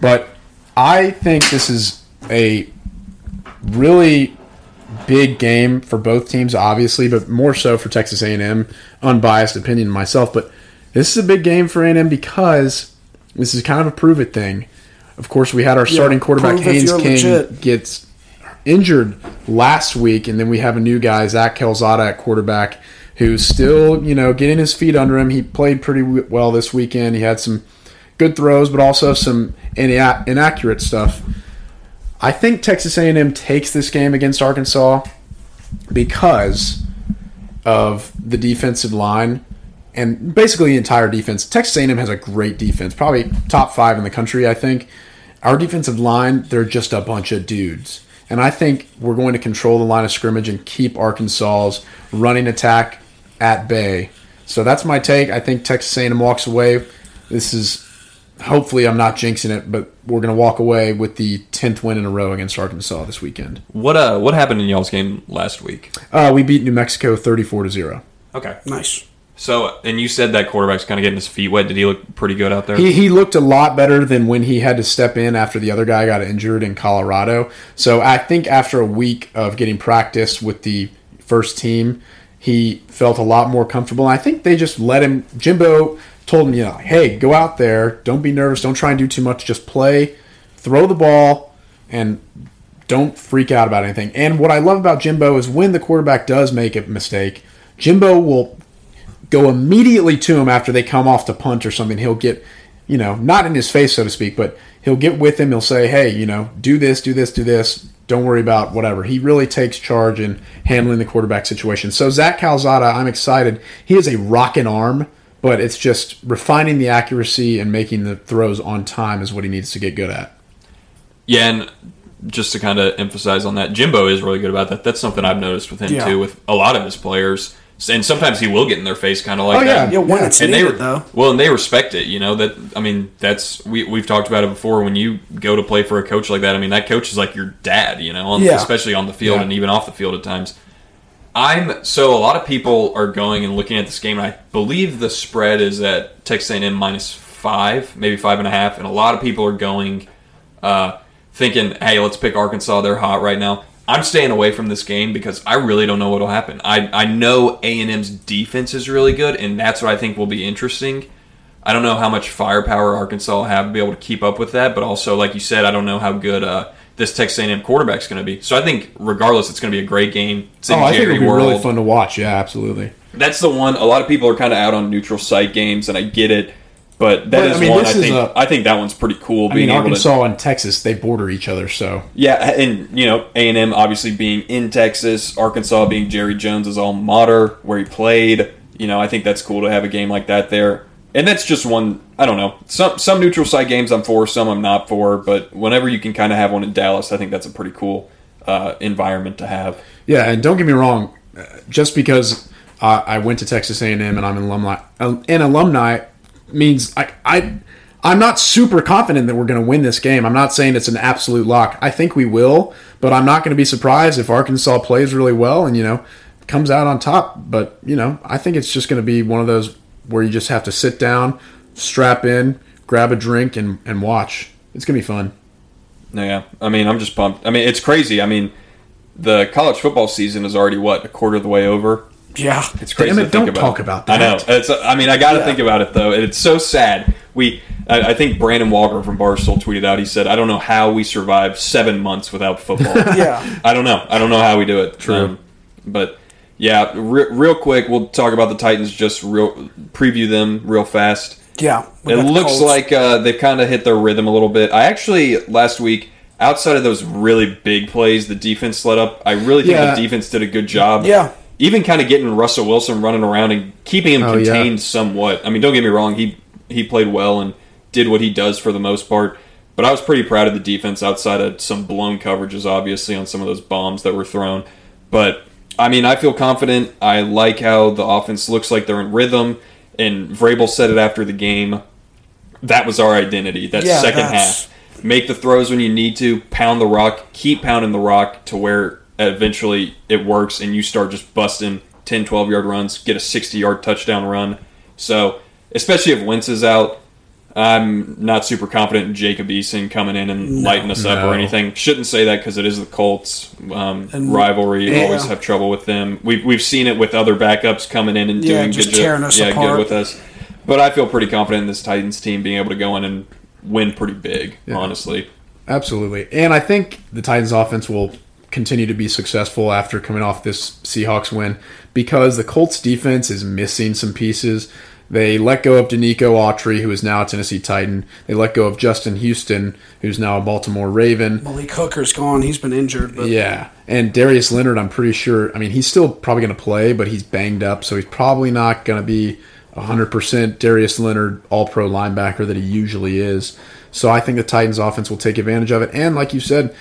Speaker 3: But I think this is a really big game for both teams, obviously, but more so for Texas A&M. Unbiased opinion myself, but this is a big game for A&M because this is kind of a prove it thing. Of course, we had our starting quarterback Haynes King
Speaker 2: legit.
Speaker 3: gets injured last week, and then we have a new guy, Zach Calzada, at quarterback, who's still, you know, getting his feet under him. He played pretty well this weekend. He had some good throws, but also some ina- inaccurate stuff. I think Texas A&M takes this game against Arkansas because of the defensive line and basically the entire defense. Texas A&M has a great defense, probably top five in the country. I think our defensive line, they're just a bunch of dudes, and I think we're going to control the line of scrimmage and keep Arkansas's running attack at bay. So that's my take. I think Texas A&M walks away. This is hopefully I'm not jinxing it, but we're going to walk away with the tenth win in a row against Arkansas this weekend.
Speaker 1: What uh what happened in y'all's game last week?
Speaker 3: Uh, we beat New Mexico 34 to zero.
Speaker 1: Okay.
Speaker 2: Nice.
Speaker 1: So and you said that quarterback's kind of getting his feet wet. Did he look pretty good out there?
Speaker 3: He, he looked a lot better than when he had to step in after the other guy got injured in Colorado. So I think after a week of getting practice with the first team, he felt a lot more comfortable. I think they just let him. Jimbo told him, you know, hey, go out there, don't be nervous, don't try and do too much, just play, throw the ball, and don't freak out about anything. And what I love about Jimbo is when the quarterback does make a mistake, Jimbo will go immediately to him after they come off to punt or something. He'll get, you know, not in his face, so to speak, but he'll get with him. He'll say, hey, you know, do this, do this, do this. Don't worry about whatever. He really takes charge in handling the quarterback situation. So, Zach Calzada, I'm excited. He has a rockin' arm, but it's just refining the accuracy and making the throws on time is what he needs to get good at.
Speaker 1: Yeah, and just to kind of emphasize on that, Jimbo is really good about that. That's something I've noticed with him
Speaker 2: Yeah.
Speaker 1: too, with a lot of his players. And sometimes he will get in their face, kind of like
Speaker 3: Oh,
Speaker 1: that.
Speaker 3: yeah.
Speaker 2: Yeah, when
Speaker 3: Yeah.
Speaker 2: it's
Speaker 1: and they
Speaker 2: though.
Speaker 1: well, and they respect it. You know that. I mean, that's we we've talked about it before. When you go to play for a coach like that, I mean, that coach is like your dad. You know, on,
Speaker 2: Yeah.
Speaker 1: especially on the field
Speaker 3: Yeah.
Speaker 1: and even off the field at times. I'm so a lot of people are going and looking at this game, and I believe the spread is at Texas A&M minus five, maybe five and a half, and a lot of people are going, uh, thinking, "Hey, let's pick Arkansas. They're hot right now." I'm staying away from this game because I really don't know what'll happen. I I know A&M's defense is really good, and that's what I think will be interesting. I don't know how much firepower Arkansas will have to be able to keep up with that, but also, like you said, I don't know how good uh, this Texas A&M quarterback's going to be. So I think, regardless, it's going to be a great game. It's in
Speaker 3: Oh, I think it'll be
Speaker 1: World.
Speaker 3: really fun to watch. Yeah, absolutely.
Speaker 1: That's the one. A lot of people are kind of out on neutral site games, and I get it, but that
Speaker 3: But,
Speaker 1: is
Speaker 3: I mean,
Speaker 1: one I think.
Speaker 3: a-
Speaker 1: I think that one's pretty cool.
Speaker 3: I
Speaker 1: Being
Speaker 3: mean,
Speaker 1: able to
Speaker 3: Arkansas and Texas, they border each other, so
Speaker 1: yeah, and you know, A and M obviously being in Texas, Arkansas being Jerry Jones's alma mater, where he played. You know, I think that's cool to have a game like that there. And that's just one. I don't know. Some some neutral site games I'm for, some I'm not for. But whenever you can kind of have one in Dallas, I think that's a pretty cool uh, environment to have.
Speaker 3: Yeah, and don't get me wrong, just because uh, I went to Texas A&M and I'm an alumni, an alumni means I, I I'm not super confident that we're going to win this game. I'm not saying it's an absolute lock. I think we will, but I'm not going to be surprised if Arkansas plays really well and you know comes out on top. But you know, I think it's just going to be one of those where you just have to sit down, strap in, grab a drink, and and watch. It's going to be fun.
Speaker 1: Yeah, I mean, I'm just pumped. I mean, it's crazy. I mean, the college football season is already what a quarter of the way over.
Speaker 2: Yeah.
Speaker 1: It's crazy.
Speaker 3: Damn it,
Speaker 1: to
Speaker 3: don't
Speaker 1: about.
Speaker 3: talk about that.
Speaker 1: I know.
Speaker 3: that.
Speaker 1: It's. I mean, I got to
Speaker 2: Yeah.
Speaker 1: think about it though. and It's so sad. We. I, I think Brandon Walker from Barstool tweeted out. He said, "I don't know how we survived seven months without football.
Speaker 2: Yeah.
Speaker 1: I don't know. I don't know how we do it.
Speaker 3: True.
Speaker 1: but yeah, re- real quick, we'll talk about the Titans. Just real preview them real fast.
Speaker 2: Yeah.
Speaker 1: It
Speaker 2: got the
Speaker 1: looks like uh, they've kind of hit their rhythm a little bit. I actually last week, outside of those really big plays, the defense let up. I really think
Speaker 3: Yeah.
Speaker 1: the defense did a good job.
Speaker 2: Yeah.
Speaker 1: Even kind of getting Russell Wilson running around and keeping him
Speaker 3: Oh, yeah.
Speaker 1: contained somewhat. I mean, don't get me wrong, he he played well and did what he does for the most part. But I was pretty proud of the defense outside of some blown coverages, obviously, on some of those bombs that were thrown. But I mean, I feel confident. I like how the offense looks like they're in rhythm. And Vrabel said it after the game. That was our identity. That
Speaker 2: Yeah,
Speaker 1: second
Speaker 2: that's-
Speaker 1: half. Make the throws when you need to. Pound the rock. Keep pounding the rock to where eventually it works and you start just busting 10, 12 yard runs, get a 60 yard touchdown run. So, especially if Wentz is out, I'm not super confident in Jacob Eason coming in and lighting us up or anything. Shouldn't say that because it is the Colts um,
Speaker 2: And-
Speaker 1: rivalry.
Speaker 2: yeah.
Speaker 1: Always have trouble with them. We've we've seen it with other backups coming in and
Speaker 2: Yeah,
Speaker 1: doing
Speaker 2: just
Speaker 1: good, jo-
Speaker 2: tearing us
Speaker 1: yeah,
Speaker 2: apart.
Speaker 1: good with us. But I feel pretty confident in this Titans team being able to go in and win pretty big. Honestly,
Speaker 3: Absolutely. And I think the Titans offense will continue to be successful after coming off this Seahawks win because the Colts defense is missing some pieces. They let go of Denico Autry, who is now a Tennessee Titan. They let go of Justin Houston, who's now a Baltimore Raven.
Speaker 2: Malik Hooker's gone. He's been injured. But
Speaker 3: Yeah. And Darius Leonard, I'm pretty sure, I mean, he's still probably going to play, but he's banged up, so he's probably not going to be 100% Darius Leonard all pro linebacker that he usually is. So I think the Titans offense will take advantage of it. And like you said,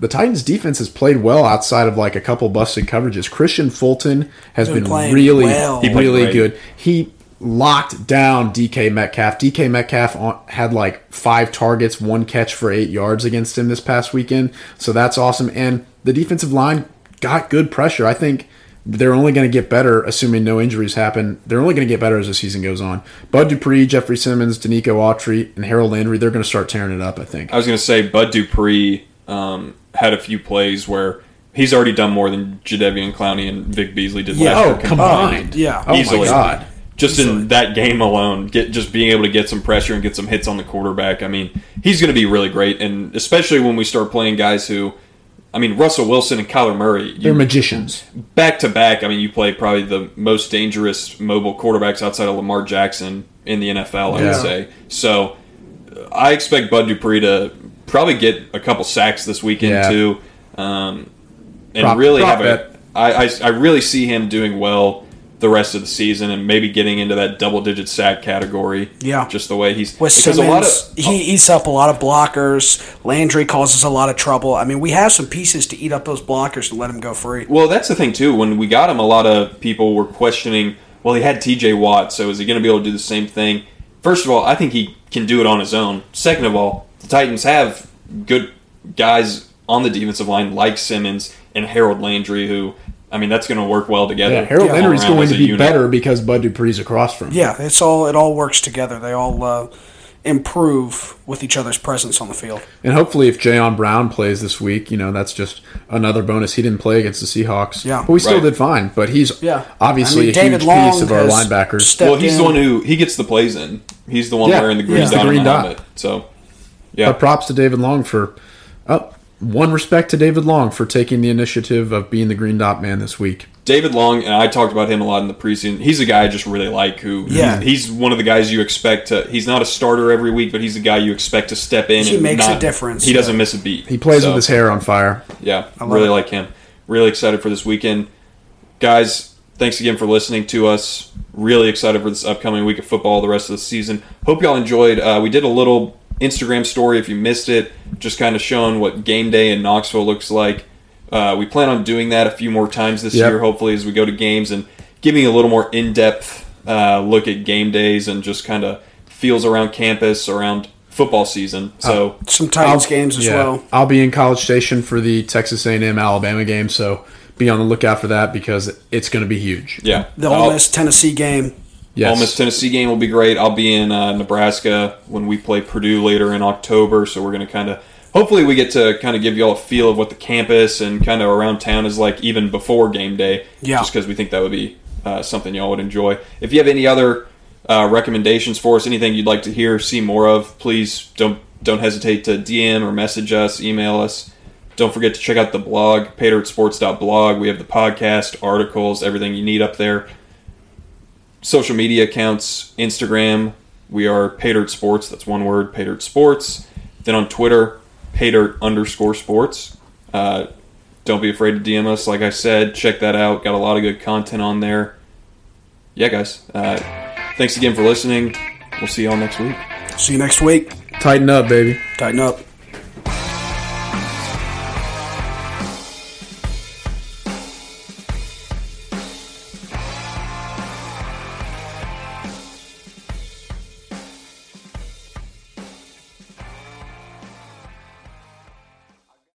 Speaker 3: the Titans defense has played well outside of like a couple busted coverages. Kristian Fulton has
Speaker 2: Been
Speaker 3: been, really,
Speaker 2: well.
Speaker 3: Really
Speaker 1: great.
Speaker 3: good. He locked down DK Metcalf. DK Metcalf on, had like five targets, one catch for eight yards against him this past weekend. So that's awesome. And the defensive line got good pressure. I think they're only going to get better, assuming no injuries happen. They're only going to get better as the season goes on. Bud Dupree, Jeffrey Simmons, Denico Autry, and Harold Landry, they're going to start tearing it up, I think.
Speaker 1: I was going to say Bud Dupree um, had a few plays where he's already done more than Jadeveon Clowney and Vic Beasley did
Speaker 2: Yeah.
Speaker 1: last
Speaker 3: Oh,
Speaker 1: year
Speaker 3: combined.
Speaker 2: yeah.
Speaker 3: Oh,
Speaker 1: Easily.
Speaker 3: my God.
Speaker 1: just in that game alone, get just being able to get some pressure and get some hits on the quarterback. I mean, he's going to be really great, and especially when we start playing guys who, I mean, Russell Wilson and Kyler Murray,
Speaker 3: They're magicians.
Speaker 1: back to back. I mean, you play probably the most dangerous mobile quarterbacks outside of Lamar Jackson in the NFL. I
Speaker 3: Yeah.
Speaker 1: would say so. I expect Bud Dupree to probably get a couple sacks this weekend
Speaker 3: Yeah.
Speaker 1: too, um, and
Speaker 3: Prop-
Speaker 1: really
Speaker 3: prop
Speaker 1: have a. I, I I really see him doing well the rest of the season and maybe getting into that double digit sack category.
Speaker 2: Yeah.
Speaker 1: just the way he's
Speaker 2: With
Speaker 1: because
Speaker 2: Simmons,
Speaker 1: a lot of
Speaker 2: he eats up a lot of blockers. Landry causes a lot of trouble. I mean, we have some pieces to eat up those blockers and let him go free.
Speaker 1: Well, that's the thing too. When we got him, a lot of people were questioning. Well, he had T.J. Watt, so is he going to be able to do the same thing? First of all, I think he can do it on his own. Second of all, the Titans have good guys on the defensive line like Simmons and Harold Landry, who I mean, that's going to work well together.
Speaker 3: Yeah, Harold
Speaker 2: Yeah.
Speaker 3: Landry's going to be
Speaker 1: unit.
Speaker 3: better because Bud Dupree's across from him.
Speaker 2: Yeah, it's all it all works together. They all uh, improve with each other's presence on the field.
Speaker 3: And hopefully, if Jayon Brown plays this week, you know that's just another bonus. He didn't play against the Seahawks,
Speaker 2: Yeah.
Speaker 3: but we still
Speaker 1: Right.
Speaker 3: did fine. But he's
Speaker 2: Yeah,
Speaker 3: obviously
Speaker 2: I mean,
Speaker 3: a
Speaker 2: David
Speaker 3: huge
Speaker 2: Long
Speaker 3: piece of our linebackers.
Speaker 1: Well, he's
Speaker 2: in.
Speaker 1: the one who he gets the plays in. He's the one
Speaker 3: Yeah,
Speaker 1: wearing the green
Speaker 3: he's the green dot.
Speaker 1: helmet. So, yeah,
Speaker 3: But props to David Long for oh, one respect to David Long for taking the initiative of being the green dot man this week.
Speaker 1: David Long, and I talked about him a lot in the preseason. He's a guy I just really like. Who,
Speaker 2: Yeah.
Speaker 1: he's one of the guys you expect to. He's not a starter every week, but he's a guy you expect to step in.
Speaker 2: He
Speaker 1: and
Speaker 2: makes a difference,
Speaker 1: He doesn't miss a beat.
Speaker 3: He plays
Speaker 1: So,
Speaker 3: with his hair on fire.
Speaker 1: Yeah,
Speaker 2: love
Speaker 1: really
Speaker 2: it.
Speaker 1: like him. Really excited for this weekend, guys. Thanks again for listening to us. Really excited for this upcoming week of football, the rest of the season. Hope y'all enjoyed. Uh, we did a little Instagram story if you missed it, just kind of showing what game day in Knoxville looks like. Uh, we plan on doing that a few more times this
Speaker 3: Yep.
Speaker 1: year, hopefully, as we go to games and giving a little more in depth uh, look at game days and just kind of feels around campus, around football season. So,
Speaker 2: Some Titans games as
Speaker 3: yeah.
Speaker 2: well.
Speaker 3: I'll be in College Station for the Texas A&M Alabama game, so be on the lookout for that because it's going to be huge.
Speaker 1: yeah.
Speaker 2: The
Speaker 1: I'll-
Speaker 2: Ole Miss Tennessee game.
Speaker 3: Yes.
Speaker 1: Ole Miss Tennessee game will be great. I'll be in uh, Nebraska when we play Purdue later in October, so we're going to kind of hopefully we get to kind of give y'all a feel of what the campus and kind of around town is like even before game day.
Speaker 2: Yeah.
Speaker 1: Just because we think that would be uh, something y'all would enjoy. If you have any other uh, recommendations for us, anything you'd like to hear, see more of, please don't don't hesitate to DM or message us, email us. Don't forget to check out the blog, patriotsports.blog. We have the podcast, articles, everything you need up there social media accounts Instagram, we are Patriot Sports. That's one word, Patriot Sports. Then on Twitter, Patriot underscore sports. Uh, don't be afraid to DM us. Like I said, check that out. Got a lot of good content on there. Yeah, guys. Uh, thanks again for listening. We'll see y'all next week.
Speaker 2: See you next week.
Speaker 3: Tighten up, baby.
Speaker 2: Tighten up.